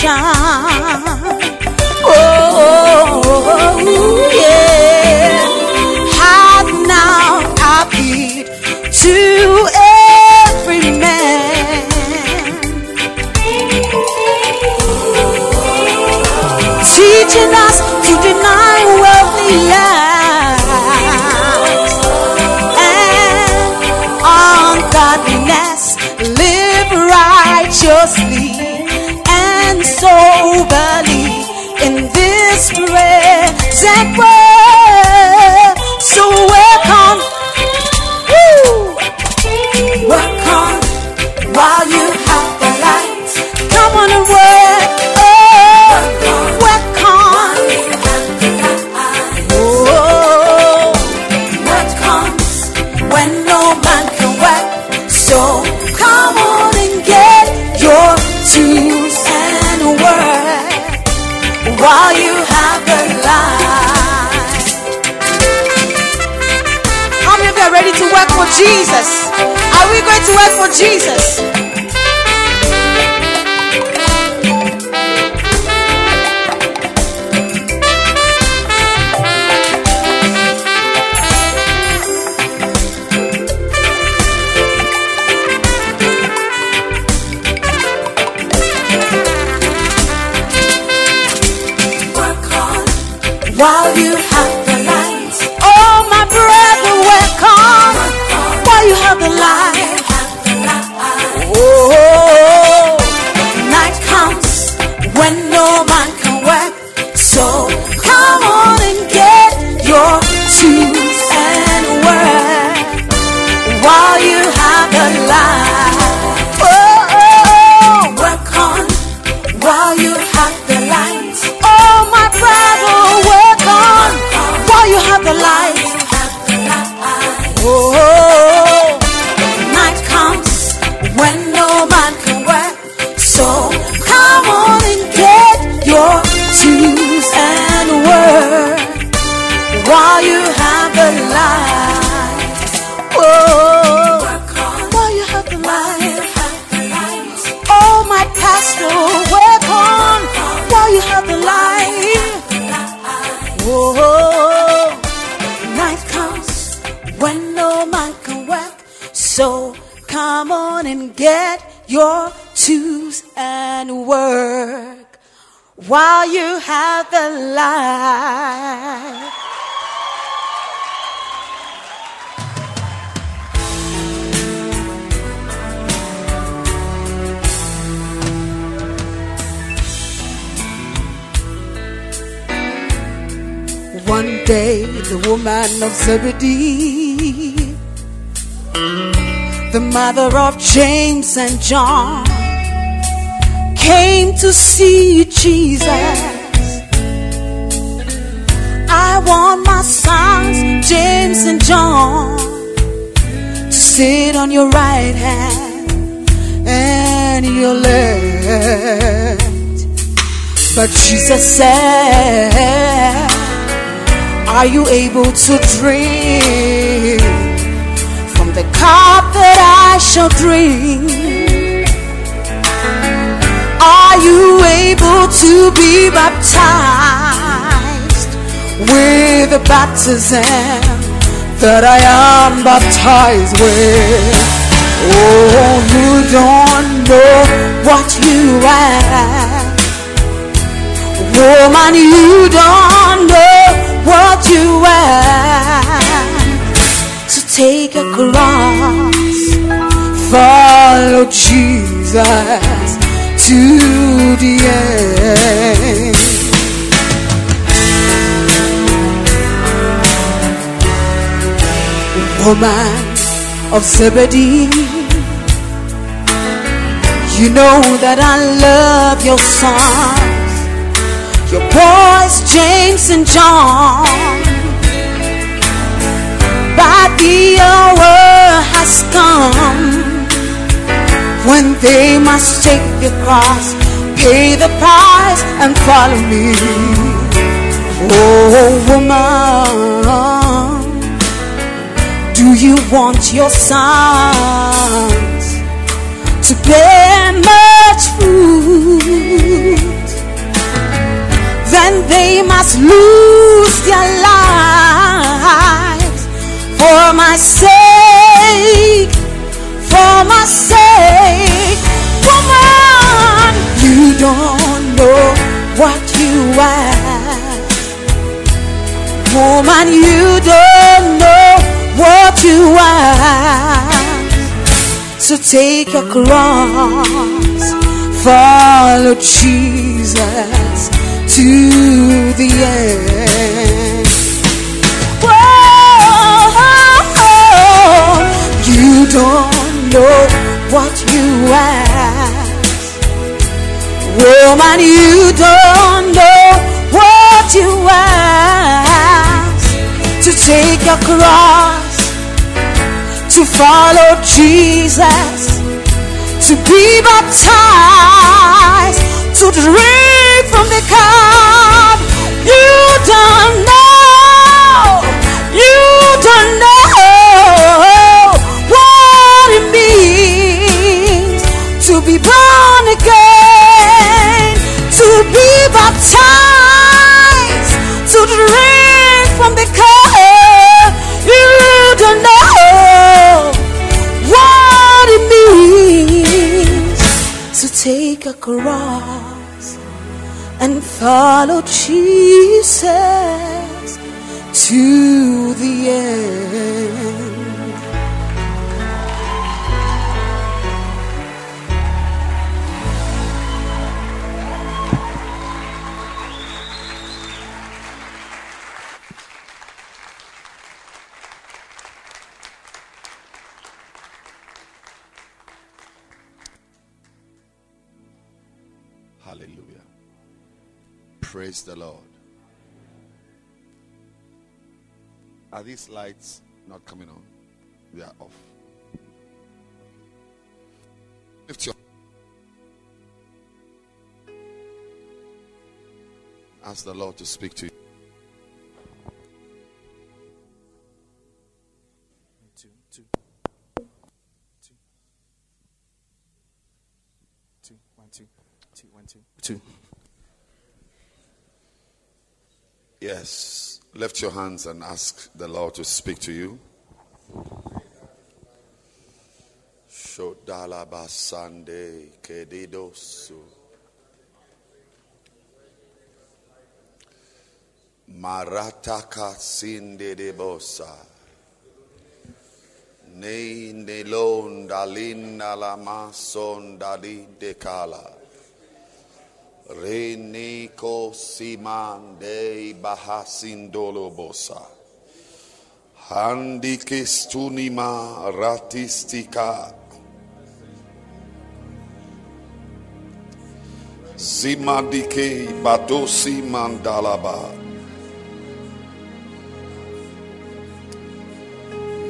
Shine. Of Zebedee, the mother of James and John, came to see Jesus. I want my sons, James and John, to sit on your right hand and your left. But Jesus said, Are you able to drink from the cup that I shall drink? Are you able to be baptized with the baptism that I am baptized with? Oh, you don't know what you are. Woman, you don't know what you are. So take a cross, follow Jesus to the end. Woman of Zebedee, you know that I love your sons, your boys, James and John. But the hour has come when they must take the cross, pay the price, and follow me. Oh, woman, do you want your sons to bear much take your cross, follow Jesus to the end. Whoa, you don't know what you ask. Woman, you don't know what you ask. To take your cross, to follow Jesus, to be baptized, to drink from the cup. You don't know, you cross and follow Jesus to the end. Praise the Lord. Are these lights not coming on? They are off. Lift your Ask the Lord to speak to you. Yes. Lift your hands and ask the Lord to speak to you. Shodalabasande kedidosu. Marataka sinde de bosa. Ne nelon dalin alama son dali de kala. Reneko siman de bahasindolo bosa. Handikestunima ratistika. Zimadike badosi mandalaba.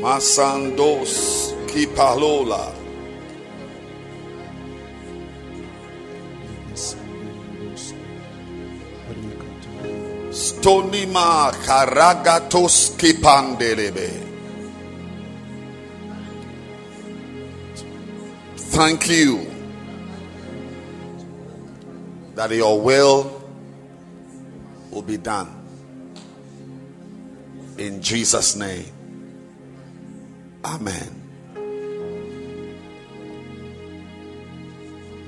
Masandos kipalola. Stonima karagatos kipandelebe. Thank you that your will will be done. In Jesus' name. Amen.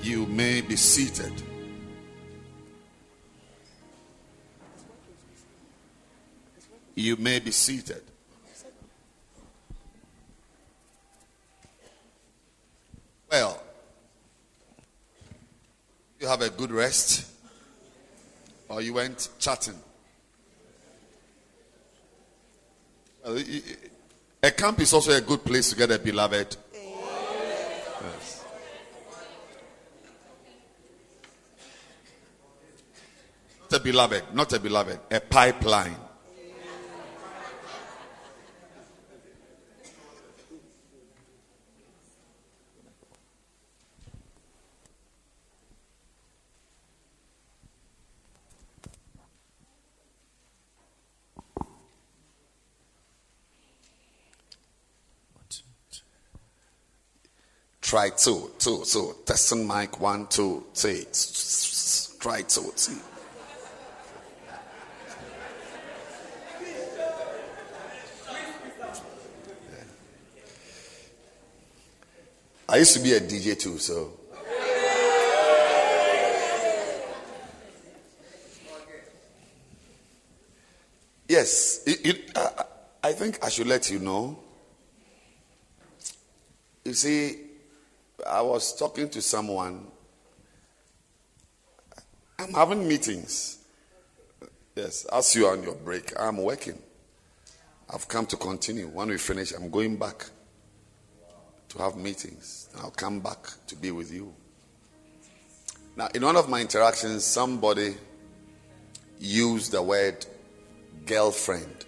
You may be seated. You may be seated. Well, you have a good rest, or you went chatting. Well, A camp is also a good place to get a beloved. Yes. Not a beloved, not a beloved, a pipeline. Try two, two, two. Testing mic one, two, three. Try two, three. I used to be a DJ too, so. Yes, it, it, I think I should let you know. You see, I was talking to someone. I'm having meetings. Yes, as you are on your break, I'm working. I've come to continue. When we finish, I'm going back to have meetings. I'll come back to be with you. Now, in one of my interactions, somebody used the word girlfriend.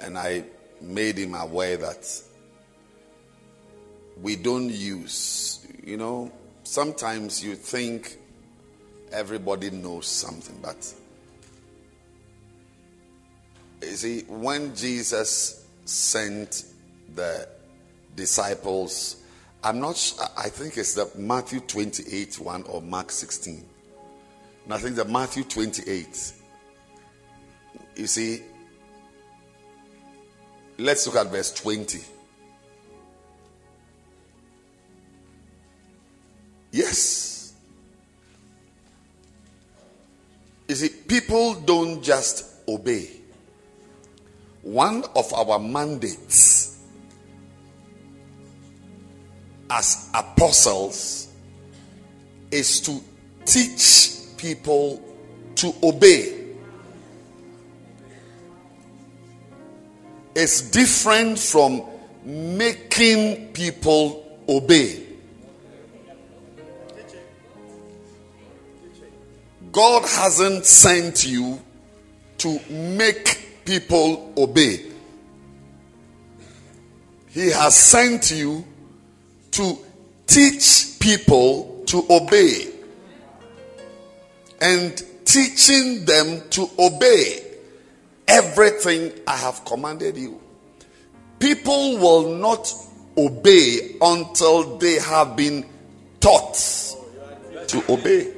And I made him aware that we don't use, you know, sometimes you think everybody knows something, but you see, when Jesus sent the disciples, I'm not, I think it's the Matthew 28 one or Mark 16. And I think the Matthew 28 you see, let's look at verse 20. Yes. You see, people don't just obey. One of our mandates as apostles is to teach people to obey. It's different from making people obey. God hasn't sent you to make people obey. He has sent you to teach people to obey. And teaching them to obey everything I have commanded you. People will not obey until they have been taught to obey.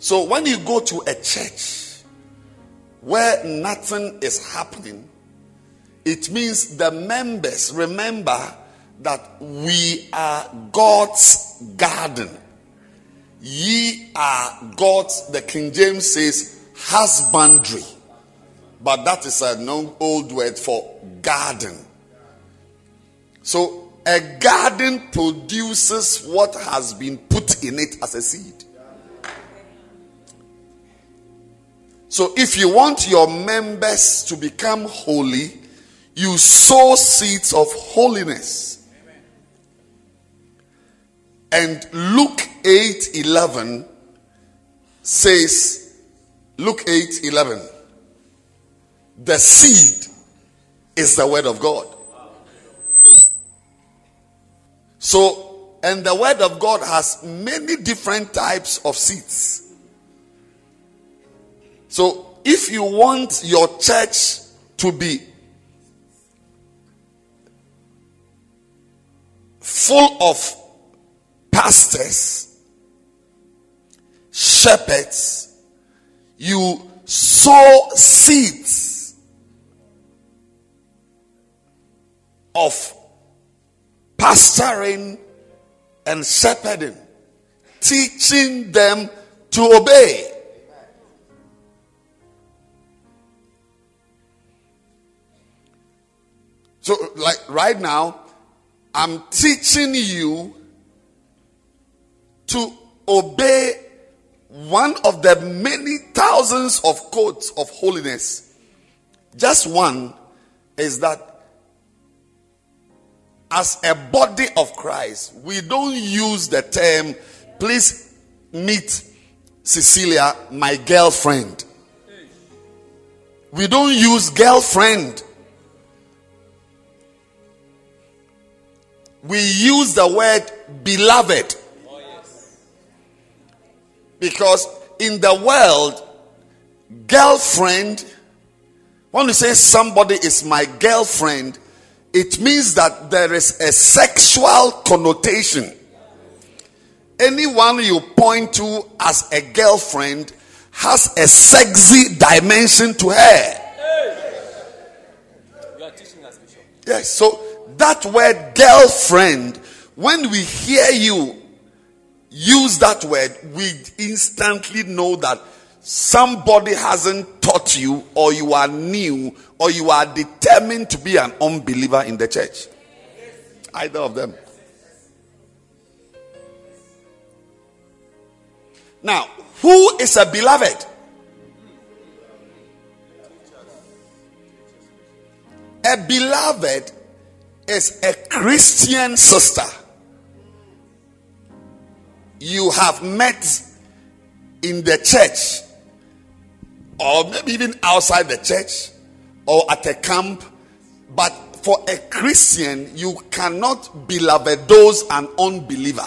So when you go to a church where nothing is happening, it means the members remember that we are God's garden. Ye are God's, the King James says, husbandry. But that is an old word for garden. So a garden produces what has been put in it as a seed. So if you want your members to become holy, you sow seeds of holiness. And Luke 8 11 says, Luke 8 11, the seed is the word of God. So, and the word of God has many different types of seeds. So, if you want your church to be full of pastors, shepherds, you sow seeds of pastoring and shepherding, teaching them to obey. So, like right now, I'm teaching you to obey one of the many thousands of codes of holiness. Just one is that as a body of Christ, we don't use the term, please meet Cecilia, my girlfriend. We don't use girlfriend. We use the word beloved. Because in the world, girlfriend, when you say somebody is my girlfriend, it means that there is a sexual connotation. Anyone you point to as a girlfriend, has a sexy dimension to her. Yes, so that word girlfriend, when we hear you use that word, we instantly know that somebody hasn't taught you, or you are new, or you are determined to be an unbeliever in the church. Either of them. Now, who is a beloved? A beloved is a Christian sister you have met in the church, or maybe even outside the church, or at a camp. But for a Christian, you cannot beloved those an unbeliever.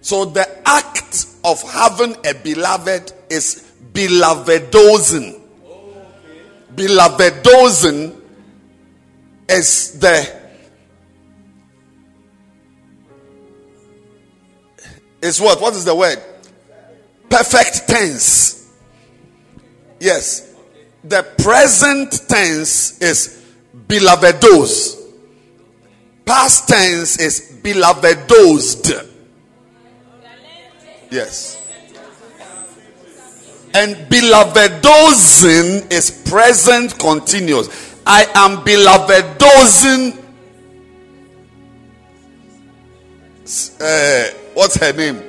So the act of having a beloved is belovedosing. Belovedosing is the is what? What is the word? Perfect tense. Yes. The present tense is belovedos. Past tense is belovedosed. Yes. And belovedosing is present continuous. I am belovedosing. Uh, what's her name?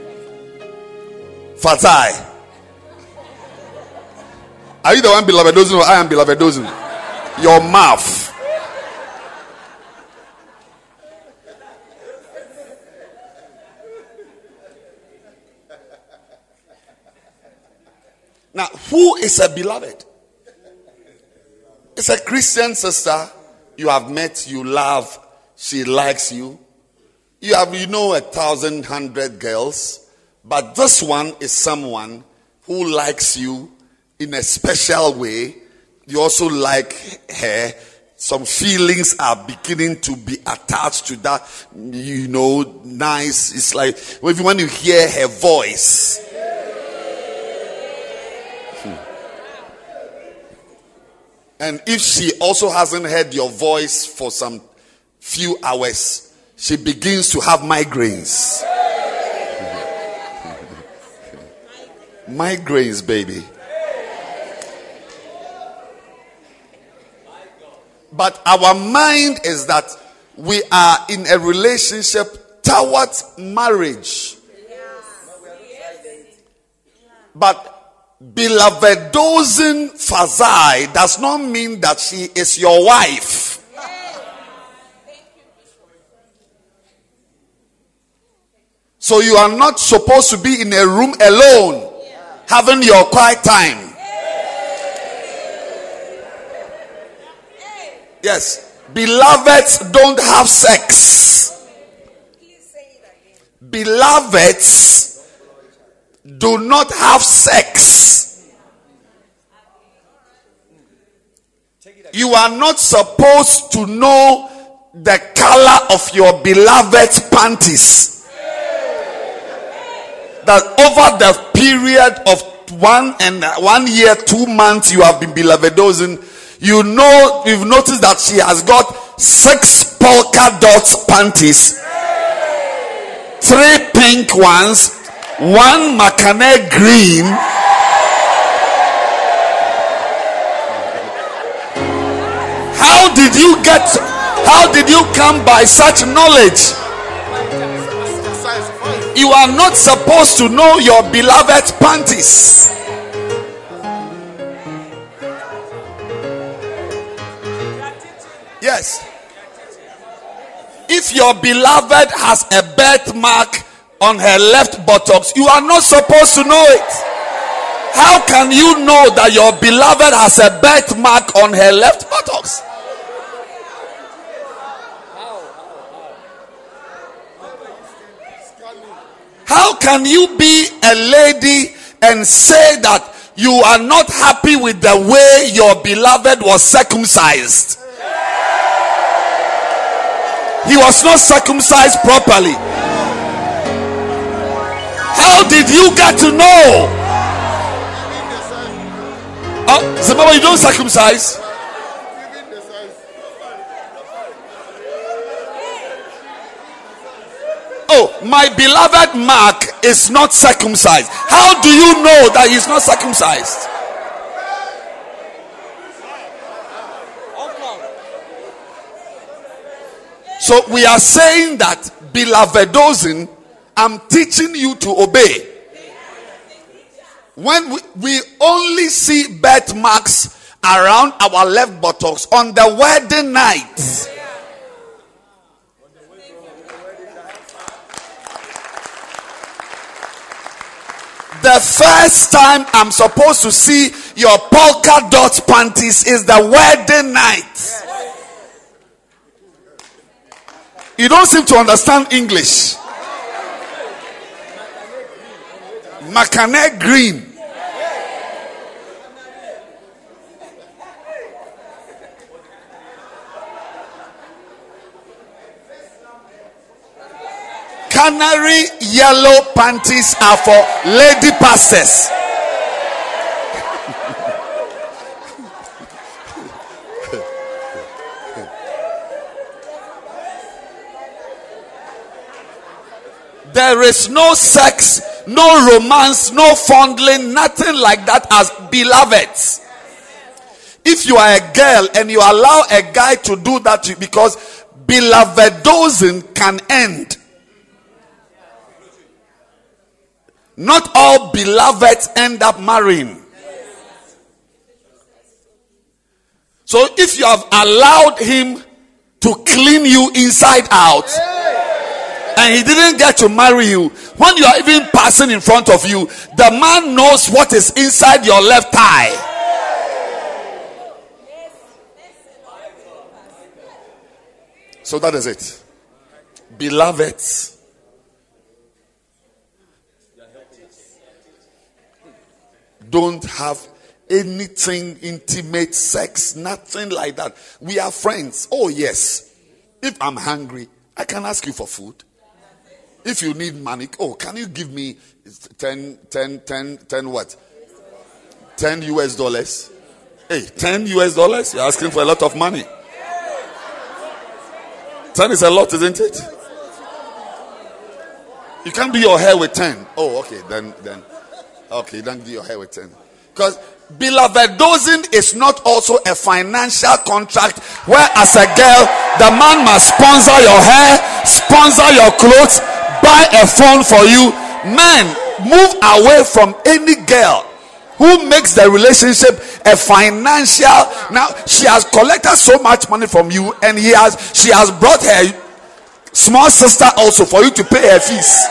Fatai. Are you the one beloved belovedosing or I am belovedosing? Your mouth. Now, who is a beloved? It's a Christian sister you have met, you love, she likes you. You have, you know, a thousand, hundred girls, but this one is someone who likes you in a special way. You also like her. Some feelings are beginning to be attached to that, you know, nice. It's like when you hear her voice, And if she also hasn't heard your voice for some few hours, she begins to have migraines. migraines, baby. But our mind is that we are in a relationship towards marriage. But belovedosing Fazai does not mean that she is your wife. So you are not supposed to be in a room alone, having your quiet time. Yes, beloveds don't have sex. Beloveds do not have sex. You are not supposed to know the color of your beloved's panties. That over the period of one and one year, two months, you have been belovedosing. You know, you've noticed that she has got six polka dots panties, three pink ones, one Makane green. How did you get? How did you come by such knowledge? You are not supposed to know your beloved panties. Yes. If your beloved has a birthmark on her left buttocks. You are not supposed to know it. How can you know that your beloved has a birthmark on her left buttocks? How can you be a lady and say that you are not happy with the way your beloved was circumcised? He was not circumcised properly. How did you get to know? Ah, oh, Zimbabwe, you don't circumcise. Oh, my beloved Mark is not circumcised. How do you know that he's not circumcised? So we are saying that belovedosing, I'm teaching you to obey. When we, we only see birthmarks around our left buttocks on the wedding night. The first time I'm supposed to see your polka dot panties is the wedding night. You don't seem to understand English. Macane green. Canary yellow panties are for lady pastors. There is no sex, no romance, no fondling, nothing like that as beloveds. If you are a girl and you allow a guy to do that to because belovedosing can end. Not all beloveds end up marrying. So if you have allowed him to clean you inside out and he didn't get to marry you, when you are even passing in front of you, the man knows what is inside your left thigh. So that is it. Beloveds, don't have anything intimate sex, nothing like that. We are friends. Oh, yes. If I'm hungry, I can ask you for food. If you need money, oh, can you give me 10, 10, 10, 10 what? 10 US dollars? Hey, 10 US dollars? You're asking for a lot of money. 10 is a lot, isn't it? You can't do your hair with 10. Oh, okay, then, then, okay, then do your hair with 10. Because beloved dosing is not also a financial contract where as a girl the man must sponsor your hair sponsor your clothes buy a phone for you man move away from any girl who makes the relationship a financial. Now she has collected so much money from you and he has she has brought her small sister also for you to pay her fees.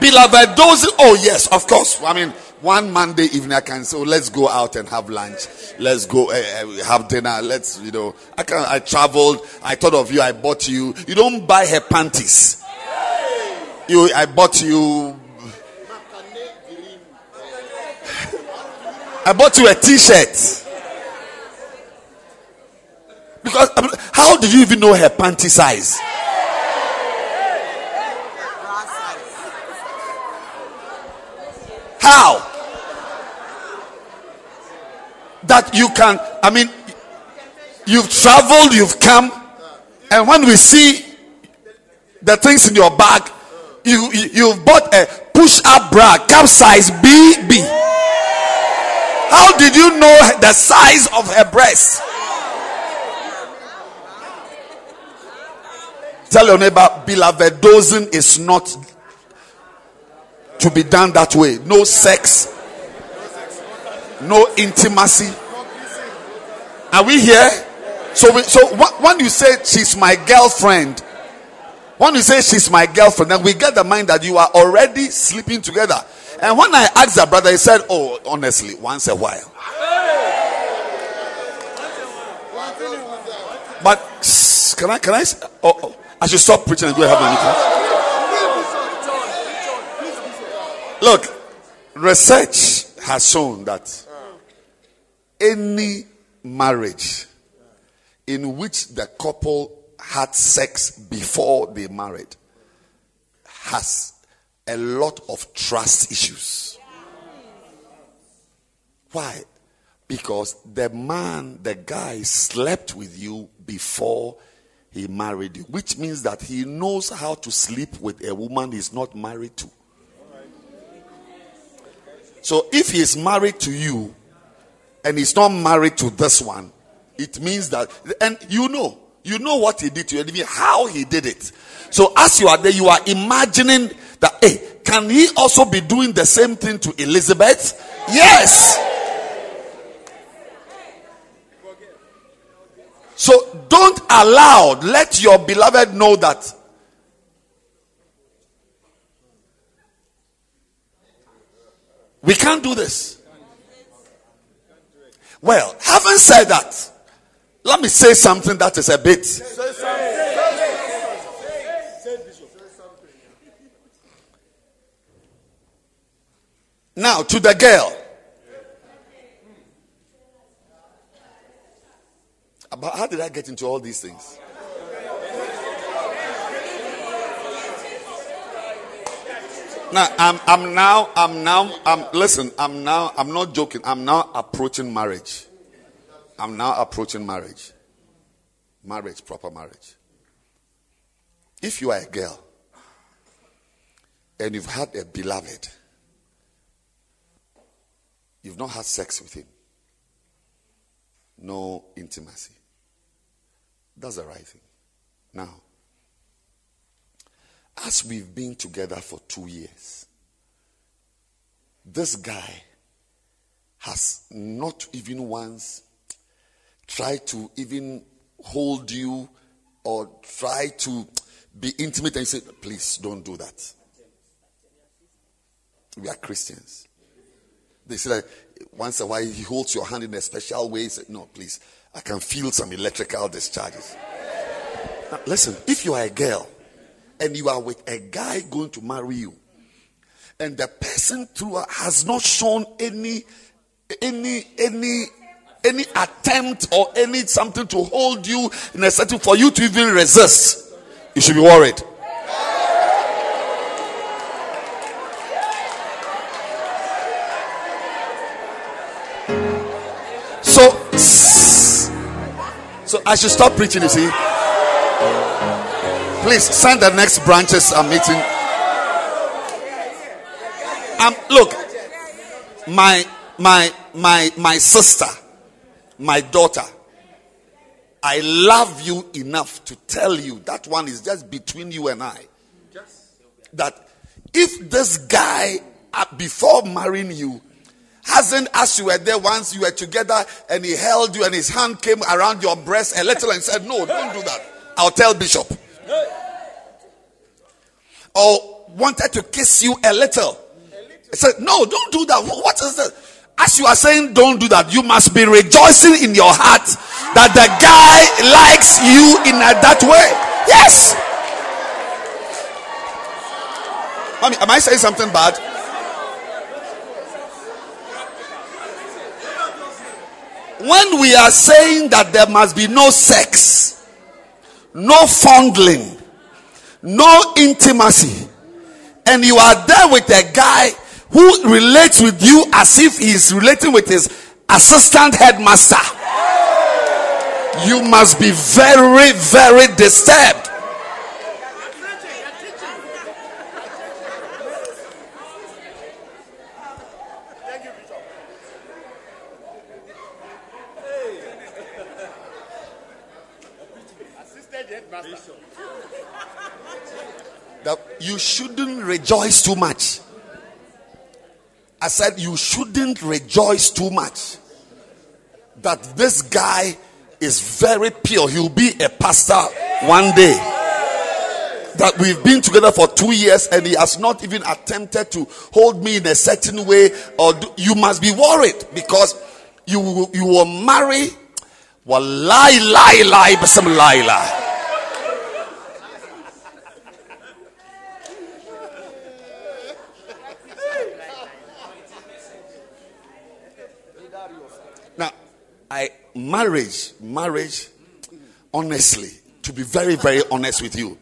Beloved those oh yes of course i mean one monday evening i can say oh, let's go out and have lunch. Let's go uh, have dinner. Let's you know i can i traveled. I thought of you. I bought you. You don't buy her panties. You i bought you. I bought you a t-shirt. Because mean, how did you even know her panty size? How? That you can, I mean, you've traveled, you've come, and when we see the things in your bag, you, you you've bought a push-up bra, cap size BB. How did you know the size of her breast? Tell your neighbor, beloved, dosing is not to be done that way. No sex, no intimacy. Are we here? So, we, so when you say she's my girlfriend, when you say she's my girlfriend, then we get the mind that you are already sleeping together. And when I asked the brother, he said, "Oh, honestly, once a while." But can I? Can I? Oh, oh, I should stop preaching and go have a meeting. Look, research has shown that any marriage in which the couple had sex before they married has a lot of trust issues. Why? Because the man, the guy slept with you before he married you, which means that he knows how to sleep with a woman he's not married to. So if he is married to you and he's not married to this one, it means that, and you know, you know what he did to you, how he did it. So as you are there, you are imagining that, hey, can he also be doing the same thing to Elizabeth? Yes. So don't allow, let your beloved know that we can't do this. Well, having said that, let me say something that is a bit. Now, to the girl. About how did I get into all these things? Now I'm I'm now I'm now I'm listen, I'm now I'm not joking. I'm now approaching marriage. I'm now approaching marriage. Marriage, proper marriage. If you are a girl and you've had a beloved, you've not had sex with him, no intimacy. That's the right thing. Now, as we've been together for two years, this guy has not even once tried to even hold you or try to be intimate and say, please don't do that. We are Christians. They say that once a while he holds your hand in a special way. He said, No, please, I can feel some electrical discharges. Now, listen, if you are a girl and you are with a guy going to marry you, and the person through has not shown any any any any attempt or any something to hold you in a setting for you to even resist, you should be worried. So, so I should stop preaching, you see. Please send the next branches I'm meeting. Um, look, my my my my sister, my daughter. I love you enough to tell you that one is just between you and I. That if this guy, uh, before marrying you, hasn't, as you were there once you were together and he held you and his hand came around your breast a little and said, No, don't do that. I'll tell Bishop. Or wanted to kiss you a little. He said, No, don't do that. What is that? As you are saying, don't do that, you must be rejoicing in your heart that the guy likes you in that way. Yes. Mommy, am I saying something bad? When we are saying that there must be no sex, no fondling, no intimacy, and you are there with a guy who relates with you as if he is relating with his assistant headmaster. You must be very, very disturbed. That you shouldn't rejoice too much. I said you shouldn't rejoice too much. That this guy is very pure. He'll be a pastor one day. That we've been together for two years and he has not even attempted to hold me in a certain way. Or do, you must be worried because you you will marry. Wallahi, lie, lie, basam lie, lie. Now, I marriage, marriage, honestly, to be very, very honest with you,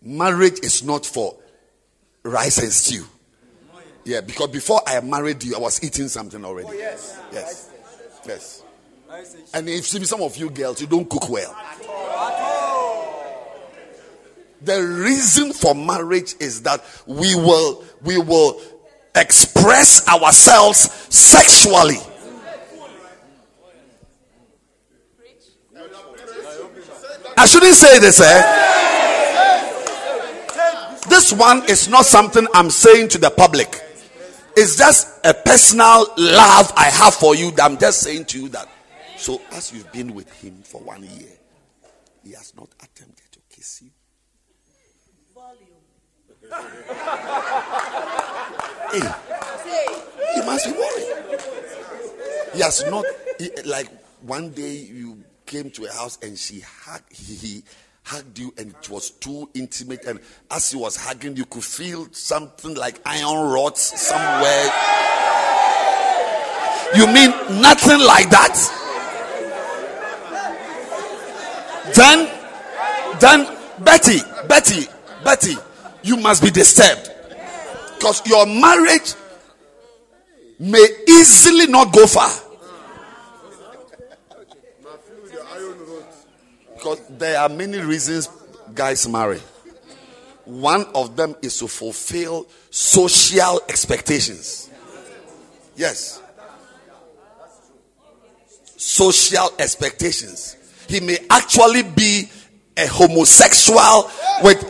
marriage is not for rice and stew. Yeah, because before I married you, I was eating something already. yes. Yes. Yes. And if some of you girls, you don't cook well. The reason for marriage is that we will we will express ourselves sexually. I shouldn't say this, eh? This one is not something I'm saying to the public. It's just a personal love I have for you that I'm just saying to you that. So, as you've been with him for one year, he has not attempted to kiss you. hey, you must be worried. He has not, he, like one day you came to a house and she hugged, he, he hugged you and it was too intimate. And as he was hugging, you could feel something like iron rods somewhere. You mean nothing like that? Then, then, Betty, Betty, Betty, you must be disturbed because your marriage may easily not go far. Because there are many reasons guys marry. One of them is to fulfill social expectations. Yes. Social expectations. He may actually be a homosexual with.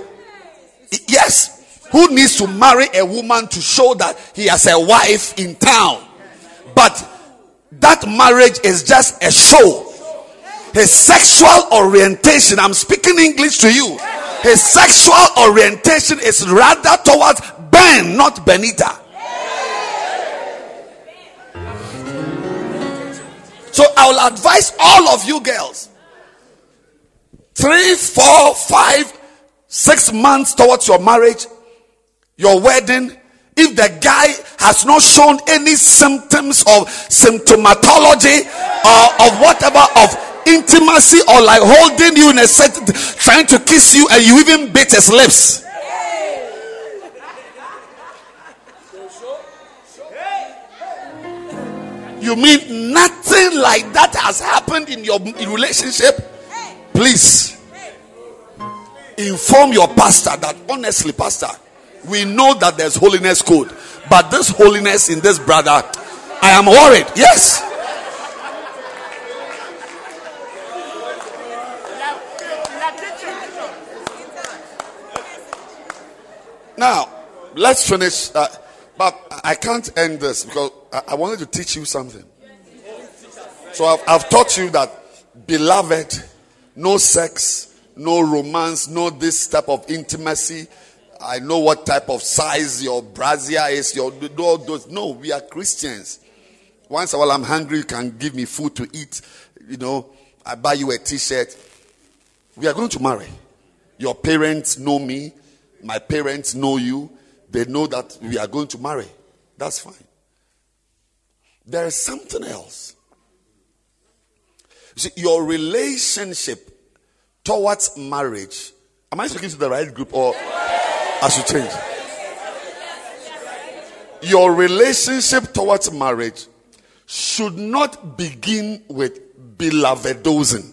Yes. Who needs to marry a woman to show that he has a wife in town? But that marriage is just a show his sexual orientation, I'm speaking English to you. His sexual orientation is rather towards Ben, not Benita. So I will advise all of you girls three, four, five, six months towards your marriage, your wedding. If the guy has not shown any symptoms of symptomatology or of whatever of intimacy or like holding you in a set, trying to kiss you, and you even bit his lips. You mean nothing like that has happened in your relationship? Please inform your pastor that honestly, pastor, we know that there's holiness code, but this holiness in this brother, I am worried. Yes. Now, let's finish. Uh, but I can't end this because I, I, wanted to teach you something. So I've, I've taught you that, beloved, no sex, no romance, no this type of intimacy. I know what type of size your brazier is. Your no, those. No, we are Christians. Once a while I'm hungry, you can give me food to eat. You know, I buy you a T-shirt. We are going to marry. Your parents know me. My parents know you. They know that we are going to marry. That's fine. There is something else. See, your relationship towards marriage. Am I speaking to the right group or I should change? Your relationship towards marriage should not begin with belovedosing.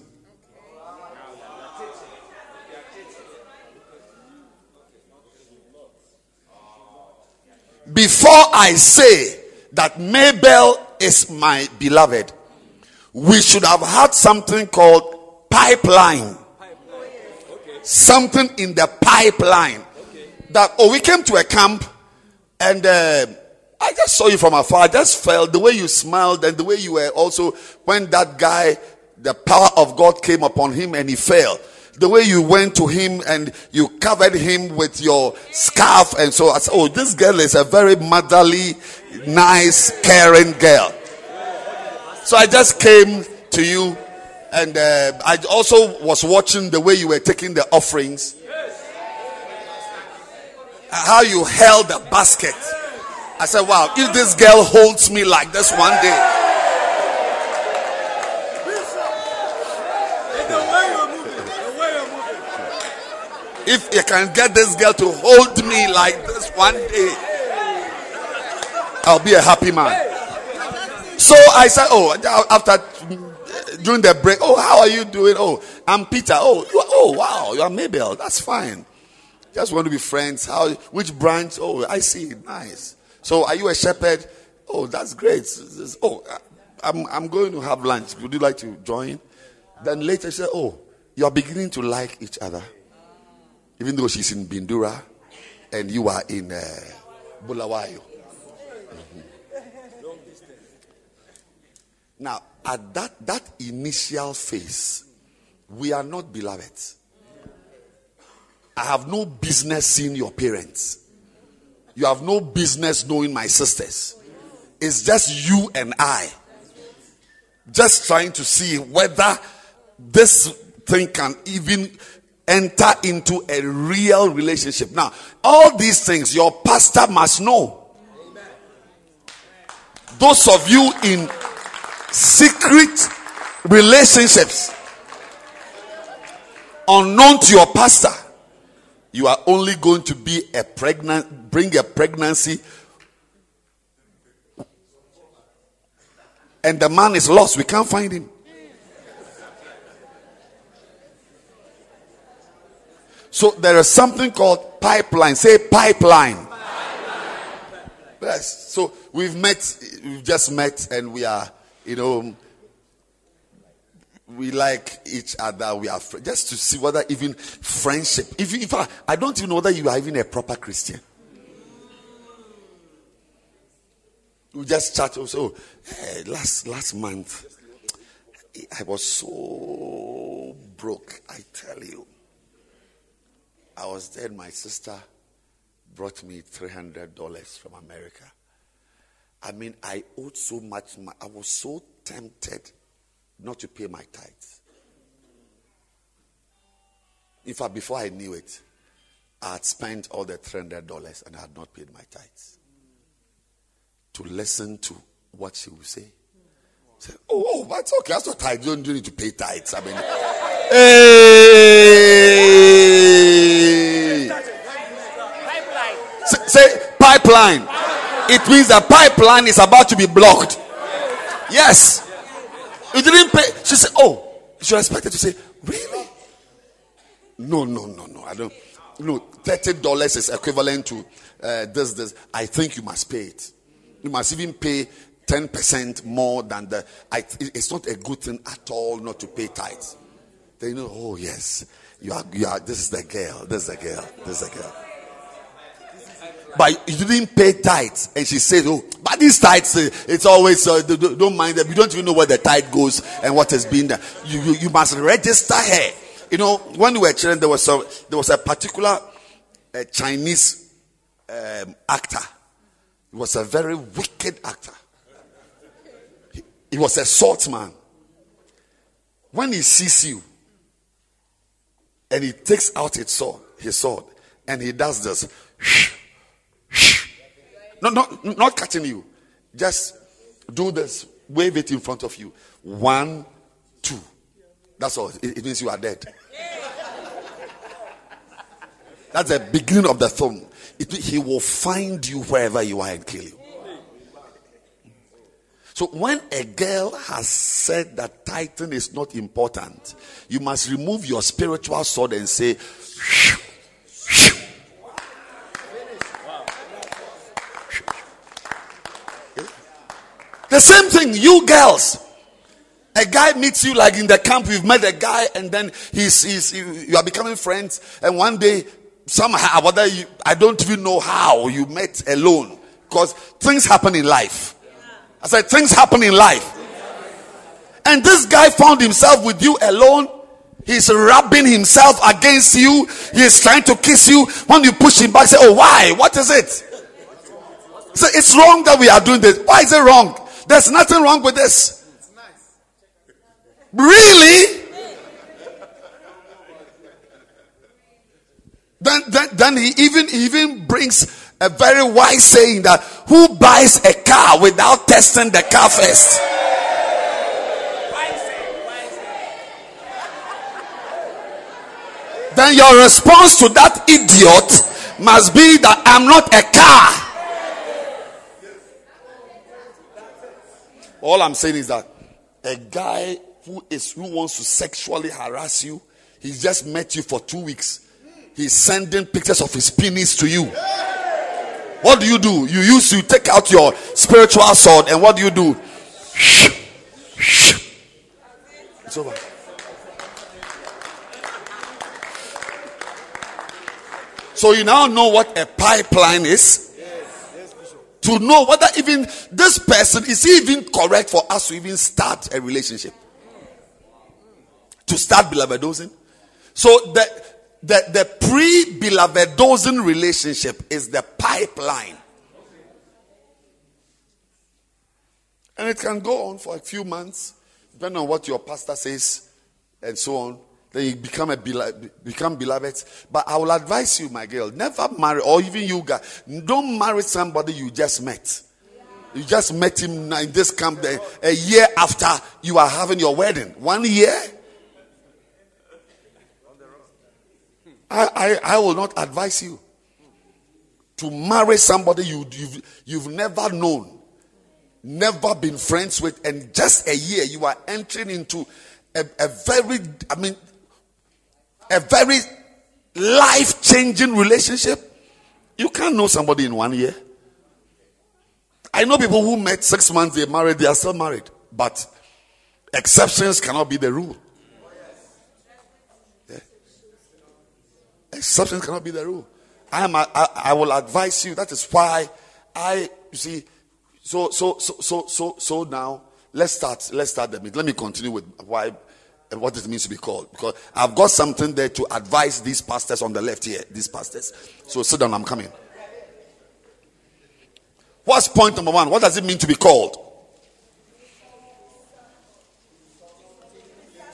Before I say that Mabel is my beloved, we should have had something called pipeline. Something in the pipeline. That, oh, we came to a camp and uh, I just saw you from afar. I just felt the way you smiled and the way you were also, when that guy, the power of God came upon him and he fell the way you went to him and you covered him with your scarf and so I said, oh, this girl is a very motherly, nice, caring girl. So I just came to you and uh, I also was watching the way you were taking the offerings. How you held the basket. I said, wow, if this girl holds me like this one day. If you can get this girl to hold me like this one day, I'll be a happy man. So I said, Oh, after during the break, oh, how are you doing? Oh, I'm Peter. Oh, you are, oh, wow, you are Mabel. That's fine. Just want to be friends. How? Which branch? Oh, I see. Nice. So, are you a shepherd? Oh, that's great. Oh, I'm I'm going to have lunch. Would you like to join? Then later she said, Oh, you are beginning to like each other, even though she's in Bindura and you are in uh, Bulawayo. Mm-hmm. Now, at that, that initial phase, we are not beloved. I have no business seeing your parents. You have no business knowing my sisters. It's just you and I. Just trying to see whether this thing can even enter into a real relationship. Now, all these things your pastor must know. Those of you in secret relationships unknown to your pastor you are only going to be a pregnant bring a pregnancy and the man is lost we can't find him so there is something called pipeline say pipeline yes so we've met we've just met and we are you know, we like each other. We are fr- just to see whether even friendship. If, if I, I don't even know whether you are even a proper Christian. We just chat. Oh, also, hey, eh, last last month, I was so broke. I tell you, I was there. My sister brought me three hundred dollars from America. I mean, I owed so much. I was so tempted not to pay my tithes. In fact, before I knew it, I had spent all the $300 and I had not paid my tithes. To listen to what she would say. say oh, oh, that's okay. That's what I don't need to pay tithes. I mean, hey. Say, pipeline it means the pipeline is about to be blocked. Yes. You didn't pay. She said, Oh, she expected to say, Really? No, no, no, no. I don't. No, $30 is equivalent to uh, this, this. I think you must pay it. You must even pay 10% more than the. I, it's not a good thing at all not to pay tithes. They know, oh, yes. You are, you are, this is the girl. This is the girl. This is the girl but you didn't pay tithes. And she said, Oh, but these tithes, uh, it's always, uh, don't mind them. You don't even know where the tithe goes and what has been there. You, you, you must register her. You know, when we were children, there was a, there was a particular uh, Chinese um, actor. He was a very wicked actor. He, he was a swordsman. When he sees you and he takes out his sword, his sword, and he does this, no, not, not cutting you. Just do this. Wave it in front of you. One, two. That's all. It, means you are dead. That's the beginning of the thumb. It, he will find you wherever you are and kill you. So when a girl has said that Titan is not important, you must remove your spiritual sword and say, The same thing, you girls. A guy meets you like in the camp, you've met a guy, and then he's, he's you are becoming friends, and one day, somehow, whether you, I don't even know how you met alone, because things happen in life. I said, things happen in life. And this guy found himself with you alone. He's rubbing himself against you. He's trying to kiss you. When you push him back, say, Oh, why? What is it? So it's wrong that we are doing this. Why is it wrong? There's nothing wrong with this. Really? Then, then, then he even even brings a very wise saying that who buys a car without testing the car first? then your response to that idiot must be that I'm not a car. All I'm saying is that a guy who is who wants to sexually harass you, he just met you for two weeks. He's sending pictures of his penis to you. What do you do? You use to take out your spiritual sword, and what do you do? It's over. So you now know what a pipeline is. To know whether even this person is even correct for us to even start a relationship. To start beloved dosing. So the the, the pre-beloved dosing relationship is the pipeline. And it can go on for a few months, depending on what your pastor says, and so on. Then you become a become beloved. But I will advise you, my girl, never marry, or even you guys, don't marry somebody you just met. You just met him in this camp a year after you are having your wedding. One year. I, I, I will not advise you to marry somebody you, you've, you've never known, never been friends with, and just a year you are entering into a, a very, I mean, a very life changing relationship. You can't know somebody in one year. I know people who met six months, they married, they are still married. But exceptions cannot be the rule. Yeah. Exceptions cannot be the rule. I am. I, I will advise you. That is why I. You see. So so so so so so now let's start. Let's start the meeting. Let me continue with why what does it means to be called. Because I've got something there to advise these pastors on the left here, these pastors. So sit down, I'm coming. What's point number one? What does it mean to be called?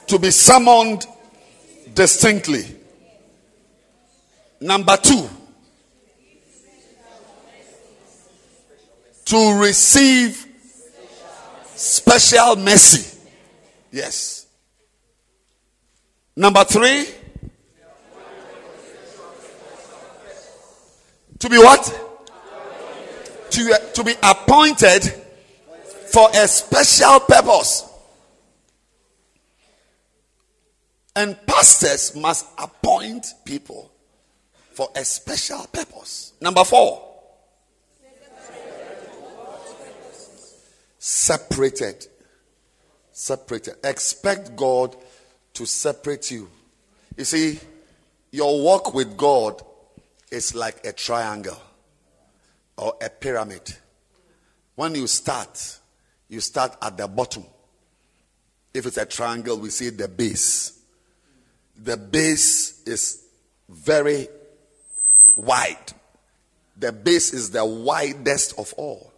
To be summoned distinctly. Number two, to receive special mercy. Yes. Number three, to be what? To, to be appointed for a special purpose. And pastors must appoint people for a special purpose. Number four, separated. Separated. Expect God to separate you. You see, your walk with God is like a triangle or a pyramid. When you start, you start at the bottom. If it's a triangle, we see the base. The base is very wide. The base is the widest of all.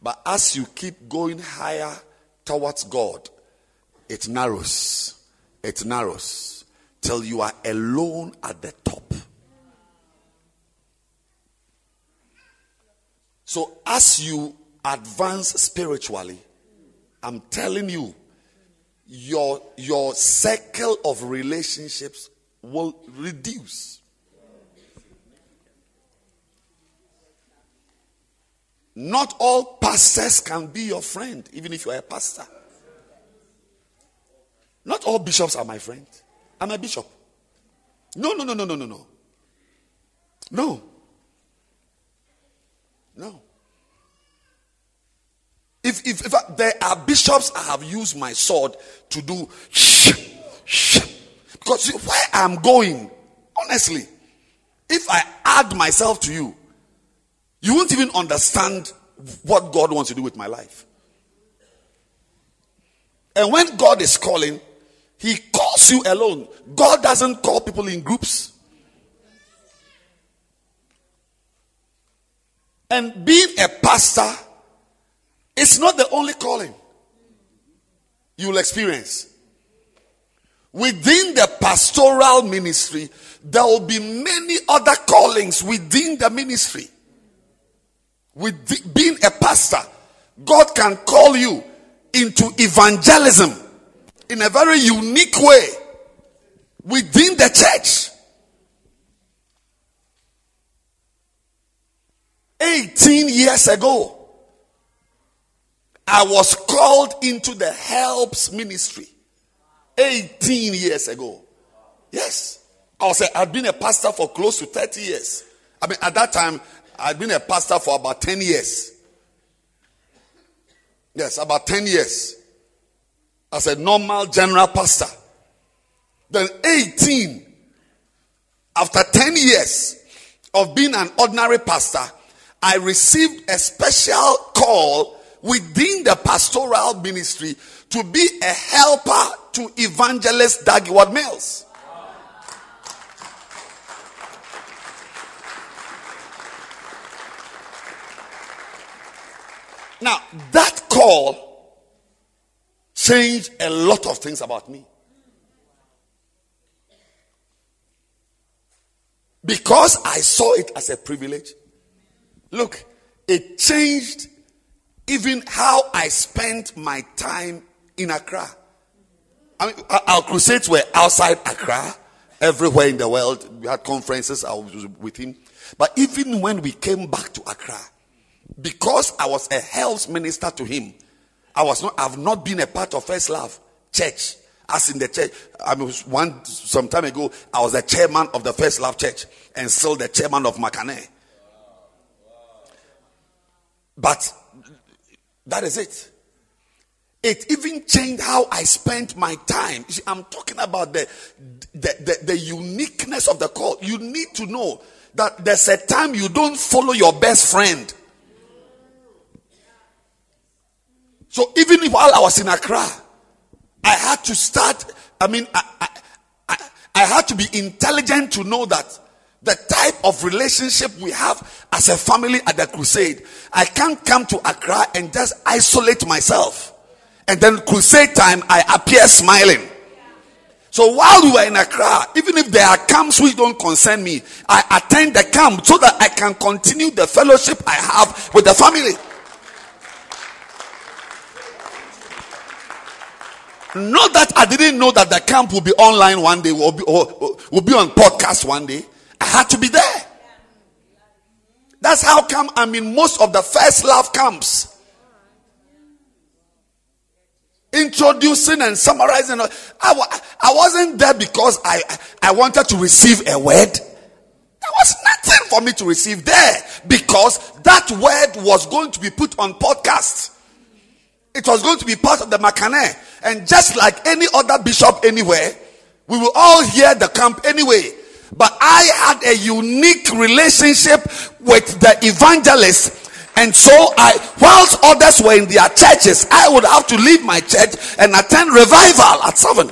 But as you keep going higher towards God, it narrows it narrows till you are alone at the top. So, as you advance spiritually, I'm telling you, your, your circle of relationships will reduce. Not all pastors can be your friend, even if you are a pastor. Not all bishops are my friend. I'm a bishop. No, no, no, no, no, no, no. No. No. If, if, if I, there are bishops I have used my sword to do shh, shh. Because where I'm going, honestly, if I add myself to you, you won't even understand what God wants to do with my life. And when God is calling, he calls you alone. God doesn't call people in groups. And being a pastor is not the only calling you will experience. Within the pastoral ministry, there will be many other callings within the ministry. With being a pastor, God can call you into evangelism in a very unique way within the church. 18 years ago, I was called into the helps ministry. 18 years ago. Yes. I was a, I'd been a pastor for close to 30 years. I mean, at that time, I'd been a pastor for about 10 years. Yes, about 10 years. As a normal general pastor. Then 18. After 10 years of being an ordinary pastor, I received a special call within the pastoral ministry to be a helper to evangelist Dag Heward-Mills. Now, that call changed a lot of things about me. Because I saw it as a privilege. Look, it changed even how I spent my time in Accra. I mean, our crusades were outside Accra, everywhere in the world. We had conferences, I was with him. But even when we came back to Accra, because I was a helps minister to him, I was not, I've not been a part of First Love Church. As in the church, I was one some time ago, I was the chairman of the First Love Church and still the chairman of Makane. But that is it. It even changed how I spent my time. See, I'm talking about the, the, the, the uniqueness of the call. You need to know that there's a time you don't follow your best friend. So even while I was in Accra, I had to start. I mean, I, I, I, I had to be intelligent to know that the type of relationship we have as a family at the crusade. I can't come to Accra and just isolate myself. And then crusade time, I appear smiling. So while we were in Accra, even if there are camps which don't concern me, I attend the camp so that I can continue the fellowship I have with the family. Not that I didn't know that the camp will be online one day, will be, or, will be on podcast one day. I had to be there. That's how come I'm in most of the first love camps. Introducing and summarizing. I, I wasn't there because I, I wanted to receive a word. There was nothing for me to receive there because that word was going to be put on podcast. It was going to be part of the Makane. And just like any other bishop anywhere, we will all hear the camp anyway. But I had a unique relationship with the evangelist. And so I, whilst others were in their churches, I would have to leave my church and attend revival at seven.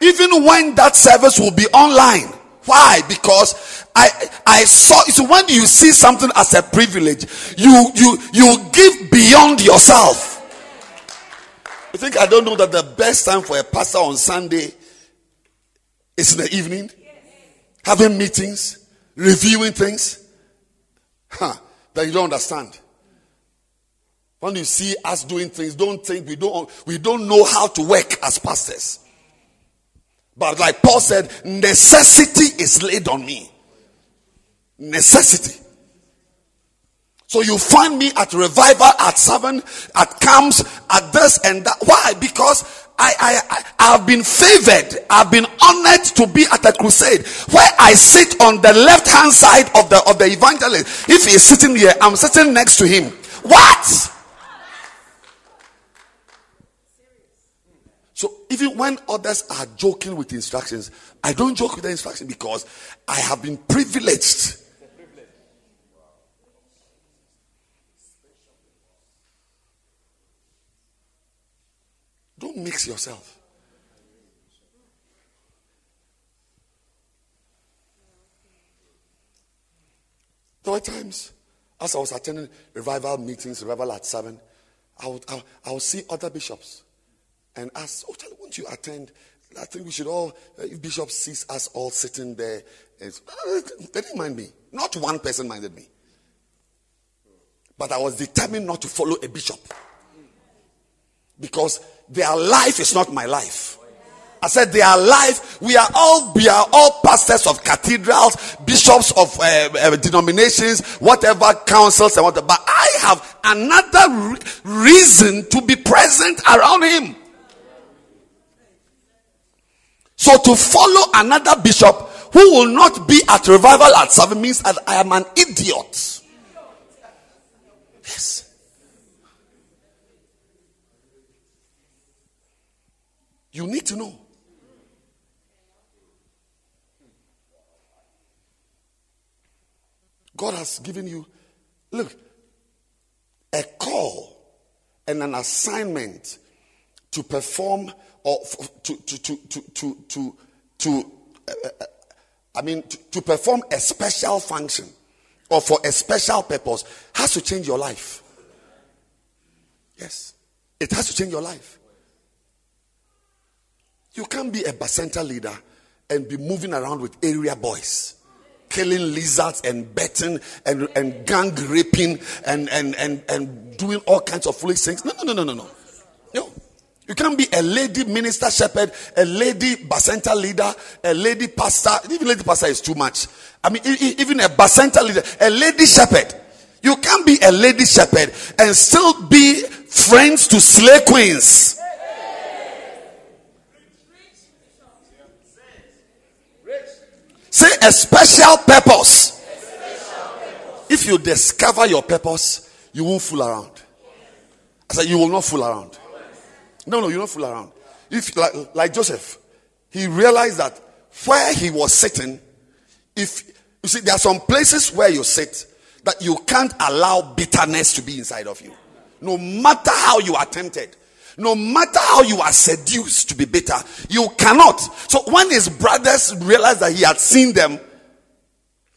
Even when that service will be online. Why? Because I I saw so when you see something as a privilege, you you you give beyond yourself. You think I don't know that the best time for a pastor on Sunday is in the evening? Having meetings, reviewing things. Huh, that you don't understand. When you see us doing things, don't think we don't we don't know how to work as pastors. But like Paul said, necessity is laid on me. Necessity. So you find me at revival at seven, at camps, at this and that. Why? Because I, I, I have been favored. I've been honored to be at a crusade where I sit on the left hand side of the of the evangelist. If he's sitting here, I'm sitting next to him. What? So even when others are joking with instructions, I don't joke with the instruction because I have been privileged. Don't mix yourself. There were times, as I was attending revival meetings, revival at seven, I would, I, I would see other bishops and ask, Oh, Charlie, won't you attend? I think we should all, uh, if Bishop sees us all sitting there, uh, they didn't mind me. Not one person minded me. But I was determined not to follow a bishop. Because their life is not my life. I said they are alive. We are all we are all pastors of cathedrals, bishops of uh, uh, denominations, whatever councils and whatever. But I have another re- reason to be present around him. So to follow another bishop who will not be at revival at seven means that I am an idiot. Yes. You need to know. God has given you, look, a call and an assignment to perform or to to to to to to, to uh, uh, I mean to, to perform a special function or for a special purpose has to change your life. Yes, it has to change your life. You can't be a Bacenta leader and be moving around with area boys, killing lizards and betting and, and gang raping and, and, and, and doing all kinds of foolish things. No, no, no, no, no, no. You can't be a lady minister shepherd, a lady Bacenta leader, a lady pastor. Even lady pastor is too much. I mean, even a Bacenta leader, a lady shepherd. You can't be a lady shepherd and still be friends to slay queens. Say a special purpose. If you discover your purpose, you won't fool around. I said, you will not fool around. No, no, you don't fool around. If like, like Joseph, he realized that where he was sitting, if you see, there are some places where you sit that you can't allow bitterness to be inside of you. No matter how you are tempted, no matter how you are seduced to be bitter, you cannot. So when his brothers realized that he had seen them,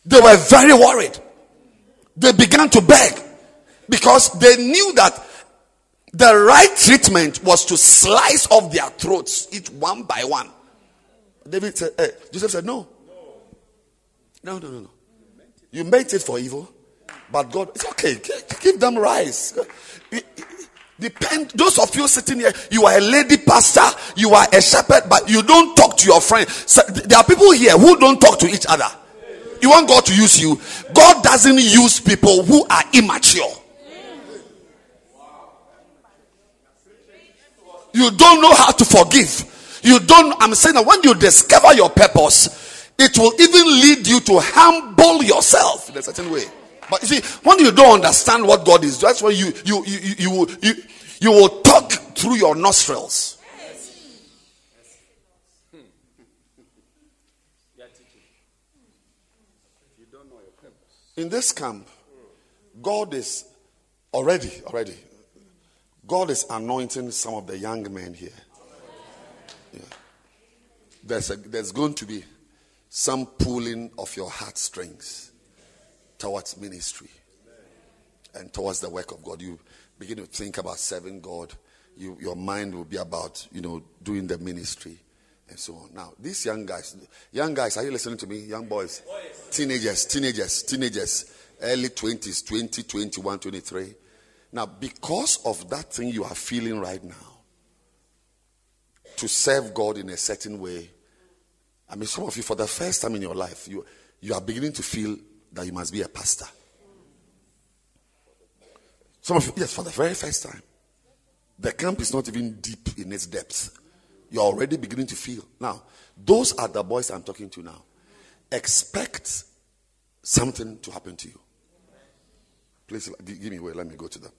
they were very worried. They began to beg because they knew that the right treatment was to slice off their throats, each one by one. David said, eh, Joseph said, No. No, no, no, no. You made it for evil, but God, it's okay. Give them rice. Depend those of you sitting here, you are a lady pastor, you are a shepherd, but you don't talk to your friend. So there are people here who don't talk to each other. You want God to use you. God doesn't use people who are immature. You don't know how to forgive. You don't, I'm saying that when you discover your purpose, it will even lead you to humble yourself in a certain way. But you see, when you don't understand what God is, that's when you you you you you, will, you, you will talk through your nostrils. In this camp, God is already, already, God is anointing some of the young men here. Yeah. There's, a, there's going to be some pulling of your heartstrings towards ministry and towards the work of God. You begin to think about serving God. You, your mind will be about, you know, doing the ministry and so on. Now, these young guys, young guys, are you listening to me? Young boys, teenagers, teenagers, teenagers, early 20s, 20, 21, 23. Now, because of that thing you are feeling right now, to serve God in a certain way, I mean, some of you, for the first time in your life, you, you are beginning to feel that you must be a pastor. Some of you, yes, for the very first time. The camp is not even deep in its depth. You're already beginning to feel. Now, those are the boys I'm talking to now. Expect something to happen to you. Please give me a way. Let me go to them.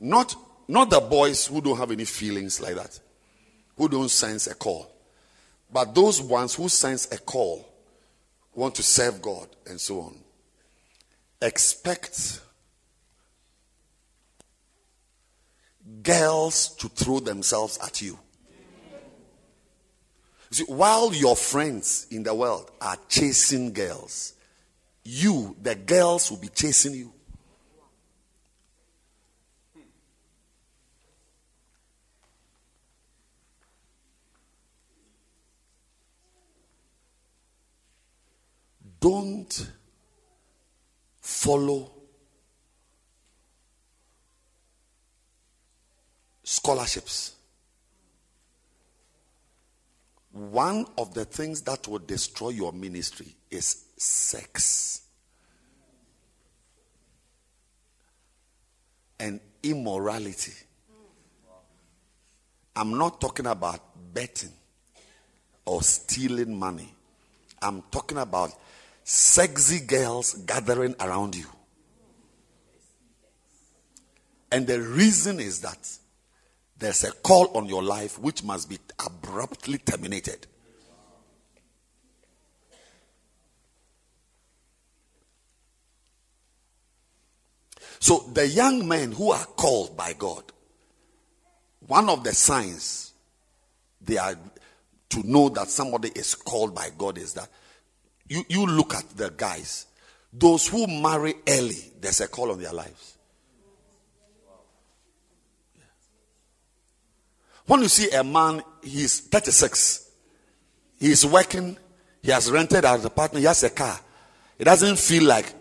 Not, not the boys who don't have any feelings like that, who don't sense a call. But those ones who sense a call, want to serve God, and so on, expect girls to throw themselves at you. See, while your friends in the world are chasing girls, you, the girls, will be chasing you. Don't follow scholarships. One of the things that will destroy your ministry is sex and immorality. I'm not talking about betting or stealing money. I'm talking about sexy girls gathering around you. And the reason is that there's a call on your life which must be abruptly terminated. So, the young men who are called by God, one of the signs they are to know that somebody is called by God is that you, you look at the guys, those who marry early, there's a call on their lives. When you see a man, he's 36, he's working, he has rented an apartment, he has a car, he doesn't feel like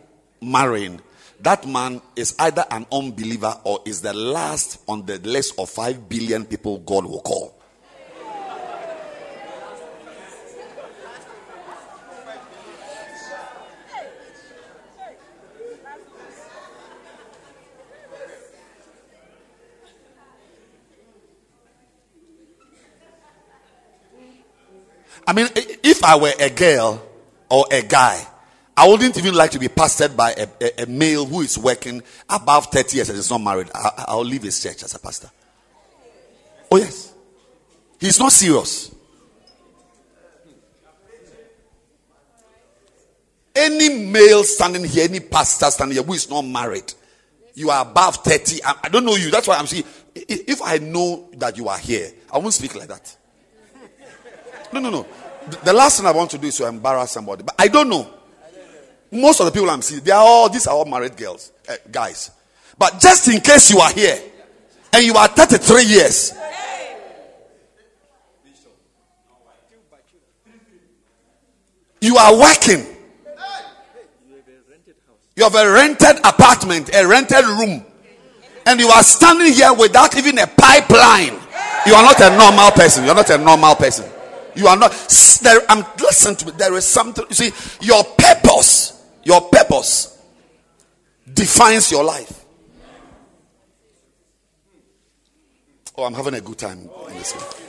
marrying. That man is either an unbeliever or is the last on the list of 5 billion people God will call. I mean, if I were a girl or a guy, I wouldn't even like to be pastored by a, a, a male who is working above 30 years and is not married. I, will leave his church as a pastor. Oh, yes. He's not serious. Any male standing here, any pastor standing here who is not married, you are above 30. I, I don't know you. That's why I'm saying, if I know that you are here, I won't speak like that. No, no, no. The last thing I want to do is to embarrass somebody. But I don't know. Most of the people I'm seeing, they are all, these are all married girls, uh, guys. But just in case you are here and you are 33 years, you are working. You have a rented apartment, a rented room, and you are standing here without even a pipeline. You are not a normal person. You are not a normal person. You are not. There, I'm listen to me. There is something. You see, your purpose, your purpose defines your life. Oh, I'm having a good time in this one.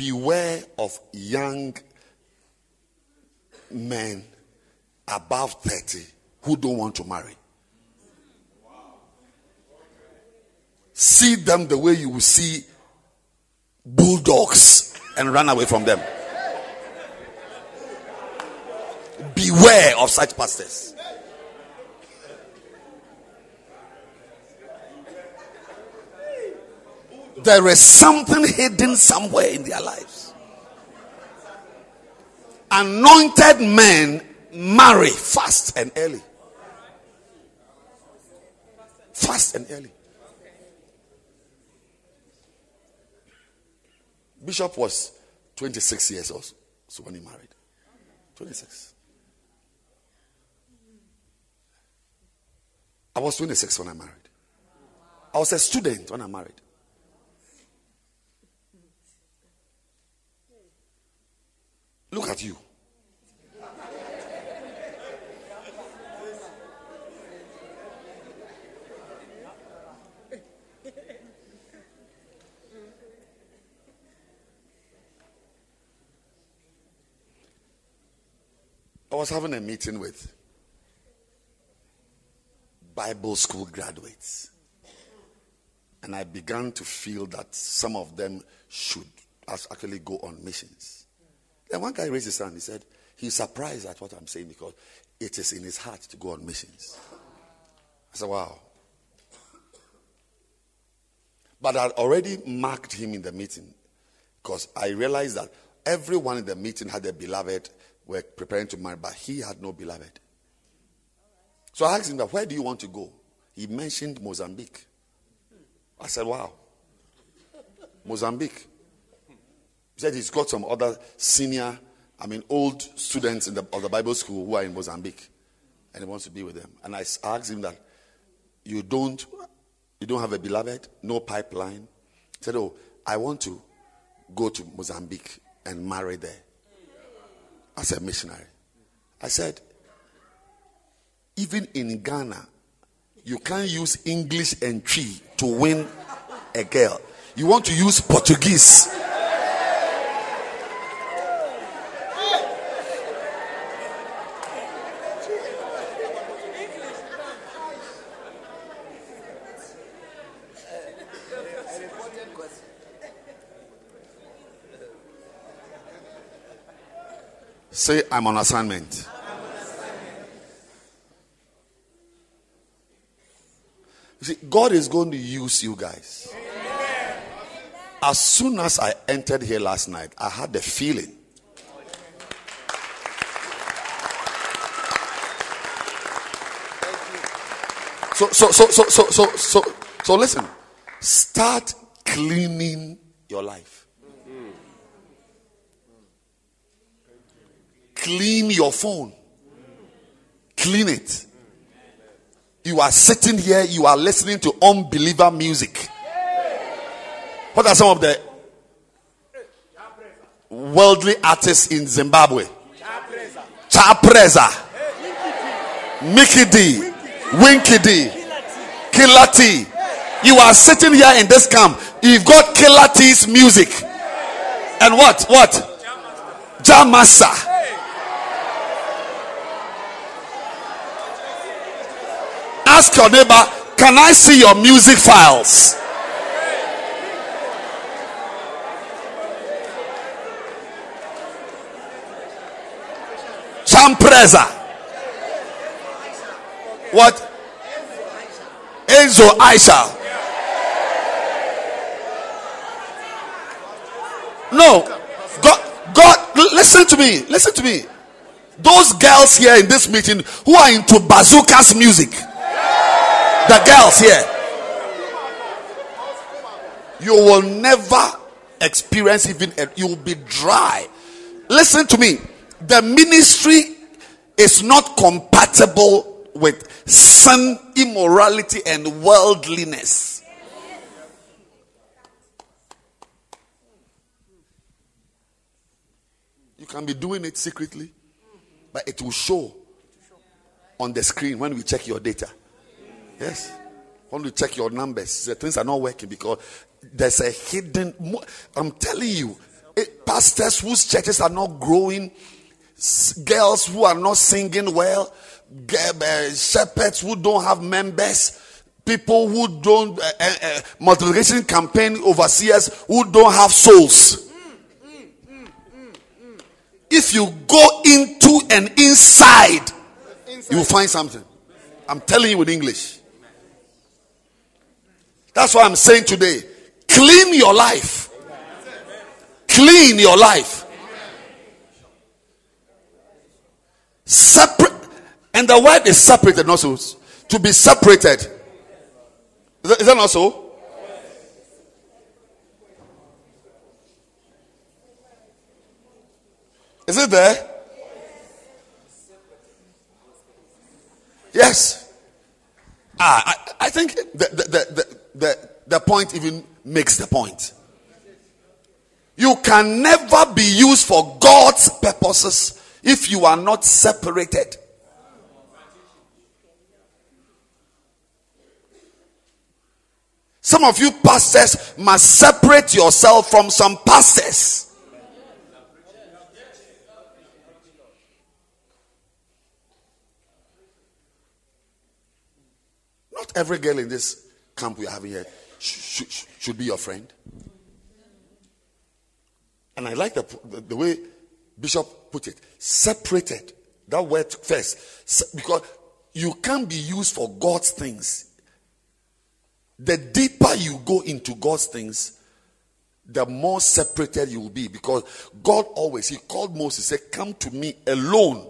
Beware of young men above 30 who don't want to marry. See them the way you will see bulldogs and run away from them. Beware of such pastors. There is something hidden somewhere in their lives. Anointed men marry fast and early. Fast and early. Bishop was 26 years old so when he married. 26. I was 26 when I married. I was a student when I married. Look at you. I was having a meeting with Bible school graduates. And I began to feel that some of them should actually go on missions. Then one guy raised his hand. He said, He's surprised at what I'm saying because it is in his heart to go on missions. I said, Wow. But I already marked him in the meeting because I realized that everyone in the meeting had a beloved were preparing to marry, but he had no beloved. So I asked him where do you want to go? He mentioned Mozambique. I said, wow. Mozambique. He said he's got some other senior, I mean, old students in the, of the Bible school who are in Mozambique, and he wants to be with them. And I asked him that, you don't, you don't have a beloved, no pipeline. He said, oh, I want to go to Mozambique and marry there as a missionary. I said, even in Ghana, you can't use English and tree to win a girl. You want to use Portuguese. Say, I'm on assignment. You see, God is going to use you guys. As soon as I entered here last night, I had the feeling. So, so, so, so, so, so, so, so listen. Start cleaning your life. Clean your phone. Clean it. You are sitting here, you are listening to unbeliever music. What are some of the worldly artists in Zimbabwe? Jah Prayzah, Mickey D, Winky D, Killer T. You are sitting here in this camp. You've got Killer T's music. And what? What? Jamasa. Ask your neighbor, can I see your music files? Jah Prayzah. What? Enzo Ishall. No. God, God, listen to me. Listen to me. Those girls here in this meeting who are into bazookas music, the girls here, you will never experience even, you will be dry. Listen to me. The ministry is not compatible with sin, immorality, and worldliness. You can be doing it secretly, but it will show on the screen when we check your data. Yes. When we check your numbers, the things are not working because there's a hidden. I'm telling you, eh, pastors whose churches are not growing, girls who are not singing well, eh, shepherds who don't have members, people who don't uh, uh, multiplication campaign overseers who don't have souls. If you go into and inside, you will find something. I'm telling you with English. That's why I'm saying today clean your life. Clean your life. Separate. And the word is separated also. To be separated. Is that, is that not so? Is it there? Yes. Ah, I, I think the, the, the, the the point even makes the point. You can never be used for God's purposes if you are not separated. Some of you pastors must separate yourself from some pastors. Not every girl in this camp we are having here should, should, should be your friend. And I like the, the, way Bishop put it separated. That word first. Because you can't be used for God's things. The deeper you go into God's things, the more separated you will be because God always, He called Moses, said, Come to me alone.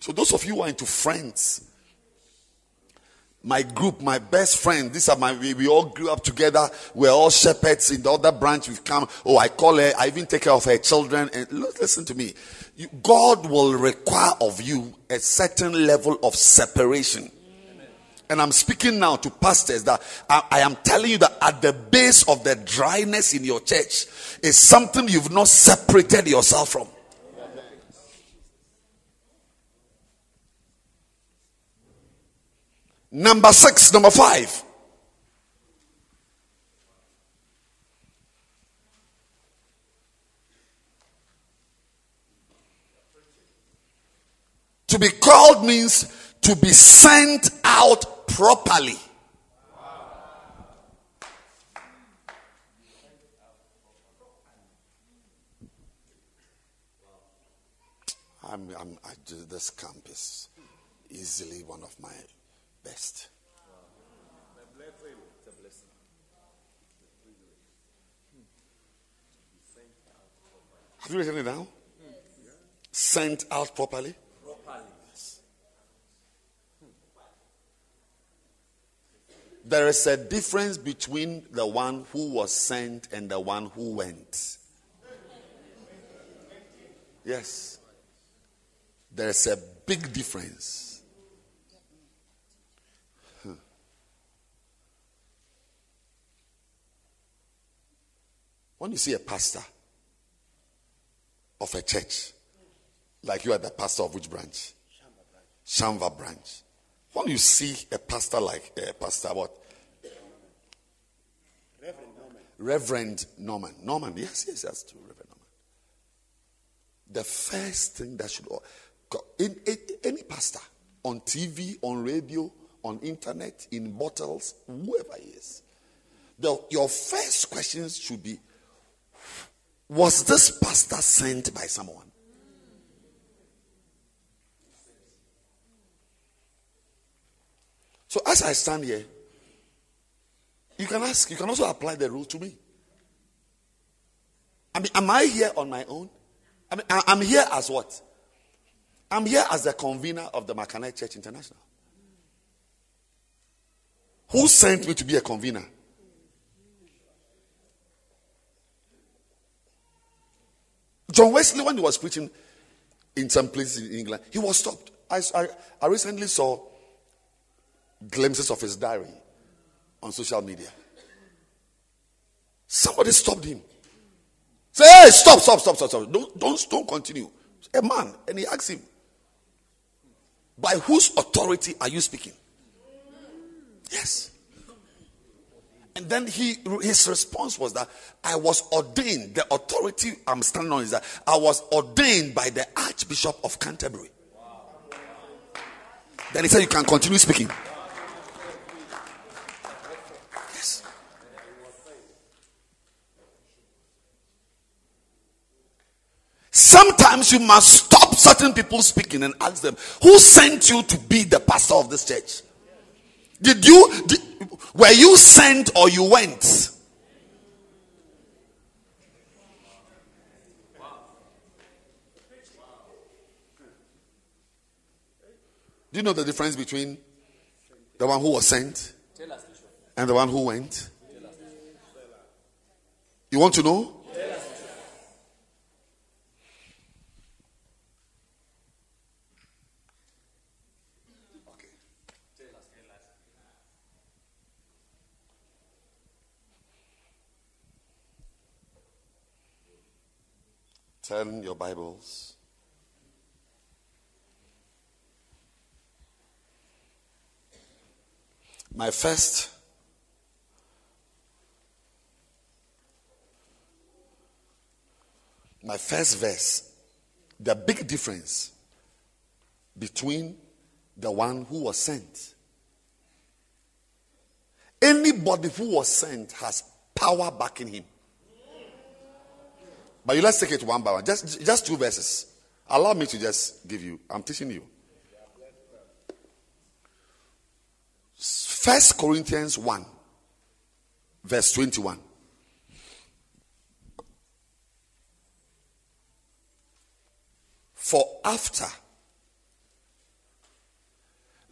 So, those of you who are into friends, my group, my best friend, these are my, we, we all grew up together. We're all shepherds in the other branch. We've come. Oh, I call her. I even take care of her children. And look, listen to me. You, God will require of you a certain level of separation. And I'm speaking now to pastors that I, I, am telling you that at the base of the dryness in your church is something you've not separated yourself from. Number six, number five. To be called means to be sent out properly. I'm, I'm, I, this camp is easily one of my best. Have you written it down? Sent out properly? There is a difference between the one who was sent and the one who went. Yes. There is a big difference. When you see a pastor of a church, like you are the pastor of which branch? Shamva branch. When you see a pastor like a uh, pastor what? Reverend Norman. Reverend Norman. Norman, yes, yes, that's true, Reverend Norman. The first thing that should in, in, any pastor on TV, on radio, on internet, in bottles, whoever he is, the, your first questions should be was this pastor sent by someone? So as I stand here, you can ask, you can also apply the rule to me. I mean, am I here on my own? I mean, I'm here as what? I'm here as the convener of the Mackay Church International. Who sent me to be a convener? John Wesley, when he was preaching in some places in England, he was stopped. I, I, I recently saw glimpses of his diary on social media. Somebody stopped him. Say, hey, stop, stop, stop, stop, stop. Don't, don't, don't continue. A man, and he asked him, By whose authority are you speaking? Yes. And then he his response was that I was ordained. The authority I'm standing on is that I was ordained by the Archbishop of Canterbury. Then he said, You can continue speaking. Yes. Sometimes you must stop certain people speaking and ask them, Who sent you to be the pastor of this church? Did you did, were you sent or you went? Do you know the difference between the one who was sent and the one who went? You want to know? Turn your Bibles. My first my first verse, the big difference between the one who was sent. Anybody who was sent has power backing him. But you let's take it one by one. Just, just two verses. Allow me to just give you. I'm teaching you. First Corinthians 1. verse 21. For after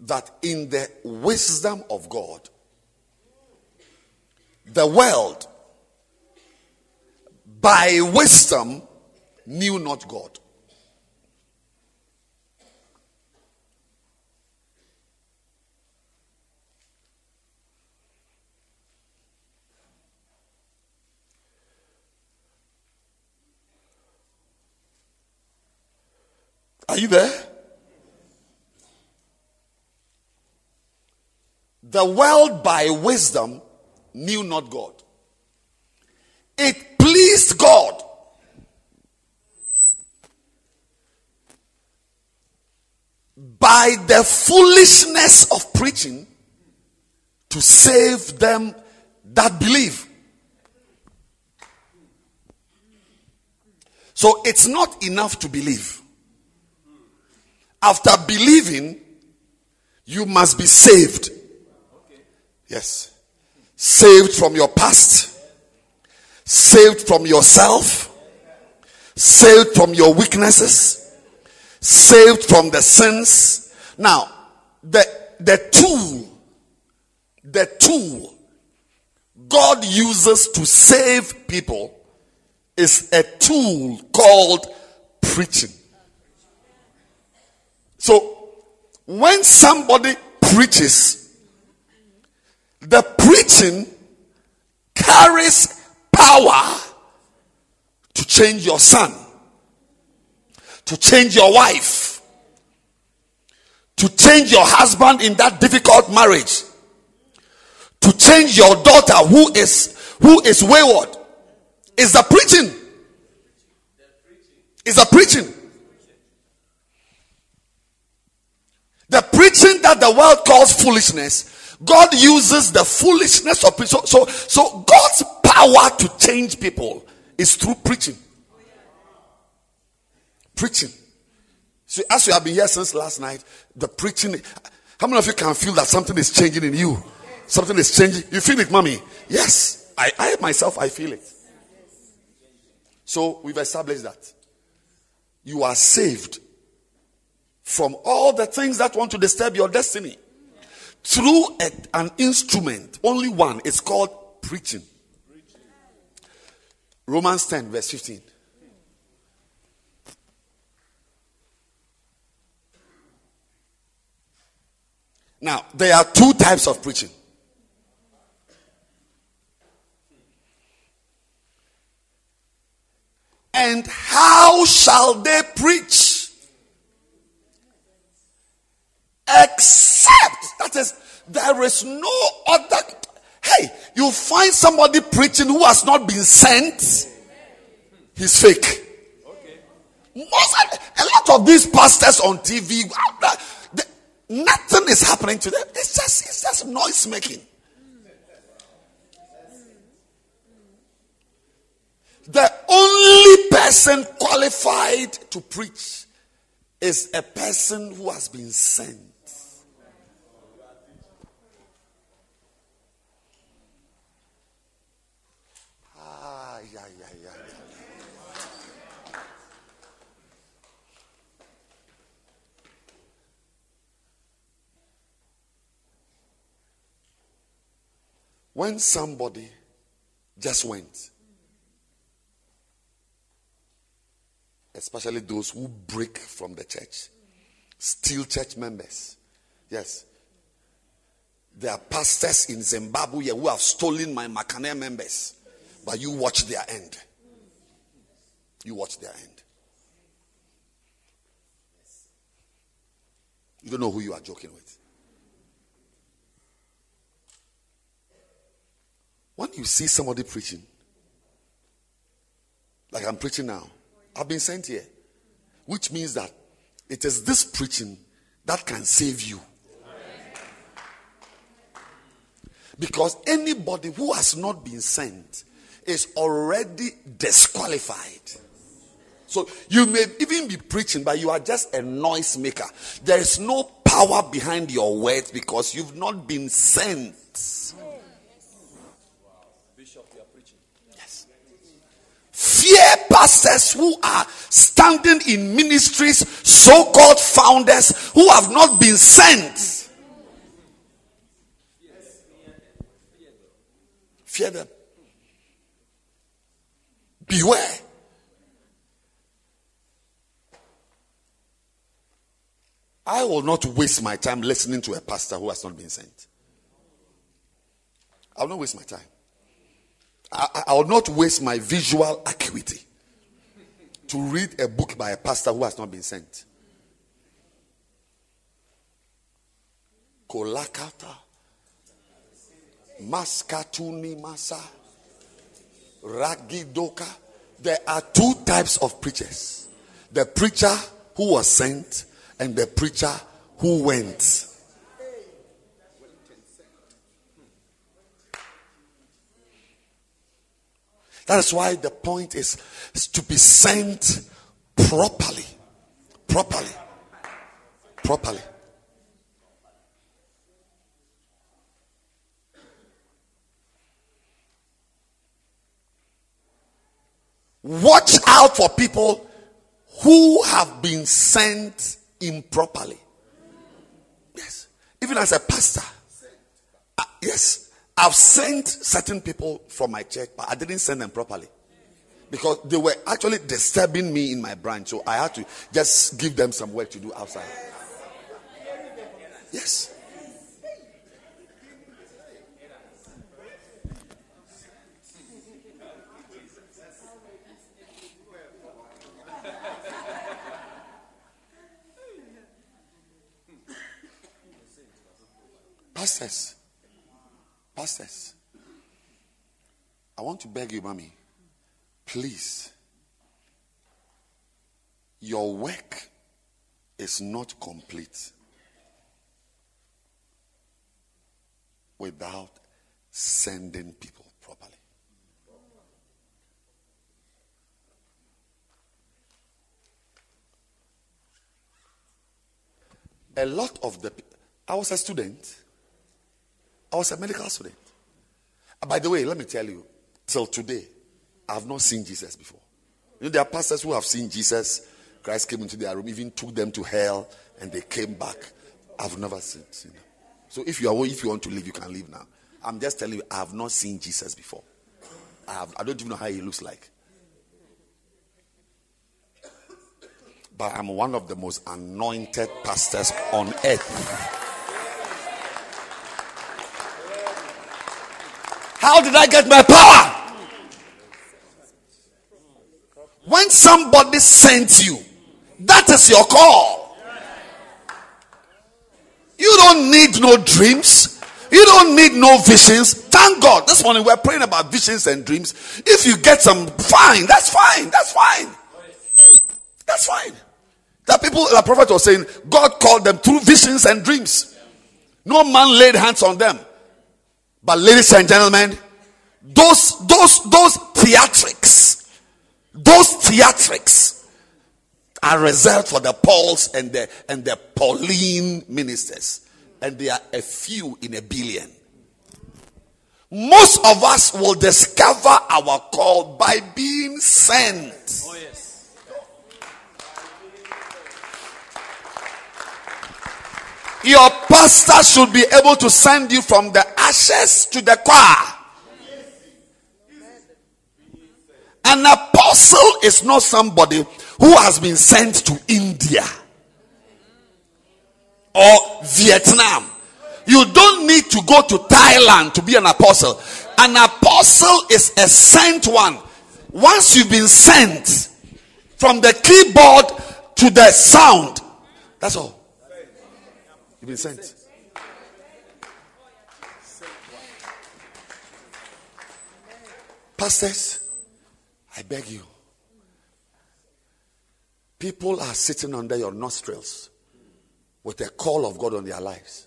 that in the wisdom of God, the world by wisdom knew not God. Are you there? The world by wisdom knew not God. It pleased God by the foolishness of preaching to save them that believe. So it's not enough to believe. After believing, you must be saved. Yes. Saved from your past, saved from yourself, saved from your weaknesses, saved from the sins. Now, the, the tool, the tool God uses to save people is a tool called preaching. So, when somebody preaches, the preaching carries power to change your son, to change your wife, to change your husband in that difficult marriage, to change your daughter who is who is wayward. Is the preaching. Is the preaching. The preaching that the world calls foolishness, God uses the foolishness of preaching. So, so, so God's power to change people is through preaching. Preaching. So as you have been here since last night, the preaching. How many of you can feel that something is changing in you? Something is changing. You feel it, mommy? Yes. I, I myself, I feel it. So we've established that. You are saved from all the things that want to disturb your destiny through a, an instrument, only one. It's called preaching. Romans 10, verse 15. Now, there are two types of preaching. And how shall they preach? Except, that is, there is no other. Hey, you find somebody preaching who has not been sent, he's fake. Most, a lot of these pastors on TV, nothing is happening to them. It's just, it's just noise making. The only person qualified to preach is a person who has been sent. Ah, yeah, yeah, yeah, yeah. When somebody just went, especially those who break from the church, steal church members. Yes. There are pastors in Zimbabwe who have stolen my Macanere members, but you watch their end. You watch their end. You don't know who you are joking with. When you see somebody preaching, like I'm preaching now, I've been sent here. Which means that it is this preaching that can save you. Because anybody who has not been sent is already disqualified. So you may even be preaching, but you are just a noise maker. There is no power behind your words because you've not been sent. Fear pastors who are standing in ministries, so called founders who have not been sent. Fear them. Beware. I will not waste my time listening to a pastor who has not been sent. I will not waste my time. I, I will not waste my visual acuity to read a book by a pastor who has not been sent. Kolakata. Maskatuni Masa. Ragidoka. There are two types of preachers the preacher who was sent and the preacher who went. That is why the point is, is to be sent properly. Properly. Properly. Watch out for people who have been sent improperly. Yes. Even as a pastor. Uh, yes. I've sent certain people from my church, but I didn't send them properly. Because they were actually disturbing me in my branch. So I had to just give them some work to do outside. Yes. Pastors, pastors, I want to beg you, mommy, please. Your work is not complete without sending people properly. A lot of the I was a student I was a medical student. Uh, by the way, let me tell you, till today, I have not seen Jesus before. You know, there are pastors who have seen Jesus. Christ came into their room, even took them to hell, and they came back. I've never seen, seen them. So if you are, if you want to leave, you can leave now. I'm just telling you, I have not seen Jesus before. I have. I don't even know how he looks like. But I'm one of the most anointed pastors on earth. How did I get my power? When somebody sent you, that is your call. You don't need no dreams. You don't need no visions. Thank God. This morning we're praying about visions and dreams. If you get some, fine. That's fine. That's fine. That's fine. That people, the prophet was saying, God called them through visions and dreams. No man laid hands on them. But ladies and gentlemen, those those those theatrics, those theatrics are reserved for the Pauls and the and the Pauline ministers, and they are a few in a billion. Most of us will discover our call by being sent. Oh, yes. Your pastor should be able to send you from the ashes to the choir. An apostle is not somebody who has been sent to India or Vietnam. You don't need to go to Thailand to be an apostle. An apostle is a sent one. Once you've been sent from the keyboard to the sound, that's all. You've been sent. Pastors, I beg you. People are sitting under your nostrils with a call of God on their lives.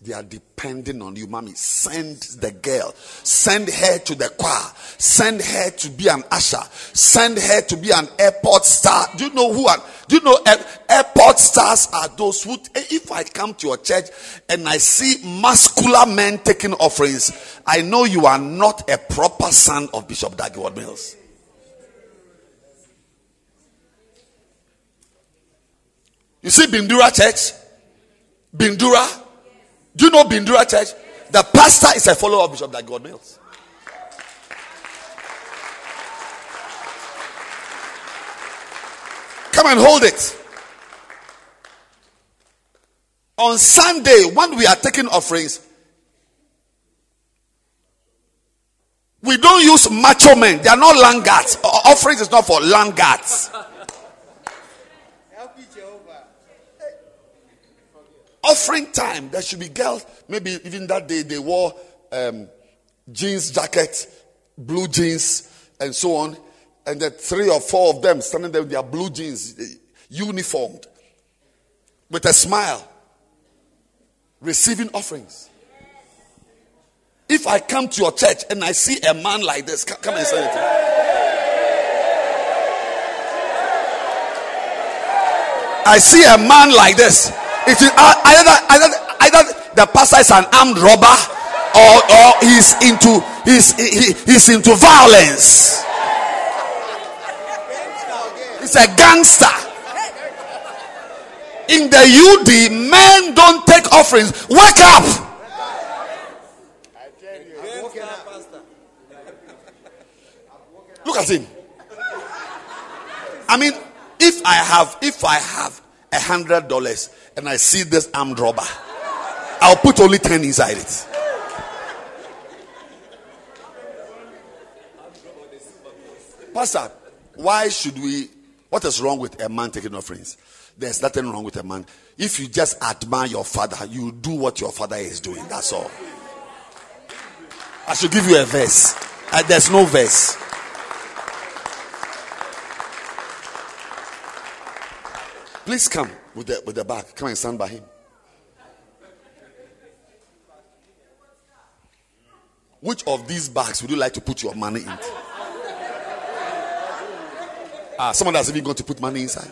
They are depending on you, mommy. Send the girl. Send her to the choir. Send her to be an usher. Send her to be an airport star. Do you know who are? Do you know eh, airport stars are those who? Eh, if I come to your church and I see muscular men taking offerings, I know you are not a proper son of Bishop Dag Heward-Mills. You see Bindura Church, Bindura. Do you know Bindura Church? The pastor is a follower of Bishop that God Mills. Come and hold it. On Sunday, when we are taking offerings, we don't use macho men. They are not langards. Offerings is not for langards. Offering time, there should be girls. Maybe even that day they wore um, jeans jacket, blue jeans, and so on. And the three or four of them standing there with their blue jeans, eh, uniformed, with a smile, receiving offerings. If I come to your church and I see a man like this, come and say it. I see a man like this. It is uh, either, either, either the pastor is an armed robber or, or he's into he's, he, he's into violence. He's a gangster. In the UD, men don't take offerings. Wake up! Look at him. I mean, if I have, if I have a hundred dollars and I see this armed robber, I'll put only 10 inside it. Pastor, why should we? What is wrong with a man taking offerings? There's nothing wrong with a man. If you just admire your father, you do what your father is doing. That's all. I should give you a verse. Uh, there's no verse. Please come with the, with the bag. Come and stand by him. Which of these bags would you like to put your money in? Ah, someone that's even going to put money inside.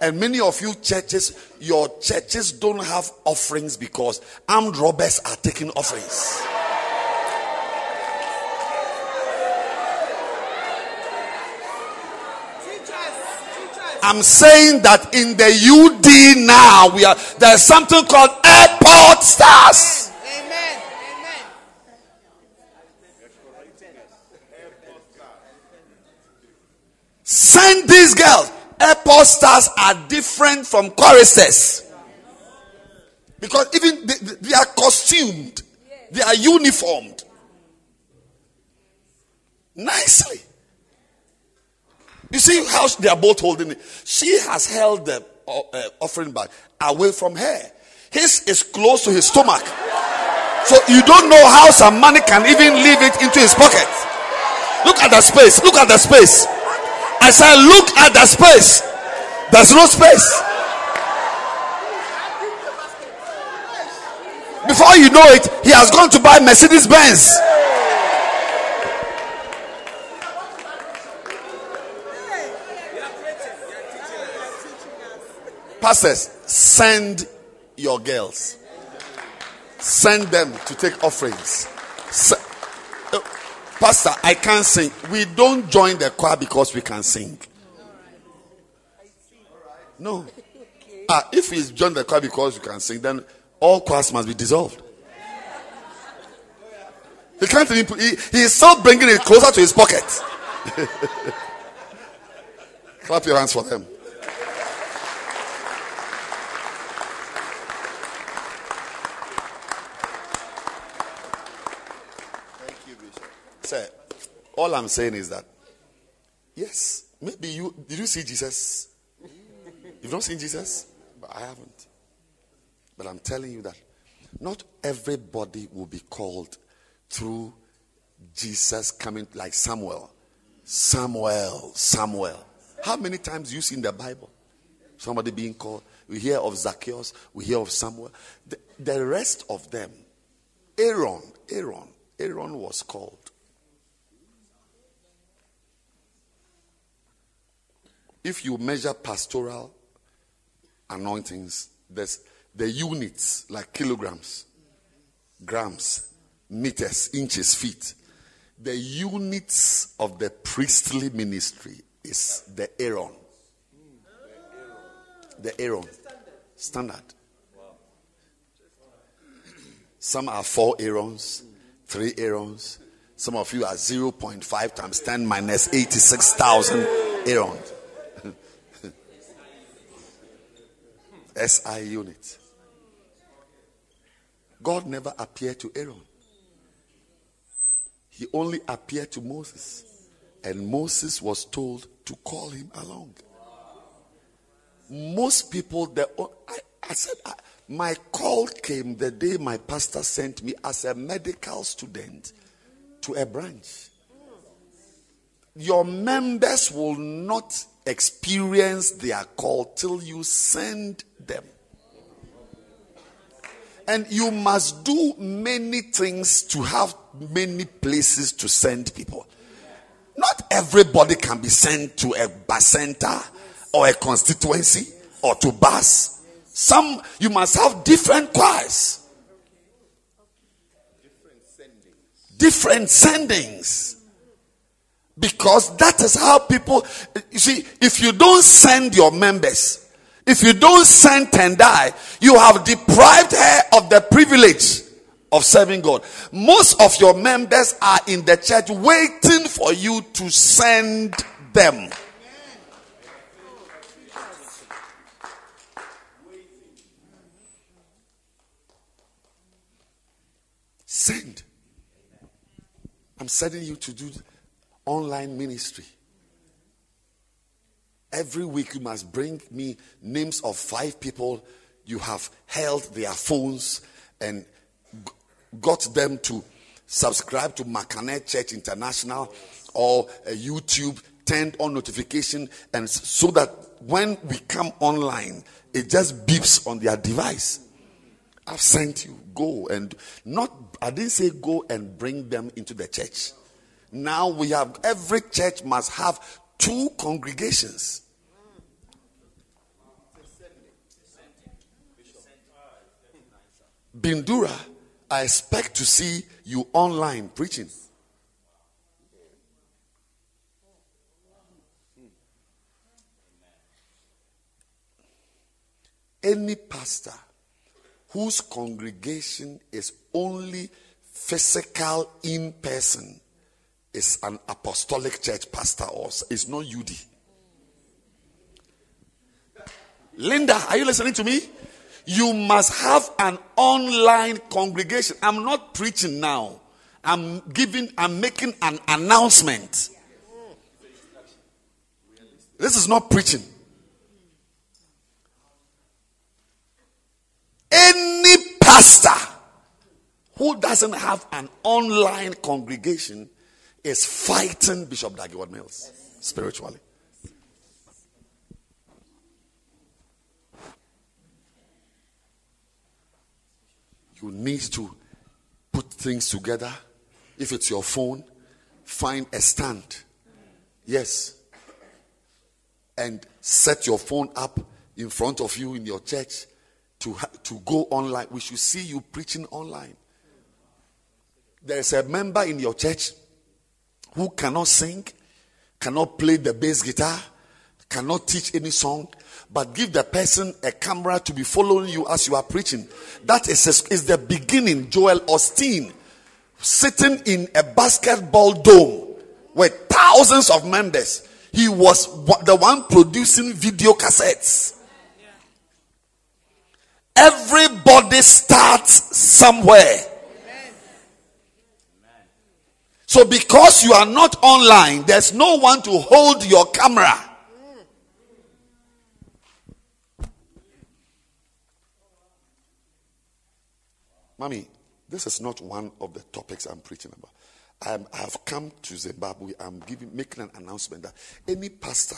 And many of you churches, your churches don't have offerings because armed robbers are taking offerings. I'm saying that in the UD now, we are there's something called airport stars. Amen. Amen. Send these girls. Airport stars are different from choristers. Because even they, they are costumed, they are uniformed nicely. You see how they are both holding it. She has held the uh, uh, offering bag away from her. His is close to his stomach. So you don't know how some money can even leave it into his pocket. Look at the space. Look at the space. I said, look at the space. There's no space. Before you know it, he has gone to buy Mercedes Benz. Pastors, send your girls. Send them to take offerings. Uh, Pastor, I can't sing. We don't join the choir because we can sing. No. Ah, if we join the choir because we can sing, then all choirs must be dissolved. He can't even he is still bringing it closer to his pocket. Clap your hands for them. Say, all I'm saying is that, yes, maybe you did you see Jesus? You've not seen Jesus? But I haven't. But I'm telling you that not everybody will be called through Jesus coming like Samuel. Samuel, Samuel. How many times you see in the Bible somebody being called? We hear of Zacchaeus, we hear of Samuel. The, the rest of them, Aaron, Aaron, Aaron was called. If you measure pastoral anointings, there's the units like kilograms, grams, meters, inches, feet. The units of the priestly ministry is the Aaron. The Aaron. Standard. Some are four Aarons, three Aarons. Some of you are 0.5 times 10 minus 86,000 Aarons. SI unit. God never appeared to Aaron. He only appeared to Moses. And Moses was told to call him along. Most people, the, I, I said, I, my call came the day my pastor sent me as a medical student to a branch. Your members will not experience their call till you send them. And you must do many things to have many places to send people. Not everybody can be sent to a bacenta or a constituency or to bus. Some you must have different choirs. Different sendings. Because that is how people you see, if you don't send your members, if you don't send Tendai, you have deprived her of the privilege of serving God. Most of your members are in the church waiting for you to send them. Send. I'm sending you to do online ministry. Every week you must bring me names of five people you have held their phones and got them to subscribe to Makanet Church International or uh, YouTube, turned on notification, and so that when we come online, it just beeps on their device. I've sent you. Go and not, I didn't say go and bring them into the church. Now we have, every church must have two congregations. Bindura, I expect to see you online preaching. Any pastor whose congregation is only physical in person is an apostolic church pastor or is not UD. Linda, are you listening to me? You must have an online congregation. I'm not preaching now. I'm giving, I'm making an announcement. This is not preaching. Any pastor who doesn't have an online congregation is fighting Bishop Dag Heward-Mills spiritually. You need to put things together. If it's your phone, find a stand. Yes. And set your phone up in front of you in your church to, to go online. We should see you preaching online. There's a member in your church who cannot sing, cannot play the bass guitar, cannot teach any song, but give the person a camera to be following you as you are preaching. That is, a, is the beginning. Joel Osteen sitting in a basketball dome with thousands of members. He was the one producing video cassettes. Everybody starts somewhere. So, because you are not online, there's no one to hold your camera. Mommy, this is not one of the topics I'm preaching about. I'm, I have come to Zimbabwe. I'm giving, making an announcement that any pastor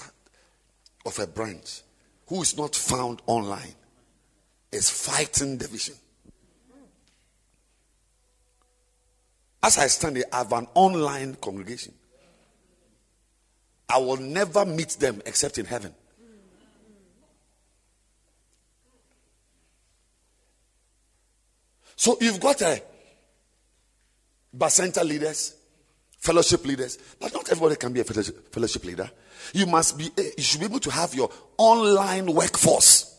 of a branch who is not found online is fighting the As I stand here, I have an online congregation. I will never meet them except in heaven. So you've got a bacenta leaders fellowship leaders, but not everybody can be a fellowship, fellowship leader. You must be, eh, you should be able to have your online workforce.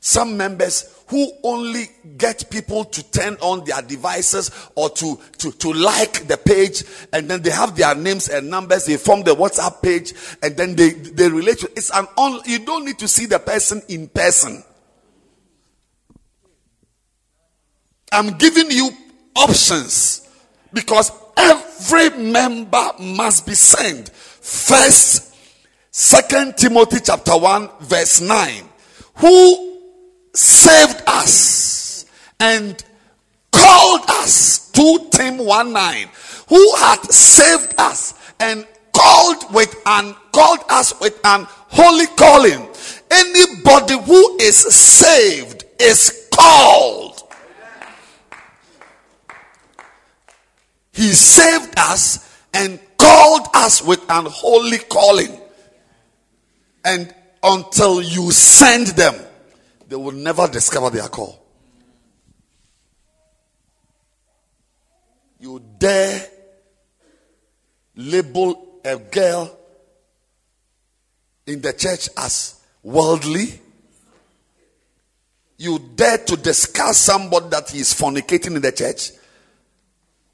Some members who only get people to turn on their devices or to, to, to like the page and then they have their names and numbers, they form the WhatsApp page and then they, they relate. To, it's an on, you don't need to see the person in person. I'm giving you options because every member must be sent. First, Second Timothy chapter 1 verse 9. Who saved us and called us. 2 Tim 1 9 who had saved us and called with and called us with an holy calling. Anybody who is saved is called. He saved us and called us with an holy calling. And until you send them they will never discover their call. You dare label a girl in the church as worldly? You dare to discuss somebody that he is fornicating in the church?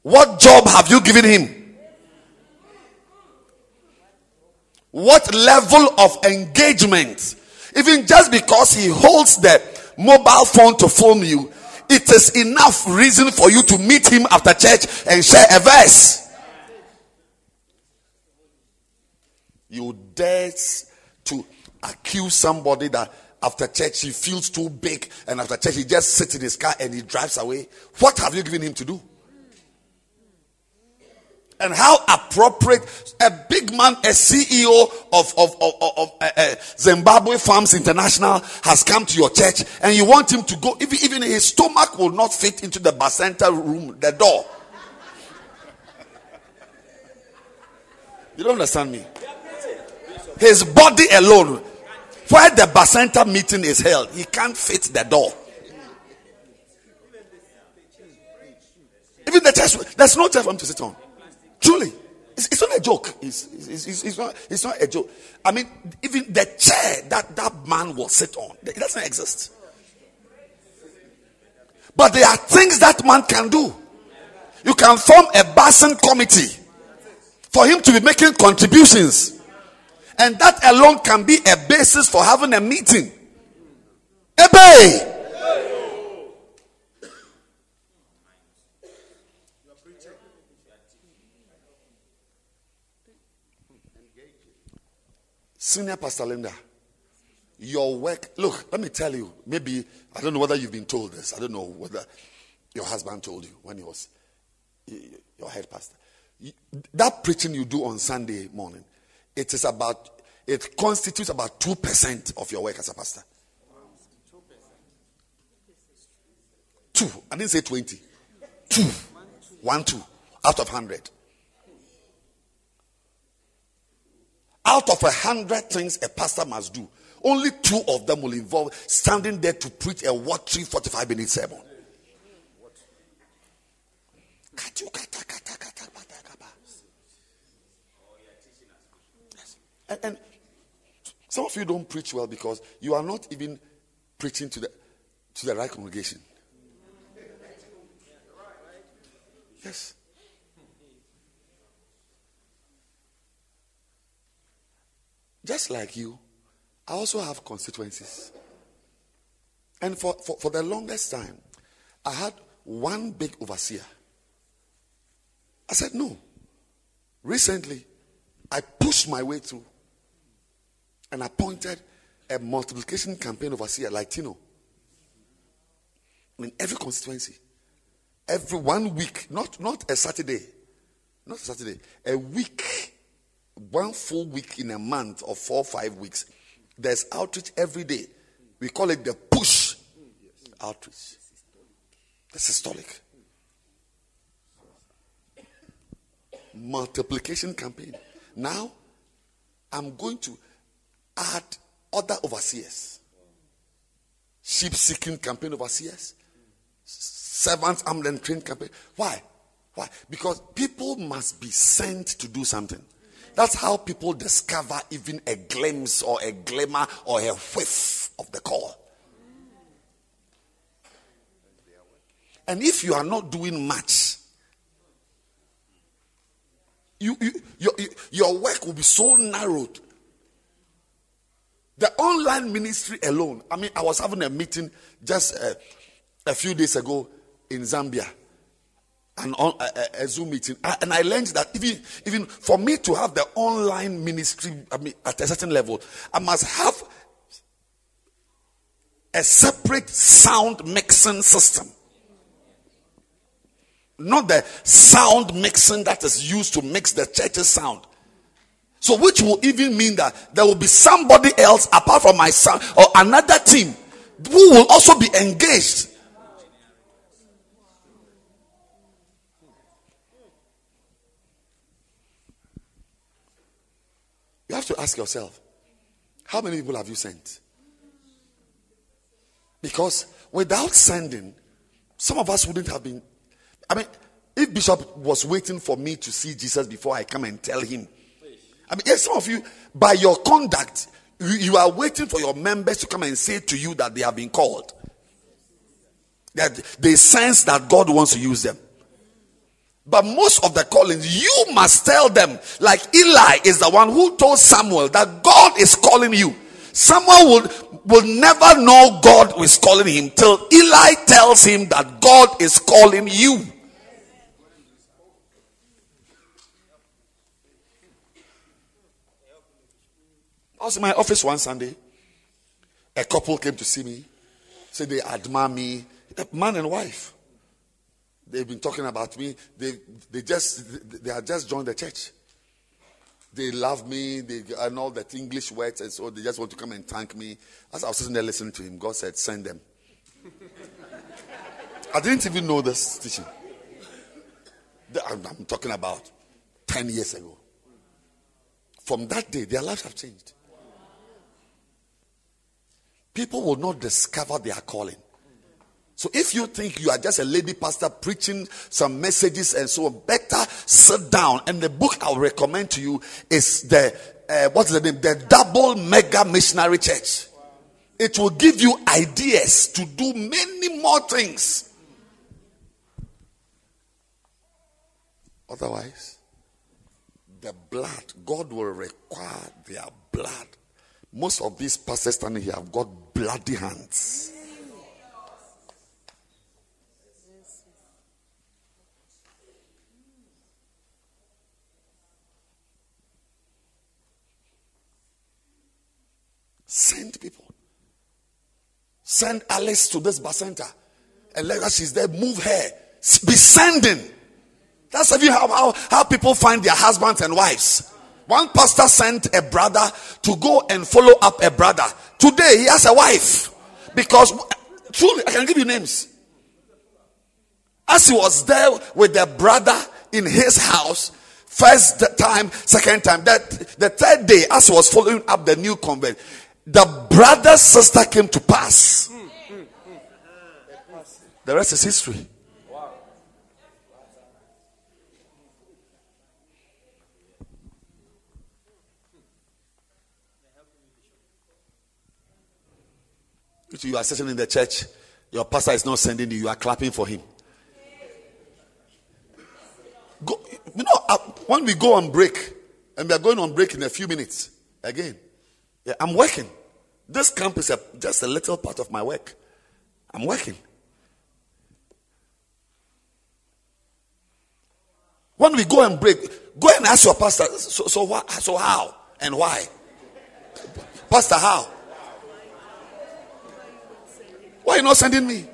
What job have you given him? What level of engagement even just because he holds the mobile phone to phone you, it is enough reason for you to meet him after church and share a verse. You dare to accuse somebody that after church he feels too big and after church he just sits in his car and he drives away. What have you given him to do? And how appropriate a big man, a CEO of, of, of, of uh, uh, Zimbabwe Farms International has come to your church and you want him to go, even, even his stomach will not fit into the bacenta room, the door. You don't understand me? His body alone, where the bacenta meeting is held, he can't fit the door. Even the church, there's no chair for him to sit on. Truly. It's, it's not a joke. It's, it's, it's, not, it's not a joke. I mean, even the chair that that man will sit on, it doesn't exist. But there are things that man can do. You can form a basin committee for him to be making contributions. And that alone can be a basis for having a meeting. Obey. Senior Pastor Linda, your work, look, let me tell you, maybe, I don't know whether you've been told this. I don't know whether your husband told you when he was your head pastor. That preaching you do on Sunday morning, it is about, it constitutes about 2% of your work as a pastor. Two. I didn't say 20. Two. One, two. Out of 100. Out of a hundred things a pastor must do, only two of them will involve standing there to preach a watery 45 minute sermon. And, and some of you don't preach well because you are not even preaching to the to the right congregation. Yes. Just like you, I also have constituencies. And for, for, for the longest time, I had one big overseer. I said, no. Recently, I pushed my way through and appointed a multiplication campaign overseer like Tino. In every constituency. Every one week, not, not a Saturday, not a Saturday, a week one full week in a month or four or five weeks, there's outreach every day. We call it the push outreach. The systolic. Multiplication campaign. Now, I'm going to add other overseers. Sheep seeking campaign overseers. Servants armed and trained campaign. Why? Why? Because people must be sent to do something. That's how people discover even a glimpse or a glimmer or a whiff of the call. And if you are not doing much, you, you, your, your work will be so narrowed. The online ministry alone. I mean, I was having a meeting just uh, a few days ago in Zambia, an on, a, a, Zoom meeting, I, and I learned that even even for me to have the online ministry, I mean, at a certain level, I must have a separate sound mixing system. Not the sound mixing that is used to mix the church's sound. So, which will even mean that there will be somebody else apart from my son or another team who will also be engaged. You have to ask yourself how many people have you sent? Because without sending, some of us wouldn't have been. I mean, if Bishop was waiting for me to see Jesus before I come and tell him, I mean, yes, some of you, by your conduct, you, you are waiting for your members to come and say to you that they have been called. That they sense that God wants to use them. But most of the callings, you must tell them, like Eli is the one who told Samuel that God is calling you. Someone will, will never know God is calling him till Eli tells him that God is calling you. I was in my office one Sunday. A couple came to see me. Said they admire me. Man and wife. They've been talking about me. They they just they had just joined the church. They love me. They and all that English words, and so they just want to come and thank me. As I was sitting there listening to him, God said, "Send them." I didn't even know this teaching. I'm talking about ten years ago. From that day, their lives have changed people will not discover their calling. So if you think you are just a lady pastor preaching some messages and so on, better sit down. And the book I'll recommend to you is the uh, what's the name? The Double Mega Missionary Church. It will give you ideas to do many more things. Otherwise, the blood, God will require their blood most of these pastors standing here have got bloody hands. Send people. Send Alice to this bacenta. And let her, she's there, move her. Be sending. That's how, how, how people find their husbands and wives. One pastor sent a brother to go and follow up a brother. Today he has a wife. Because truly, I can give you names. As he was there with the brother in his house, first time, second time, that the third day, as he was following up the new convent, the brother's sister came to pass. The rest is history. you are sitting in the church, your pastor is not sending you, you are clapping for him. Go, you know, uh, when we go on break, and we are going on break in a few minutes again, yeah, I'm working. This camp is a, just a little part of my work. I'm working. When we go and break, go and ask your pastor. So, so, what, so how and why? Pastor, how? Why are you not sending me?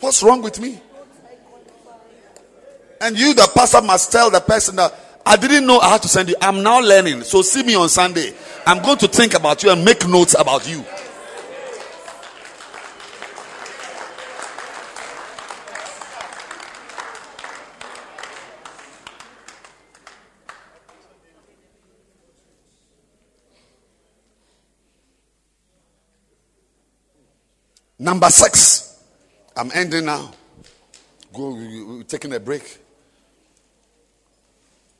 What's wrong with me? And you, the pastor, must tell the person that I didn't know I had to send you. I'm now learning. So see me on Sunday. I'm going to think about you and make notes about you. Number six. I'm ending now. Go, taking a break.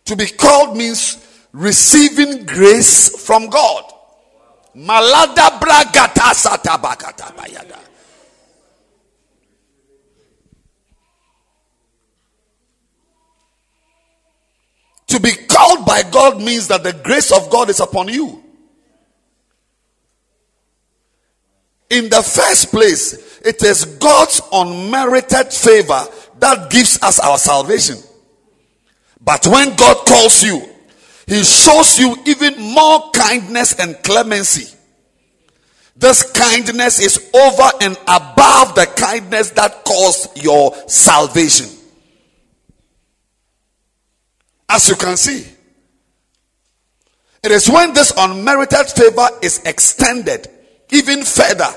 To be called means receiving grace from God. Malada bragata satabakata bayada. To be called by God means that the grace of God is upon you. In the first place, it is God's unmerited favor that gives us our salvation. But when God calls you, He shows you even more kindness and clemency. This kindness is over and above the kindness that caused your salvation. As you can see, it is when this unmerited favor is extended even further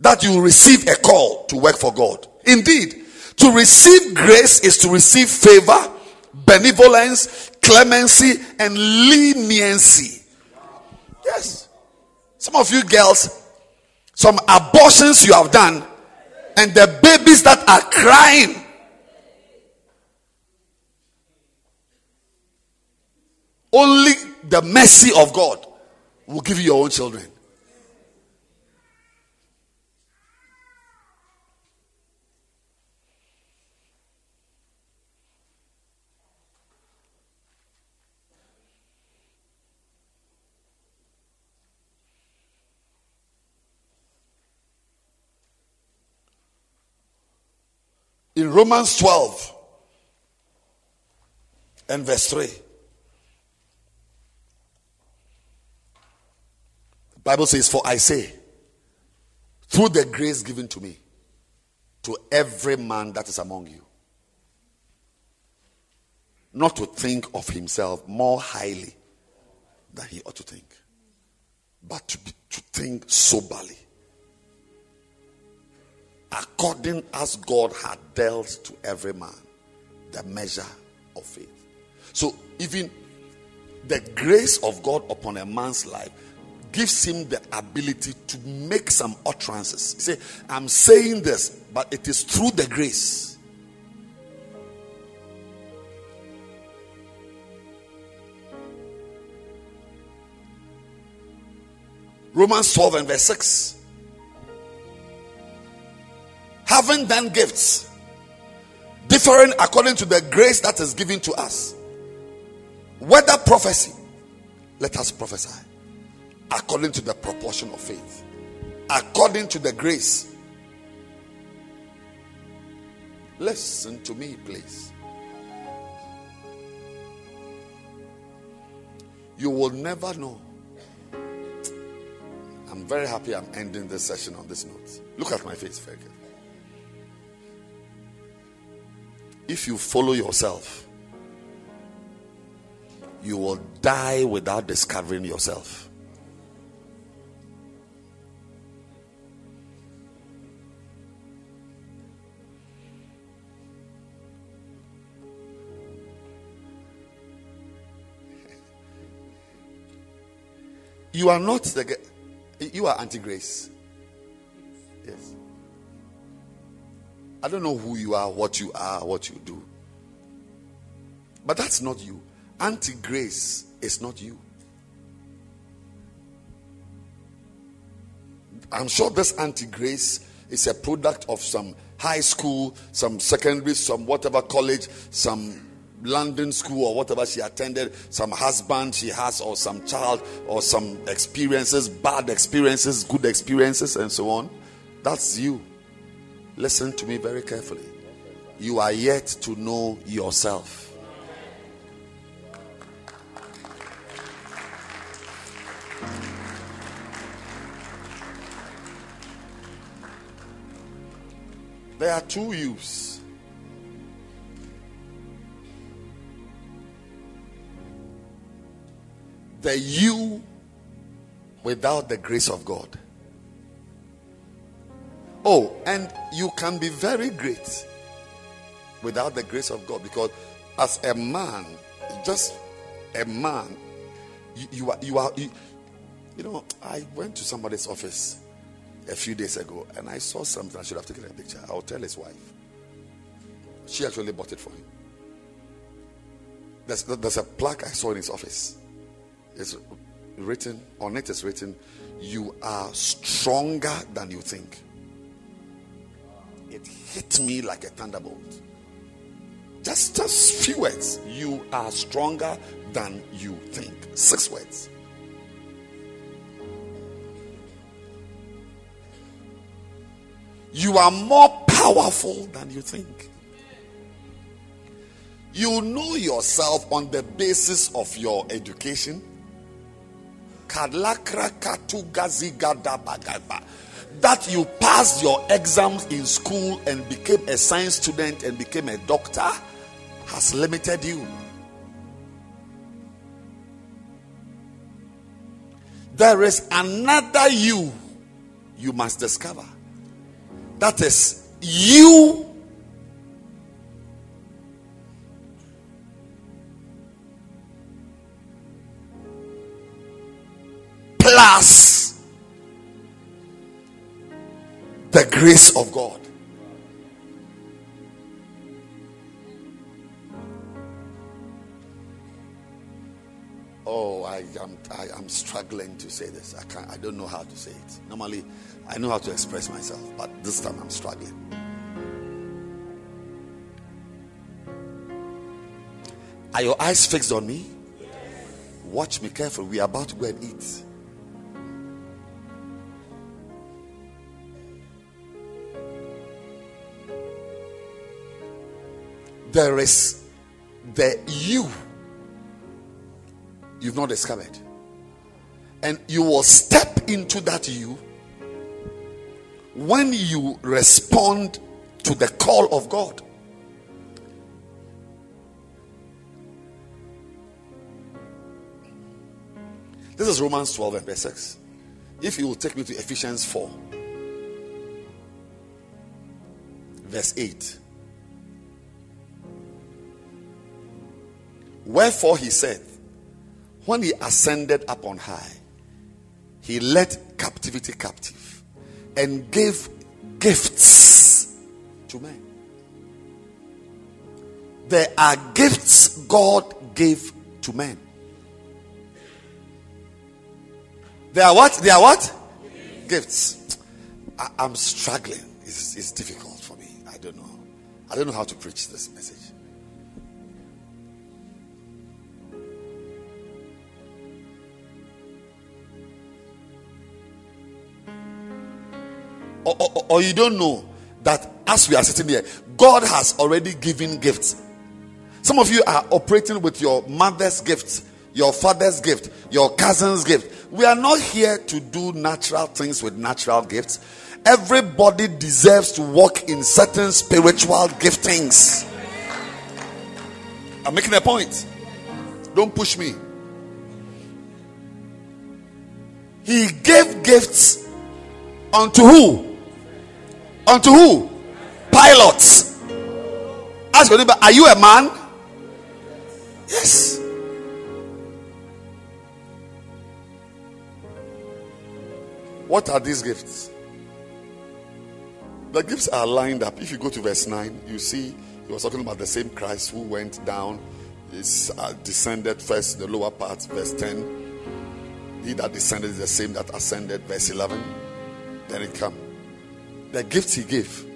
that you receive a call to work for God. Indeed, to receive grace is to receive favor, benevolence, clemency, and leniency. Yes. Some of you girls, some abortions you have done, and the babies that are crying Only the mercy of God will give you your own children. In Romans 12 and verse 3. The Bible says, For I say, through the grace given to me, to every man that is among you, not to think of himself more highly than he ought to think, but to, be, to think soberly, according as God had dealt to every man the measure of faith. So, even the grace of God upon a man's life gives him the ability to make some utterances. Say, I'm saying this, but it is through the grace. Romans 12 and verse 6. Having done gifts, differing according to the grace that is given to us, whether prophecy, let us prophesy according to the proportion of faith, according to the grace. Listen to me, please. You will never know. I'm very happy I'm ending this session on this note. Look at my face very If you follow yourself, you will die without discovering yourself. You are not the you are anti grace. Yes. I don't know who you are, what you are, what you do. But that's not you. Anti grace is not you. I'm sure this anti grace is a product of some high school, some secondary, some whatever college, some London school or whatever she attended, some husband she has, or some child, or some experiences, bad experiences, good experiences, and so on. That's you. Listen to me very carefully. You are yet to know yourself. There are two yous. the you without the grace of God. Oh, and you can be very great without the grace of God because as a man, just a man, you, you are you are you, you know, I went to somebody's office a few days ago and I saw something. I should have taken a picture. I'll tell his wife. She actually bought it for him. There's, there's a plaque I saw in his office. It's written, on it is written, You are stronger than you think. It hit me like a thunderbolt. Just, just few words. You are stronger than you think. Six words. You are more powerful than you think. You know yourself on the basis of your education. That you passed your exams in school and became a science student and became a doctor has limited you. There is another you you must discover. That is you plus grace of God. Oh, I am I am struggling to say this. I can't I don't know how to say it. Normally I know how to express myself, but this time I'm struggling. Are your eyes fixed on me? Watch me carefully. We are about to go and eat. There is the you you've not discovered. And you will step into that you when you respond to the call of God. This is Romans 12 and verse 6. If you will take me to Ephesians 4, verse 8. Wherefore he said, when he ascended up on high, he led captivity captive and gave gifts to men. There are gifts God gave to men. They are what? They are what? Gifts. I, am struggling. It's, it's difficult for me. I don't know. I don't know how to preach this message. Or, or, you don't know that as we are sitting here, God has already given gifts. Some of you are operating with your mother's gifts, your father's gift, your cousin's gift. We are not here to do natural things with natural gifts. Everybody deserves to walk in certain spiritual giftings. I'm making a point. Don't push me. He gave gifts unto who? Unto who? Pilots. Ask your neighbor, are you a man? Yes. What are these gifts? The gifts are lined up. If you go to verse 9, you see he was talking about the same Christ who went down, is uh, descended first, the lower part, verse 10. He that descended is the same that ascended, verse 11. Then it comes the gifts he gave.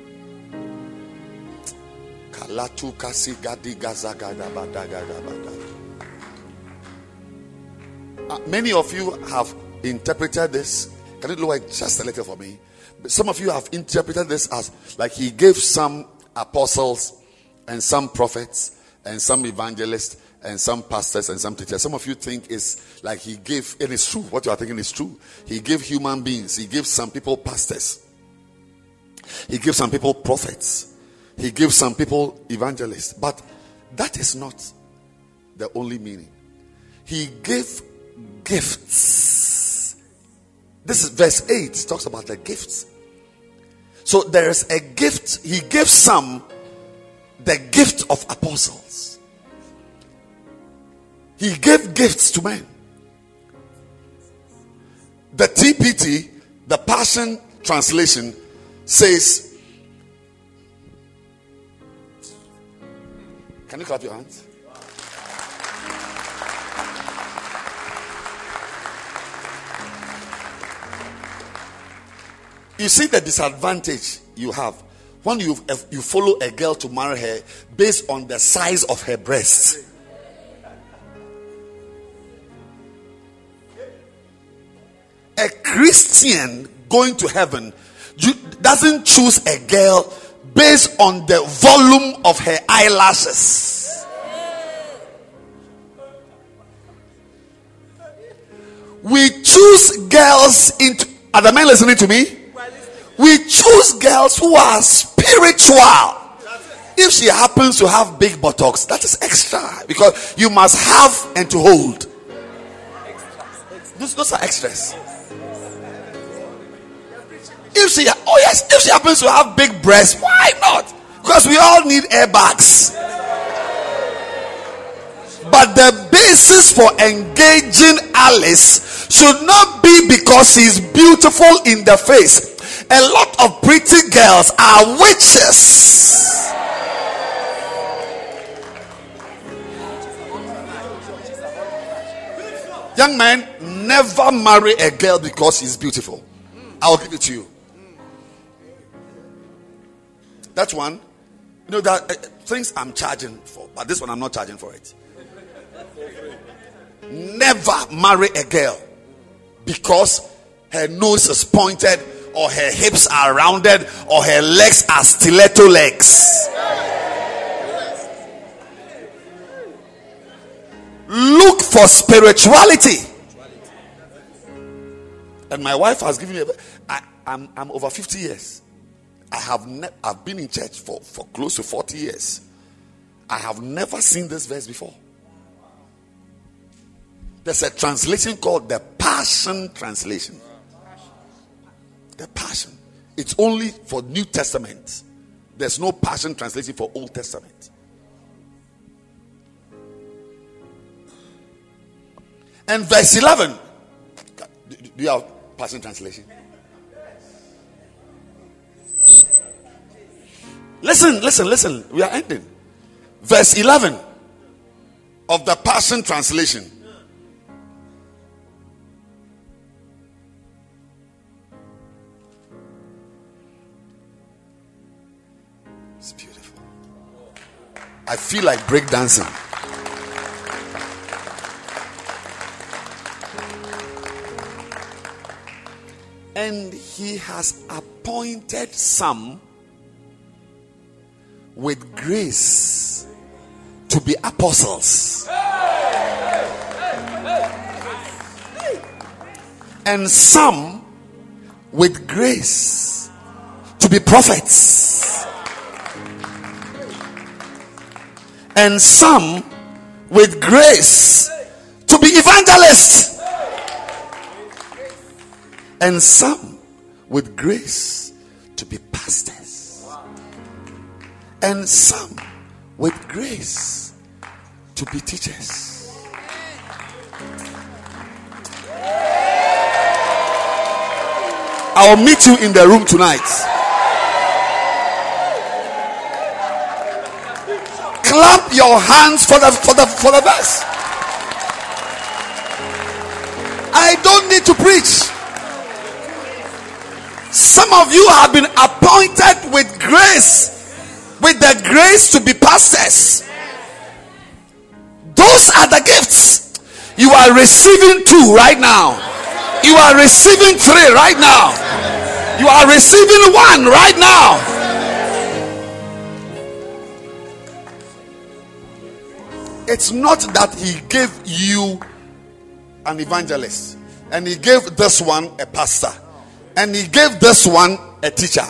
Uh, many of you have interpreted this. Can you lower just a little for me? Some of you have interpreted this as like he gave some apostles and some prophets and some evangelists and some pastors and some teachers. Some of you think it's like he gave, and it's true. What you are thinking is true. He gave human beings. He gave some people pastors. He gives some people prophets. He gives some people evangelists. But that is not the only meaning. He gave gifts. This is verse 8 talks about the gifts. So there is a gift. He gave some the gift of apostles. He gave gifts to men. The TPT, the Passion Translation, says, Can you clap your hands? You see the disadvantage you have when you, you follow a girl to marry her based on the size of her breasts. A Christian going to heaven doesn't choose a girl based on the volume of her eyelashes. We choose girls into. Are the men listening to me? We choose girls who are spiritual. If she happens to have big buttocks, that is extra because you must have and to hold. Those, those are extras. If she, oh yes, if she happens to have big breasts, why not? Because we all need airbags. But the basis for engaging Alice should not be because she's beautiful in the face. A lot of pretty girls are witches. Young man, never marry a girl because she's beautiful. I'll give it to you. That's one. You know that uh, things I'm charging for, but this one I'm not charging for it. Never marry a girl because her nose is pointed or her hips are rounded or her legs are stiletto legs. Look for spirituality. And my wife has given me. A, I, I'm, I'm over 50 years. I have ne- I've been in church for, for close to 40 years. I have never seen this verse before. There's a translation called the Passion Translation. The Passion. It's only for New Testament. There's no Passion Translation for Old Testament. And verse 11. Do you have Passion Translation? Listen, listen, listen. We are ending. Verse 11 of the Passion Translation. It's beautiful. I feel like breakdancing. And he has appointed some with grace to be apostles. And some with grace to be prophets. And some with grace to be evangelists. And some with grace to be pastors. And some with grace to be teachers. I'll meet you in the room tonight. Clap your hands for the for the for the verse. I don't need to preach. Some of you have been appointed with grace, with the grace to be pastors. Those are the gifts. You are receiving two right now. You are receiving three right now. You are receiving one right now. It's not that he gave you an evangelist and he gave this one a pastor and he gave this one a teacher.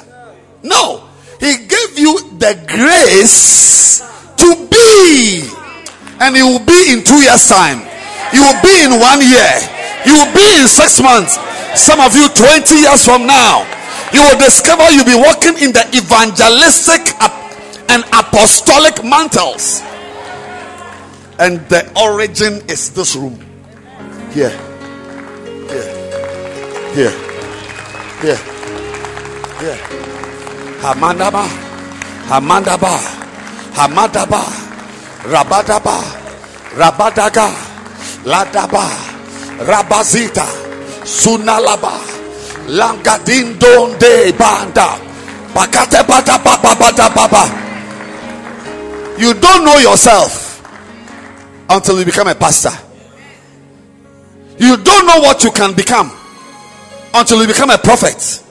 No, he gave you the grace to be, and it will be in two years' time. You will be in one year. You will be in six months. Some of you, 20 years from now, you will discover you'll be walking in the evangelistic and apostolic mantles. And the origin is this room. Here. Here. Here. Here. Here. Hamadaba. Hamadaba. Hamadaba. Rabadaba. Rabadaga. Ladaba. Rabazita. Sunalaba. Langadin don de banda. Bakate bata baba bata baba. You don't know yourself until you become a pastor. You don't know what you can become until you become a prophet.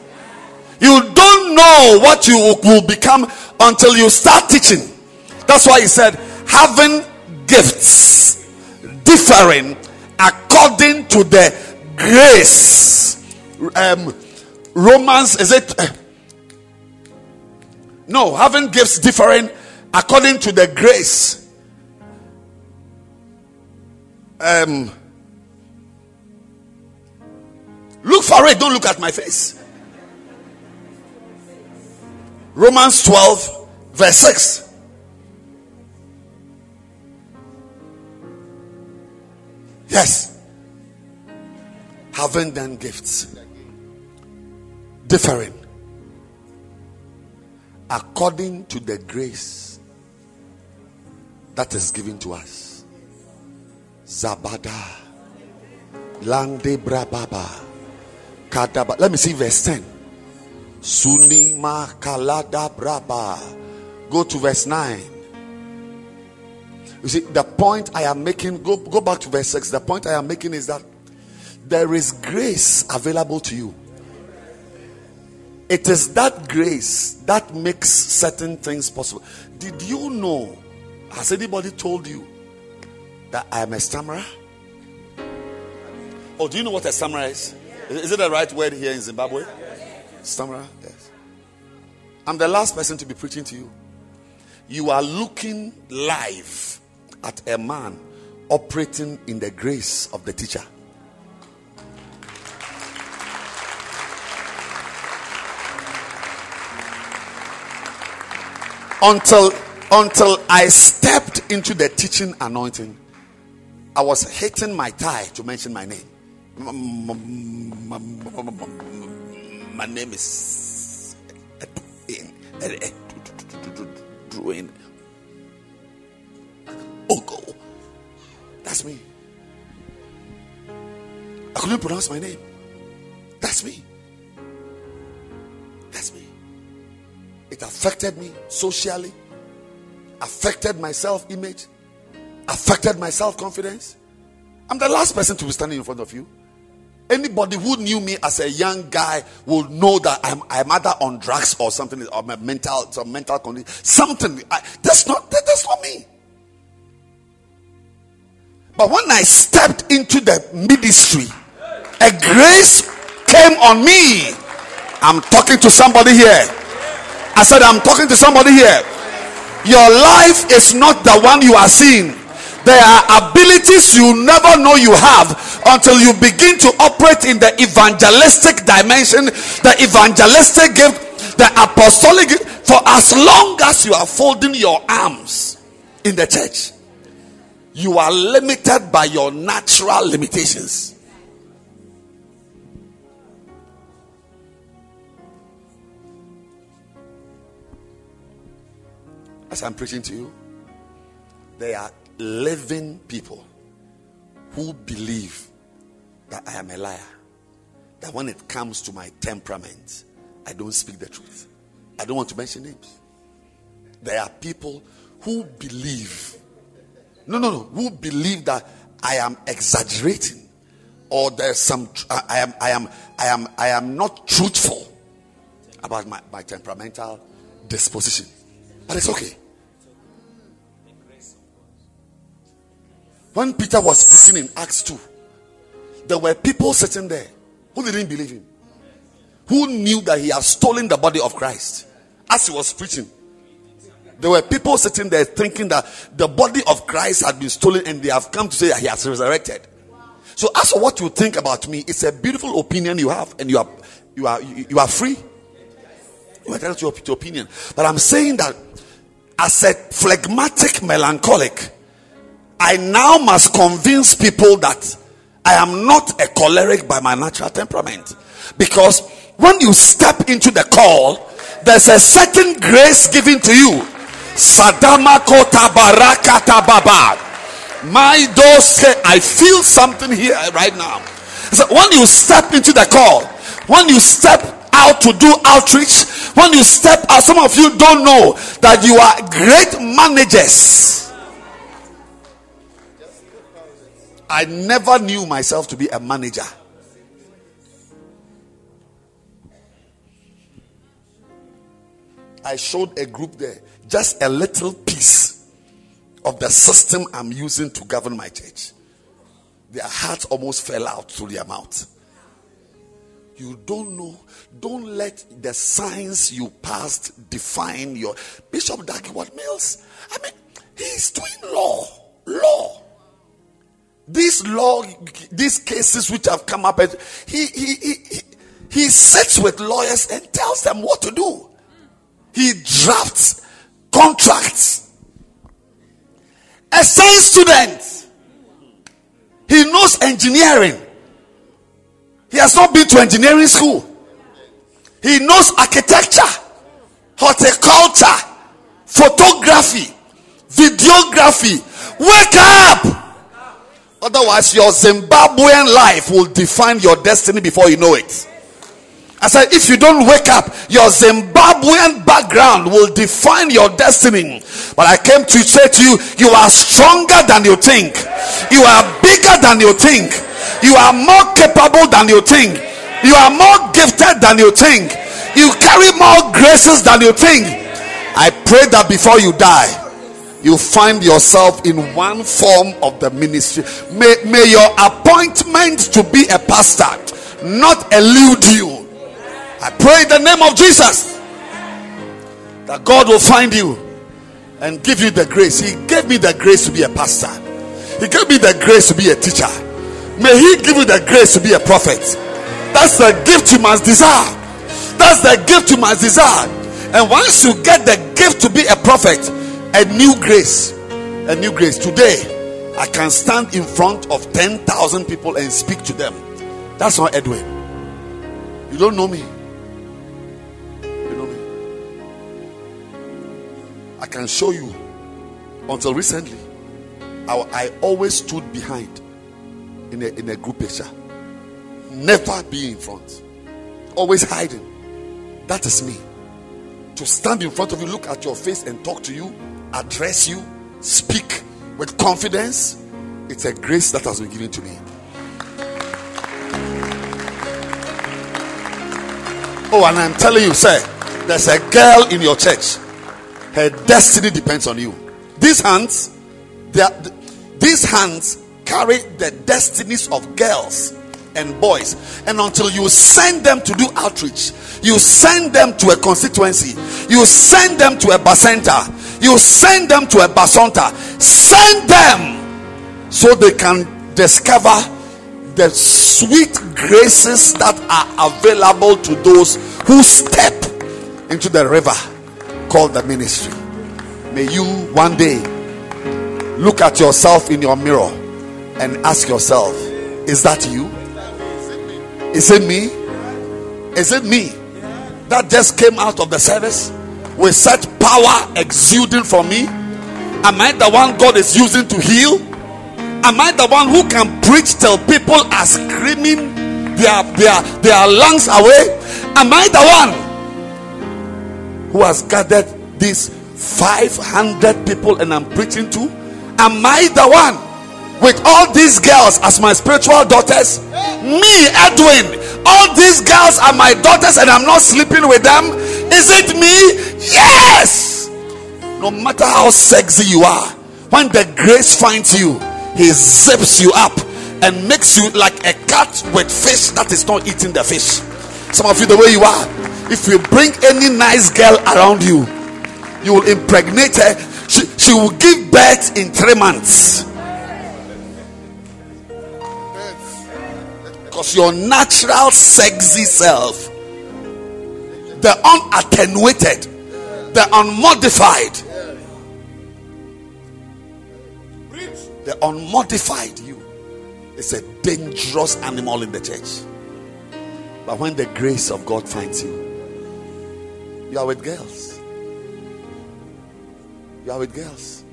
You don't know what you will become until you start teaching. That's why he said, having gifts differing according to the grace. Um, Romans, is it? uh, no, having gifts differing according to the grace. Um, look for it, don't look at my face. Romans 12, verse 6. Yes. Having then gifts differing according to the grace that is given to us. Zabada. Lande brababa. Kadaba. Let me see verse 10. Sunima kalada braba. Go to verse 9. You see, the point I am making, go, go back to verse 6. The point I am making is that there is grace available to you. It is that grace that makes certain things possible. Did you know? Has anybody told you that I am a stammerer? Oh, do you know what a stammerer is? Is it the right word here in Zimbabwe? Stammerer? Yes. I'm the last person to be preaching to you. You are looking live at a man operating in the grace of the teacher. until until I stepped into the teaching anointing, I was hitting my thigh to mention my name. My name is Edwin Ogo. That's me. I couldn't pronounce my name. That's me. That's me. It affected me socially, affected my self image, affected my self confidence. I'm the last person to be standing in front of you. Anybody who knew me as a young guy will know that I'm, I'm either on drugs or something, or my mental, some mental condition, something. I, that's not that, that's not me. But when I stepped into the ministry, a grace came on me. I'm talking to somebody here. I said, I'm talking to somebody here. Your life is not the one you are seeing. There are abilities you never know you have until you begin to operate in the evangelistic dimension, the evangelistic gift, the apostolic gift. For as long as you are folding your arms in the church, you are limited by your natural limitations. As I'm preaching to you, there are living people who believe that I am a liar. That when it comes to my temperament, I don't speak the truth. I don't want to mention names. There are people who believe, no, no, no, who believe that I am exaggerating or there's some, I am, I am, I am, I am not truthful about my, my temperamental disposition. But it's okay. When Peter was preaching in Acts 2, there were people sitting there who didn't believe him, who knew that he had stolen the body of Christ as he was preaching. There were people sitting there thinking that the body of Christ had been stolen and they have come to say that he has resurrected. So, as for what you think about me, it's a beautiful opinion you have, and you are you are you, are free. You are entitled to your opinion. But I'm saying that as a phlegmatic melancholic, I now must convince people that I am not a choleric by my natural temperament. Because when you step into the call, there's a certain grace given to you. Sadama kota barakata baba. My say I feel something here right now. So when you step into the call, when you step out to do outreach, when you step out, some of you don't know that you are great managers. I never knew myself to be a manager. I showed a group there just a little piece of the system I'm using to govern my church. Their hearts almost fell out through their mouth. You don't know. Don't let the signs you passed define your Bishop Dag Heward-Mills. I mean, he's doing law. Law. These law, these cases which have come up, he, he, he, he, sits with lawyers and tells them what to do. He drafts contracts. A science student, he knows engineering. He has not been to engineering school. He knows architecture, horticulture, photography, videography. Wake up! Otherwise, your Zimbabwean life will define your destiny before you know it. I said, if you don't wake up, your Zimbabwean background will define your destiny. But I came to say to you, you are stronger than you think. You are bigger than you think. You are more capable than you think. You are more gifted than you think. You carry more graces than you think. I pray that before you die, you find yourself in one form of the ministry. May, may your appointment to be a pastor not elude you. I pray in the name of Jesus that God will find you and give you the grace. He gave me the grace to be a pastor, He gave me the grace to be a teacher. May He give you the grace to be a prophet. That's the gift you must desire. That's the gift you must desire. And once you get the gift to be a prophet, a new grace, a new grace. Today, I can stand in front of 10,000 people and speak to them. That's not Edwin. You don't know me. You know me. I can show you. Until recently, I, I always stood behind in a, in a group picture. Never be in front. Always hiding. That is me. To stand in front of you, look at your face, and talk to you, address you, speak with confidence. It's a grace that has been given to me. Oh, and I'm telling you, sir, there's a girl in your church. Her destiny depends on you. These hands, are, these hands carry the destinies of girls and boys. And until you send them to do outreach, you send them to a constituency, you send them to a bacenta, you send them to a basonta, send them so they can discover the sweet graces that are available to those who step into the river called the ministry. May you one day look at yourself in your mirror and ask yourself, Is that you? Is it me? Is it me that just came out of the service with such power exuding from me? Am I the one God is using to heal? Am I the one who can preach till people are screaming their, their, their lungs away? Am I the one who has gathered these 500 people and I'm preaching to? Am I the one with all these girls as my spiritual daughters? Me, Edwin, all these girls are my daughters and I'm not sleeping with them. Is it me? Yes. No matter how sexy you are, when the grace finds you, he zips you up and makes you like a cat with fish that is not eating the fish. Some of you, the way you are, if you bring any nice girl around you, you will impregnate her. She, she will give birth in three months. Because your natural sexy self, the unattenuated, the unmodified, the unmodified you is a dangerous animal in the church. But when the grace of God finds you, you are with girls. You are with girls.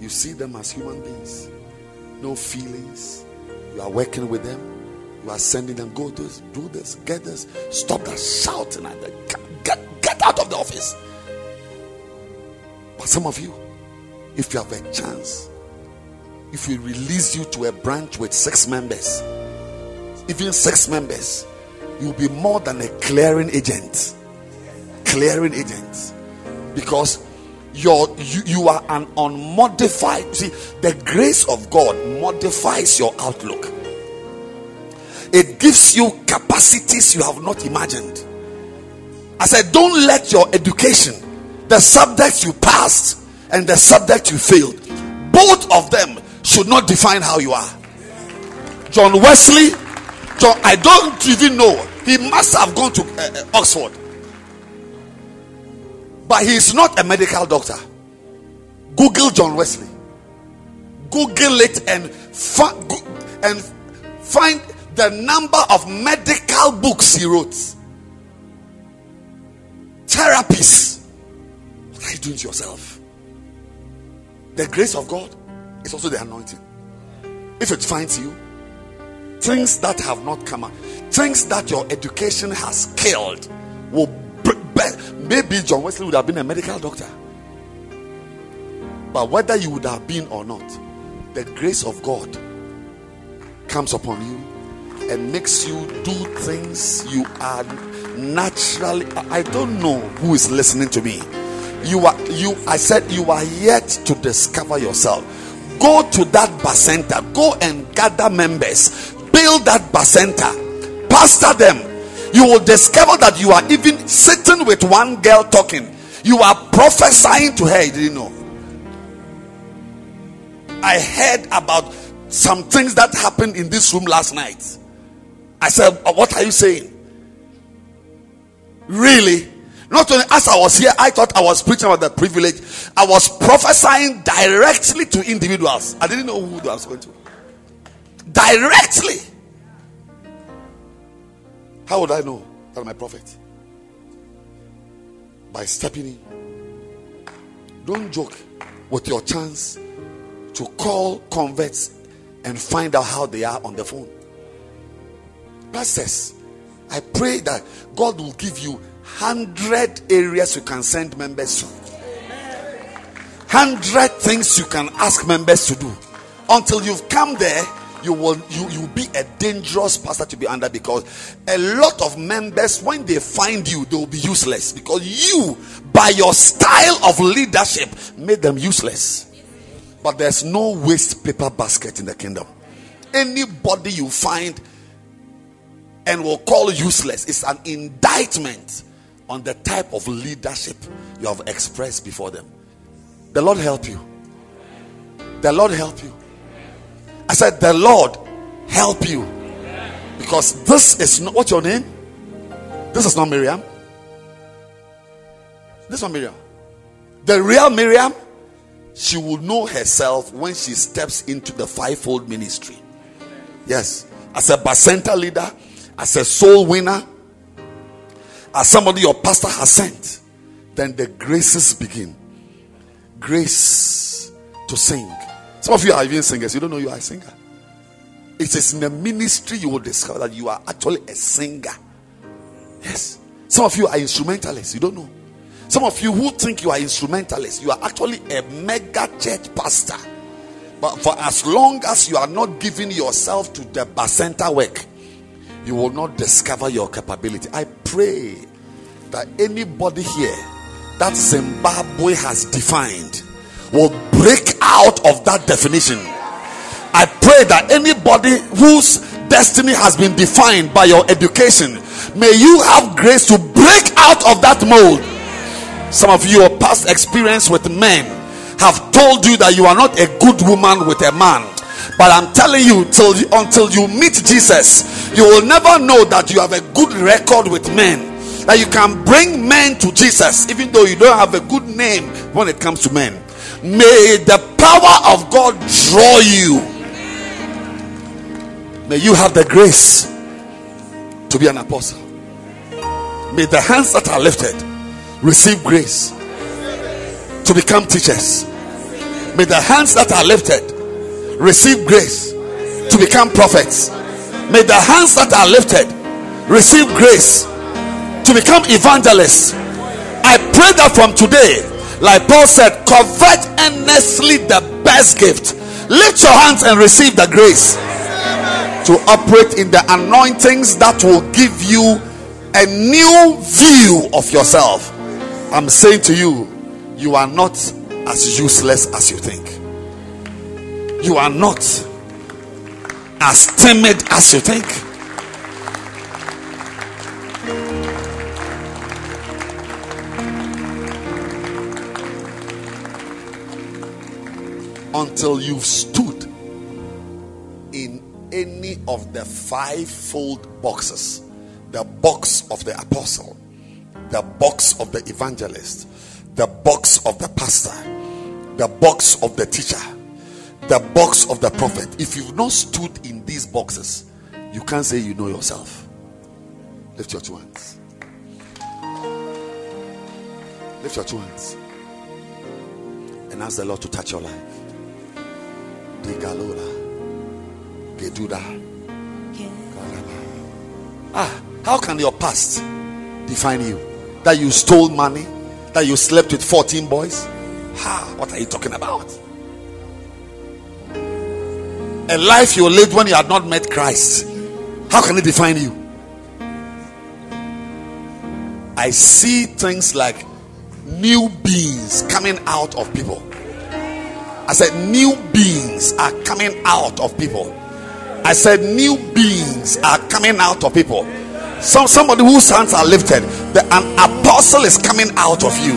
You see them as human beings, no feelings. You are working with them. You are sending them, go this, do this, get this, stop that shouting at them. Get, get out of the office. But some of you, if you have a chance, if we release you to a branch with six members, even six members, you'll be more than a clearing agent. Clearing agent. Because you're, you, you are an unmodified. See, the grace of God modifies your outlook it gives you capacities you have not imagined. I said, don't let your education, the subjects you passed and the subject you failed, both of them should not define how you are. John Wesley, John, I don't even know. He must have gone to uh, Oxford, but he is not a medical doctor. Google John Wesley. Google it and fi- and find the number of medical books he wrote, therapies. What are you doing to yourself? The grace of God is also the anointing. If it finds you, things that have not come out, things that your education has killed, will maybe John Wesley would have been a medical doctor. But whether you would have been or not, the grace of God comes upon you and makes you do things you are naturally i don't know who is listening to me. You are you i said you are yet to discover yourself. Go to that bacenta. go and gather members. Build that bacenta. pastor them. You will discover that you are even sitting with one girl talking. You are prophesying to her you didn't know. I heard about some things that happened in this room last night I said, uh, What are you saying? Really? Not only as I was here, I thought I was preaching about the privilege. I was prophesying directly to individuals. I didn't know who I was going to. Directly. How would I know that a prophet? By stepping in. Don't joke with your chance to call converts and find out how they are on the phone pastors, I pray that God will give you hundred areas you can send members to. Hundred things you can ask members to do. Until you've come there, you will you you be a dangerous pastor to be under because a lot of members when they find you they will be useless because you by your style of leadership made them useless but there's no waste paper basket in the kingdom anybody you find and will call useless is an indictment on the type of leadership you have expressed before them. The Lord help you. The Lord help you. I said, The Lord help you. Because this is not what's your name? This is not Miriam. This one Miriam. The real Miriam, she will know herself when she steps into the fivefold ministry. Yes, as a Bacenta leader, as a soul winner, as somebody your pastor has sent, then the graces begin. Grace to sing. Some of you are even singers, you don't know you are a singer. It is in the ministry you will discover that you are actually a singer. Yes. Some of you are instrumentalists, you don't know. Some of you who think you are instrumentalists, you are actually a mega church pastor. But for as long as you are not giving yourself to the center work, you will not discover your capability. I pray that anybody here that Zimbabwe has defined will break out of that definition. I pray that anybody whose destiny has been defined by your education, may you have grace to break out of that mold. Some of your past experience with men have told you that you are not a good woman with a man but I'm telling you, till you, until you meet Jesus, you will never know that you have a good record with men. That you can bring men to Jesus, even though you don't have a good name when it comes to men. May the power of God draw you. May you have the grace to be an apostle. May the hands that are lifted receive grace to become teachers. May the hands that are lifted receive grace to become prophets. May the hands that are lifted receive grace to become evangelists. I pray that from today, like Paul said, covet earnestly the best gift. Lift your hands and receive the grace to operate in the anointings that will give you a new view of yourself. I'm saying to you, you are not as useless as you think. You are not as timid as you think. Until you've stood in any of the fivefold boxes the box of the apostle, the box of the evangelist, the box of the pastor, the box of the teacher, the box of the prophet. If you've not stood in these boxes, you can't say you know yourself. Lift your two hands. Lift your two hands and ask the Lord to touch your life. Digalola. Geduda. Ah, how can your past define you? That you stole money, that you slept with 14 boys? Ha, what are you talking about? A life you lived when you had not met Christ. How can it define you? I see things like new beings coming out of people. I said, new beings are coming out of people. I said, new beings are coming out of people. Some somebody whose hands are lifted. The, an apostle is coming out of you.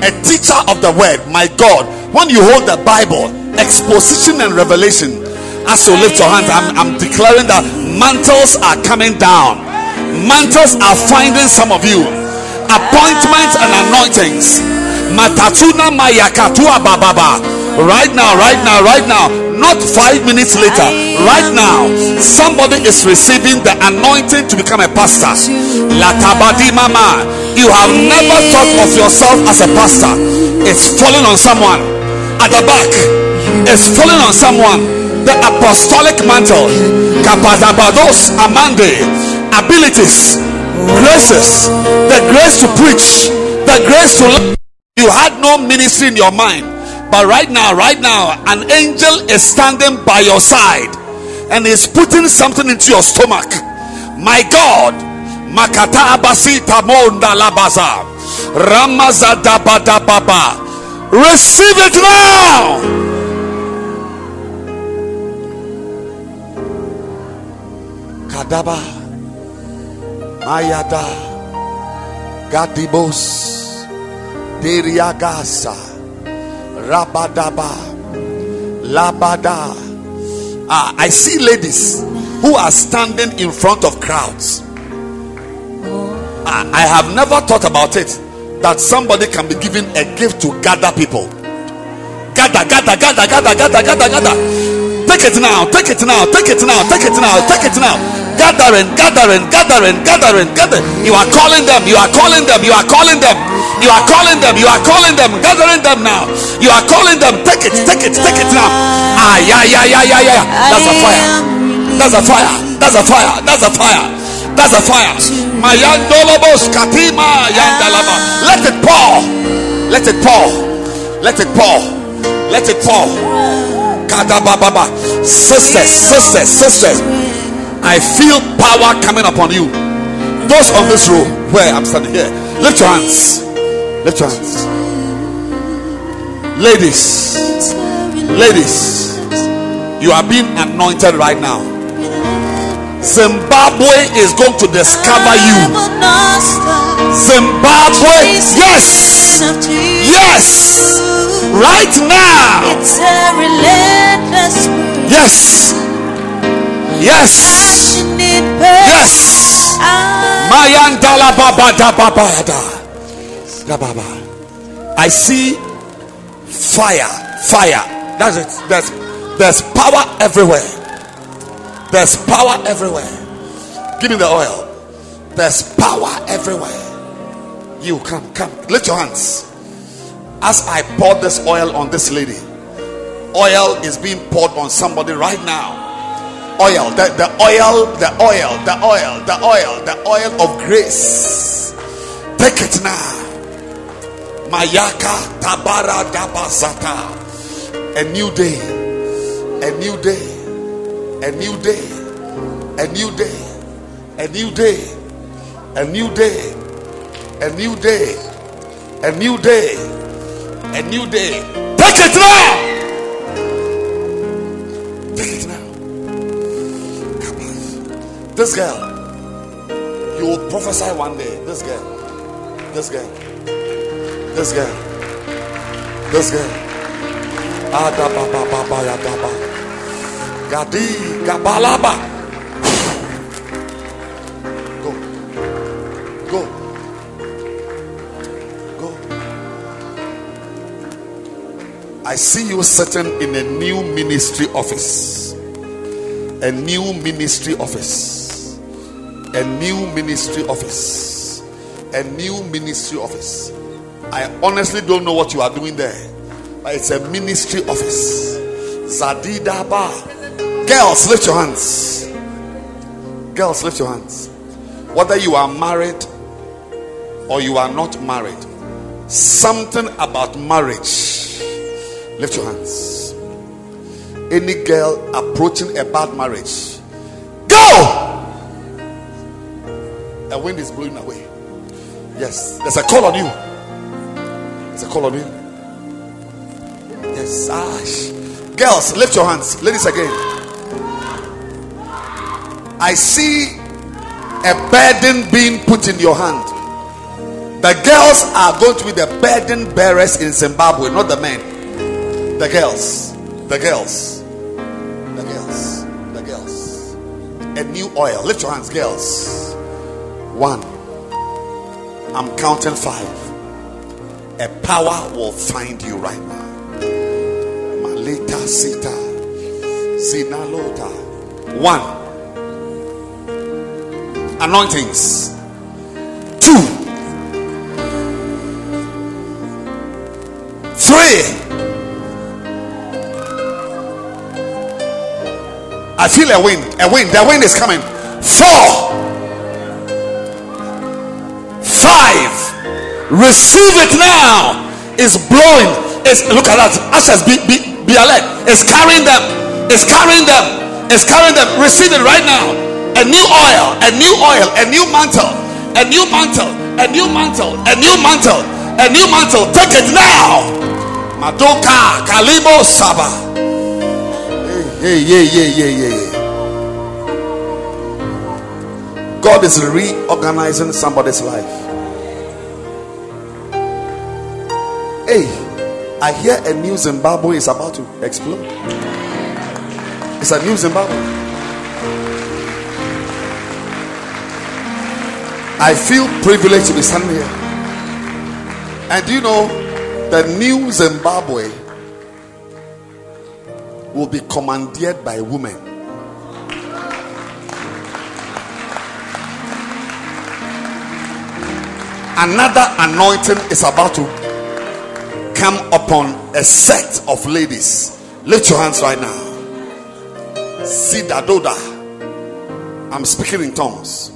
A teacher of the word. My God, when you hold the Bible, exposition and revelation, as you lift your hands, I'm, I'm declaring that mantles are coming down. Mantles are finding some of you. Appointments and anointings. Matatuna mayakatua bababa. Right now, right now, right now. Not five minutes later. Right now, somebody is receiving the anointing to become a pastor. Latabadi mama. You have never thought of yourself as a pastor. It's falling on someone at the back. It's falling on someone the apostolic mantle, kapadabados amande, abilities, graces, the grace to preach, the grace to. You had no ministry in your mind, but right now, right now, an angel is standing by your side and is putting something into your stomach. My God, makata abasita monda labaza, ramazadabadababa. Receive it now. Kadaba Mayada Gadibos Diriagasa Rabadaba Labada. Ah, I see ladies who are standing in front of crowds. Ah, I have never thought about it that somebody can be given a gift to gather people. Gather gather gather gather gather gather gather. Take it now take it now take it now take it now take it now gathering, gathering, gathering, gathering, gathering. You are calling them, you are calling them, you are calling them, you are calling them, you are calling them, gathering them now. You are calling them, take it, take it, take it now. Ah, yeah, yeah, yeah, yeah, yeah. That's a fire. That's a fire. That's a fire. That's a fire. That's a fire. Mayandolobos katima yandalaba. Let it pour. Let it pour. Let it pour. Let it pour. Kadababa. Sisters, sisters, sisters. I feel power coming upon you. Those on this row where I'm standing here, lift your hands. Lift your hands. Ladies, ladies, you are being anointed right now. Zimbabwe is going to discover you. Zimbabwe, yes, yes, right now. Yes, yes, yes. Mayandala babada babada. I see fire, fire. That's it. There's there's power everywhere. There's power everywhere. Give me the oil. There's power everywhere. You come, come. Lift your hands. As I pour this oil on this lady, oil is being poured on somebody right now. Oil, the, the oil, the oil, the oil, the oil, the oil of grace. Take it now. Mayaka Tabara Dabazata. A new day. A new day. A new day. A new day. A new day. A new day. A new day. A new day. A new day. Take it now. Take it now. This girl. You will prophesy one day. This girl. This girl. This girl. This girl. Adaba baba baya daba. Gadi gabalaba. Go. Go. Go. I see you sitting in a new ministry office. A new ministry office. A new ministry office. A new ministry office. I honestly don't know what you are doing there, but it's a ministry office. Zadidaba. Girls, lift your hands. Girls, lift your hands. Whether you are married or you are not married, something about marriage. Lift your hands. Any girl approaching a bad marriage, go! A wind is blowing away. Yes, there's a call on you. There's a call on you. Yes, ash. Girls, lift your hands. Ladies again. I see a burden being put in your hand. The girls are going to be the burden bearers in Zimbabwe, not the men. The girls. The girls. The girls. The girls. A new oil. Lift your hands, girls. One. I'm counting five. A power will find you right now. Malita Sita. Sinalota. One. Anointings. Two. Three. I feel a wind. A wind. The wind is coming. Four. Five. Receive it now. It's blowing. It's look at that. Ashes be, be, be alert. It's carrying them. It's carrying them. It's carrying them. Receive it right now. A new oil, a new oil, a new mantle, a new mantle, a new mantle, a new mantle, a new mantle. Take it now. Madoka Kalimo Saba. Hey, hey, yeah, yeah, yeah, yeah. God is reorganizing somebody's life. Hey, I hear a new Zimbabwe is about to explode. It's a new Zimbabwe. I feel privileged to be standing here. And you know the new Zimbabwe will be commandeered by women? Another anointing is about to come upon a set of ladies. Lift your hands right now. Sida Doda. I'm speaking in tongues.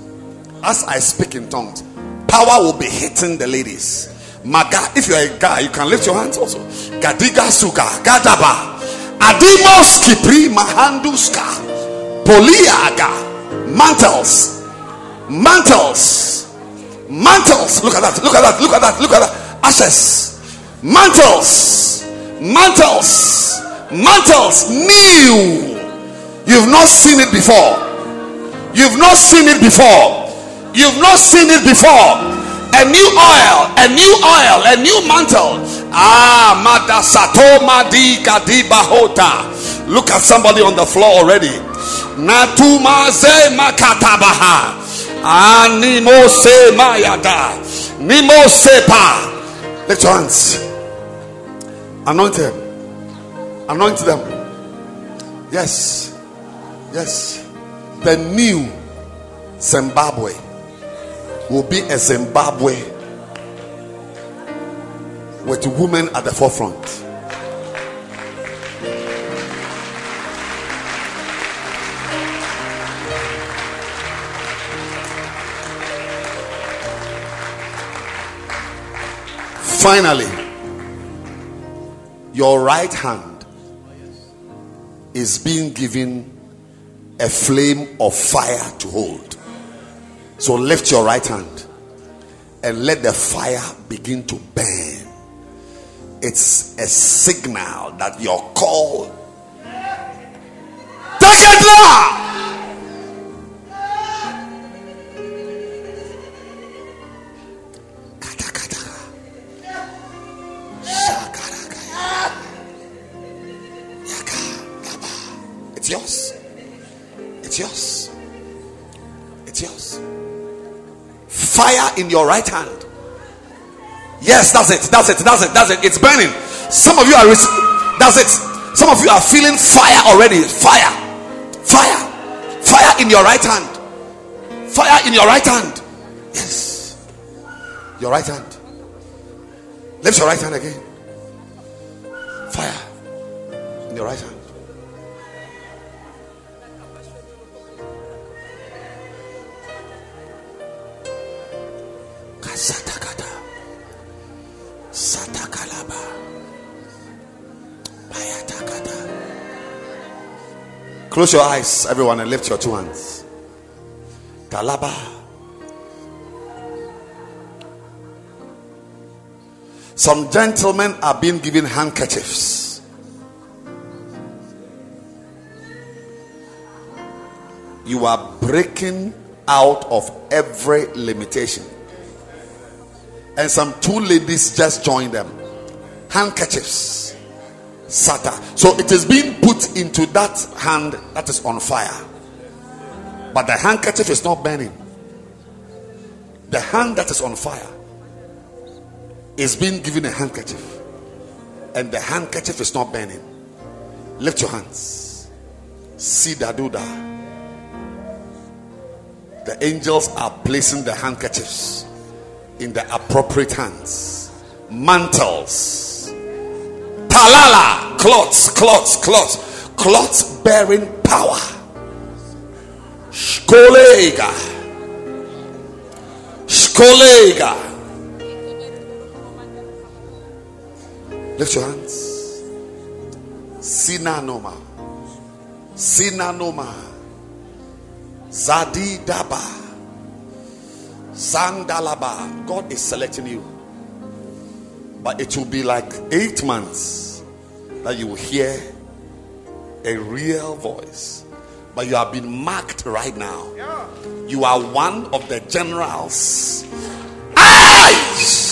As I speak in tongues, power will be hitting the ladies. Maga, if you're a guy, you can lift your hands also. Gadiga Suga, Gadaba, Adimos Kipri Mahanduska, Poliaga, mantles, mantles, mantles. Look at that, look at that, look at that, look at that. Ashes, mantles, mantles, mantles, new. You've not seen it before. You've not seen it before. You've not seen it before. A new oil, a new oil, a new mantle. Ah, Mada Sato Madi Bahota. Look at somebody on the floor already. Natumaze Makatabaha. Animo se mayada. Nimo sepa. Lift your hands. Anoint them. Anoint them. Yes. Yes. The new Zimbabwe will be a Zimbabwe with women at the forefront. Finally, your right hand is being given a flame of fire to hold. So lift your right hand and let the fire begin to burn. It's a signal that your call. Take it now. Fire in your right hand. Yes, that's it. That's it. That's it. That's it. It's burning. Some of you are. Rec- that's it. Some of you are feeling fire already. Fire. Fire. Fire in your right hand. Fire in your right hand. Yes. Your right hand. Lift your right hand again. Fire in your right hand. Kasatakata. Satakalaba. Payatakata. Close your eyes, everyone, and lift your two hands. Kalaba. Some gentlemen are being given handkerchiefs. You are breaking out of every limitation. And some two ladies just joined them. Handkerchiefs. Sata. So it is being put into that hand that is on fire. But the handkerchief is not burning. The hand that is on fire is being given a handkerchief. And the handkerchief is not burning. Lift your hands. See Daduda. The angels are placing the handkerchiefs in the appropriate hands. Mantles. Talala. Cloths, cloths, cloths. Cloths bearing power. Shkolega. Shkolega. Lift your hands. Sinanoma. Sinanoma. Zadi Daba. Sandalaba. God is selecting you. But it will be like eight months that you will hear a real voice. But you have been marked right now. You are one of the generals. Eyes.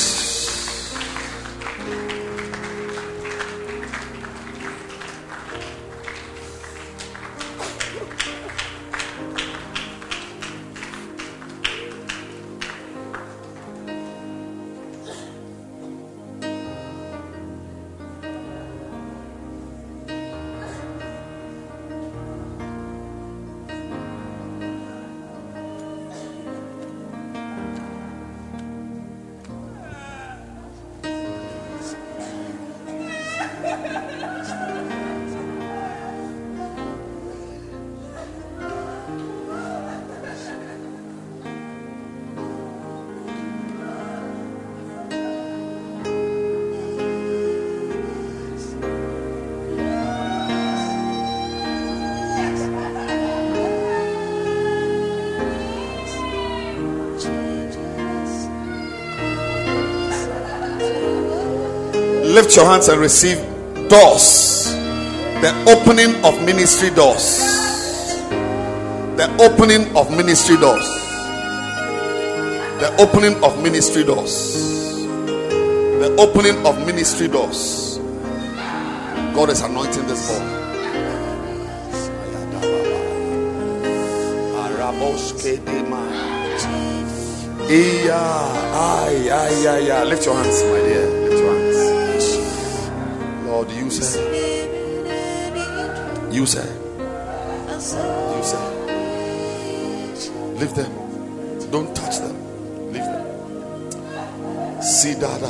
Lift your hands and receive doors. The opening of ministry doors. The opening of ministry doors. The opening of ministry doors. The opening of ministry doors. God is anointing this boy. Yeah, ay, ay. Lift your hands, my dear. Lord, you say, you say, you say, leave them. Don't touch them. Leave them. See, Dada.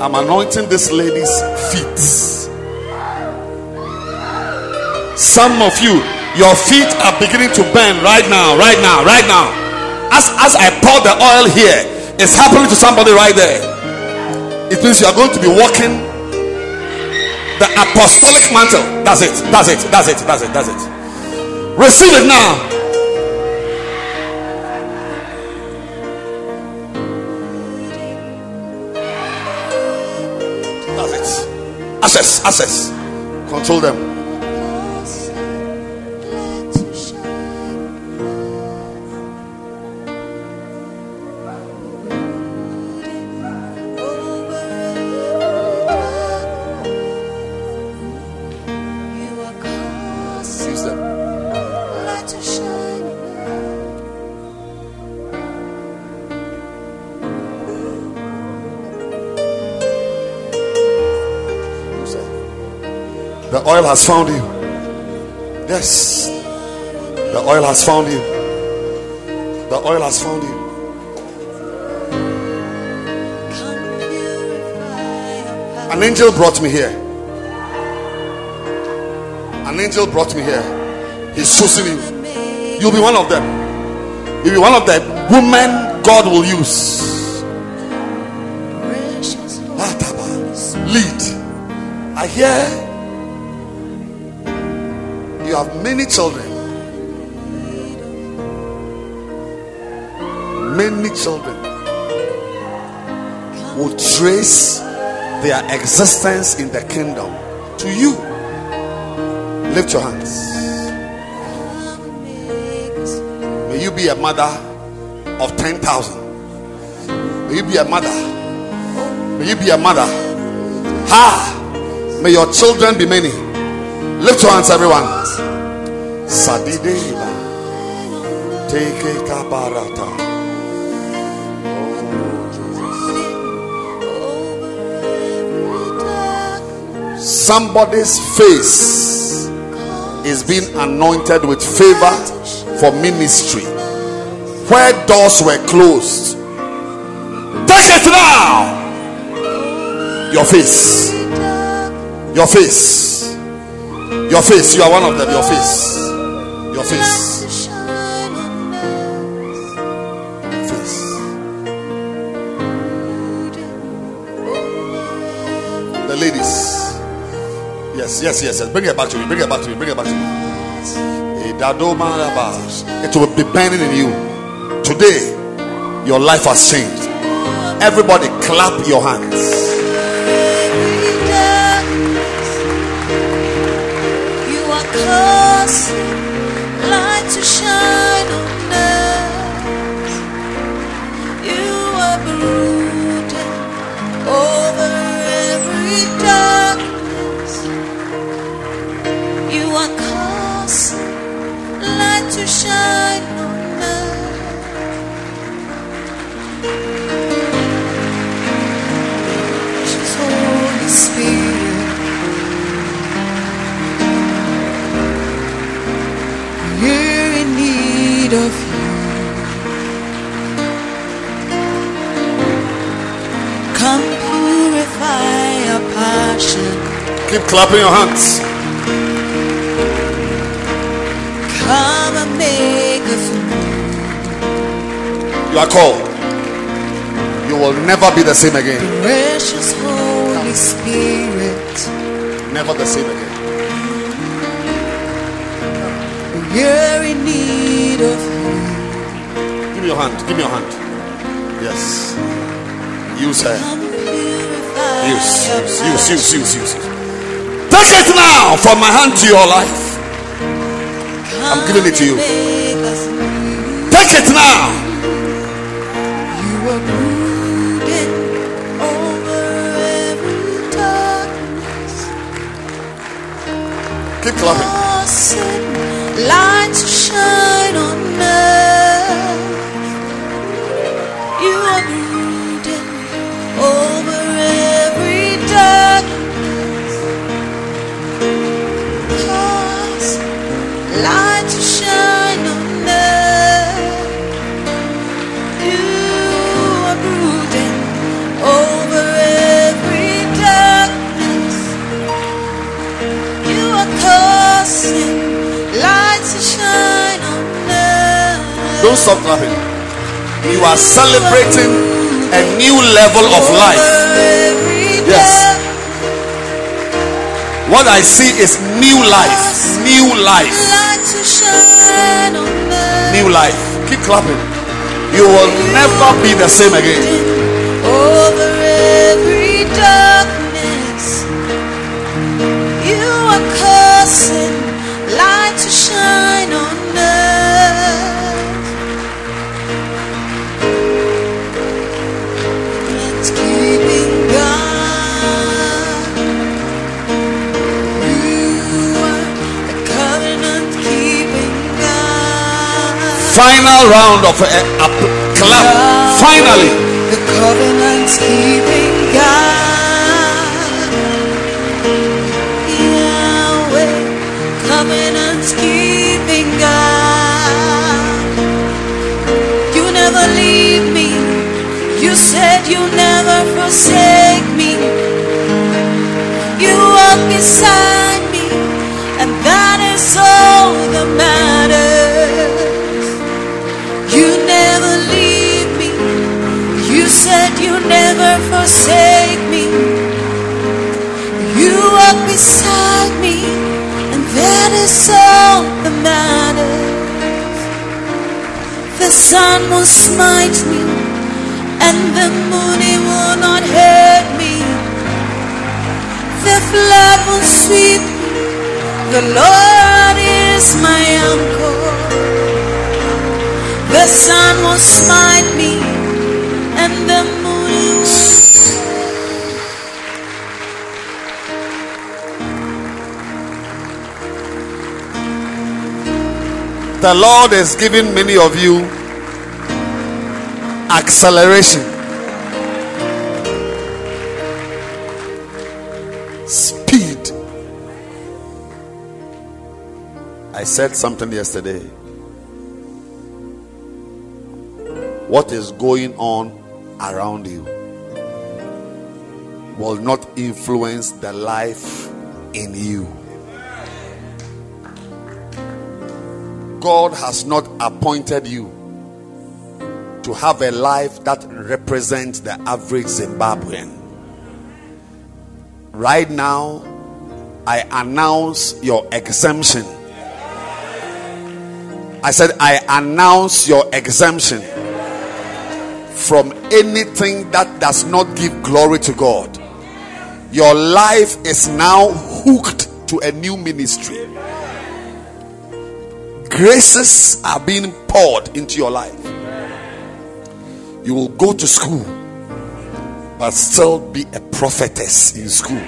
I'm anointing this lady's feet. Some of you, your feet are beginning to burn right now, right now, right now. As as I pour the oil here, It's happening to somebody right there. It means you are going to be walking the apostolic mantle. That's it. That's it. That's it. That's it. That's it. Receive it now. That's it. Access. Access. Control them. Oil has found you. Yes. The oil has found you. The oil has found you. An angel brought me here. An angel brought me here. He's choosing you. You'll be one of them. You'll be one of the women God will use. Ataba. Lead. I hear you have many children. Many children will trace their existence in the kingdom to you. Lift your hands. May you be a mother of 10,000. May you be a mother. May you be a mother. Ha! May your children be many. Lift your hands, everyone. Sadideba. Take it kabarata. Somebody's face is being anointed with favor for ministry. Where doors were closed, take it now. Your face, your face, your face. You are one of them. Your face, your face, face. The ladies. Yes, yes, yes, yes. Bring it back to me. Bring it back to me. Bring it back to me. It will be burning in you. Today, your life has changed. Everybody, clap your hands. Causing Keep clapping your hands. Come and make us new. You are called. You will never be the same again. Precious Holy Spirit. Never the same again. We're in need of you. Give me your hand. Give me your hand. Yes. Use her. Use, use, use, use, use, Take it now from my hand to your life. I'm giving it to you. Take it now. Keep clapping. Causing light to shine on Don't stop clapping. You are celebrating a new level of life. Yes. What I see is new life, new life, new life. Keep clapping. You will never be the same again. Over every darkness, Final round of eh, a, a clap. Finally. The covenant keeping God. Yahweh, covenant keeping God. You never leave me. You said you never forsake me. You walk beside forsake me. You walk beside me, and that is all that matters. The sun will smite me, and the moon it will not hurt me. The flood will sweep me. The Lord is my anchor. The sun will smite me, The Lord is giving many of you acceleration. Speed. I said something yesterday. What is going on around you will not influence the life in you. God has not appointed you to have a life that represents the average Zimbabwean. Right now, I announce your exemption. I said, I announce your exemption from anything that does not give glory to God. Your life is now hooked to a new ministry graces are being poured into your life. You will go to school, but still be a prophetess in school.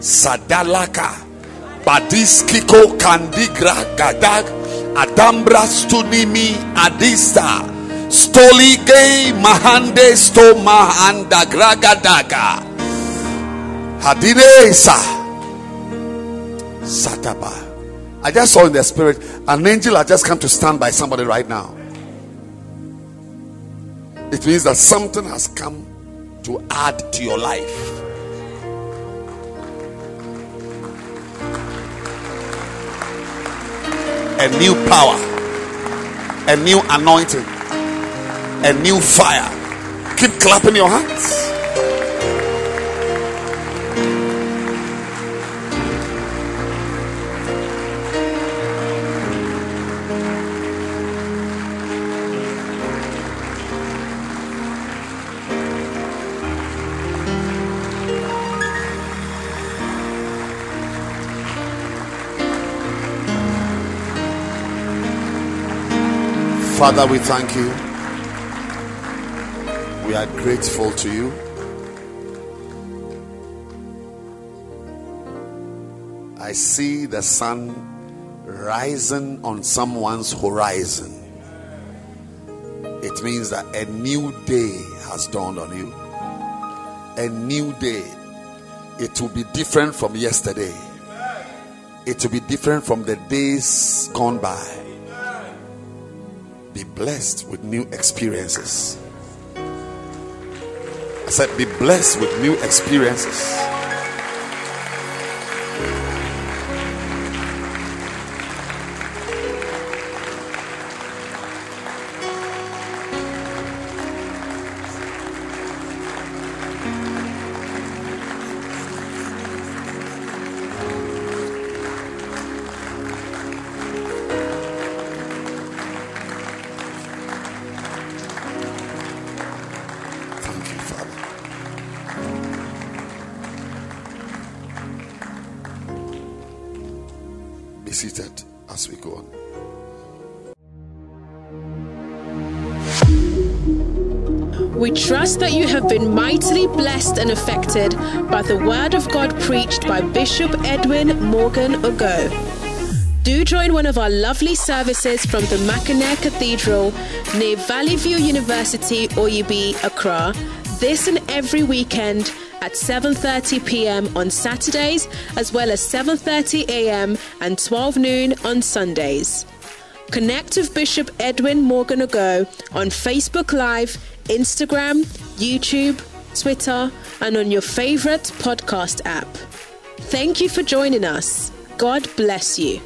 Sadalaka, Badiskiko, Kandigra, Gadag, Adambra, Stunimi, Adista, Stolige, Mahande, Stoma, Andagragadaga, Hadinesa, Sataba. I just saw in the spirit an angel had just come to stand by somebody right now. It means that something has come to add to your life. A new power, a new anointing, a new fire. Keep clapping your hands. Father, we thank you. We are grateful to you. I see the sun rising on someone's horizon. It means that a new day has dawned on you. A new day. It will be different from yesterday. It will be different from the days gone by be blessed with new experiences. I said, be blessed with new experiences. Blessed and affected by the word of God preached by Bishop Edwin Morgan Ogo. Do join one of our lovely services from the Mackinac Cathedral near Valley View University, Oyibi, Accra, this and every weekend at 7:30 p.m. on Saturdays as well as 7:30 a.m. and 12 noon on Sundays. Connect with Bishop Edwin Morgan Ago on Facebook Live, Instagram, YouTube, Twitter, and on your favorite podcast app. Thank you for joining us. God bless you.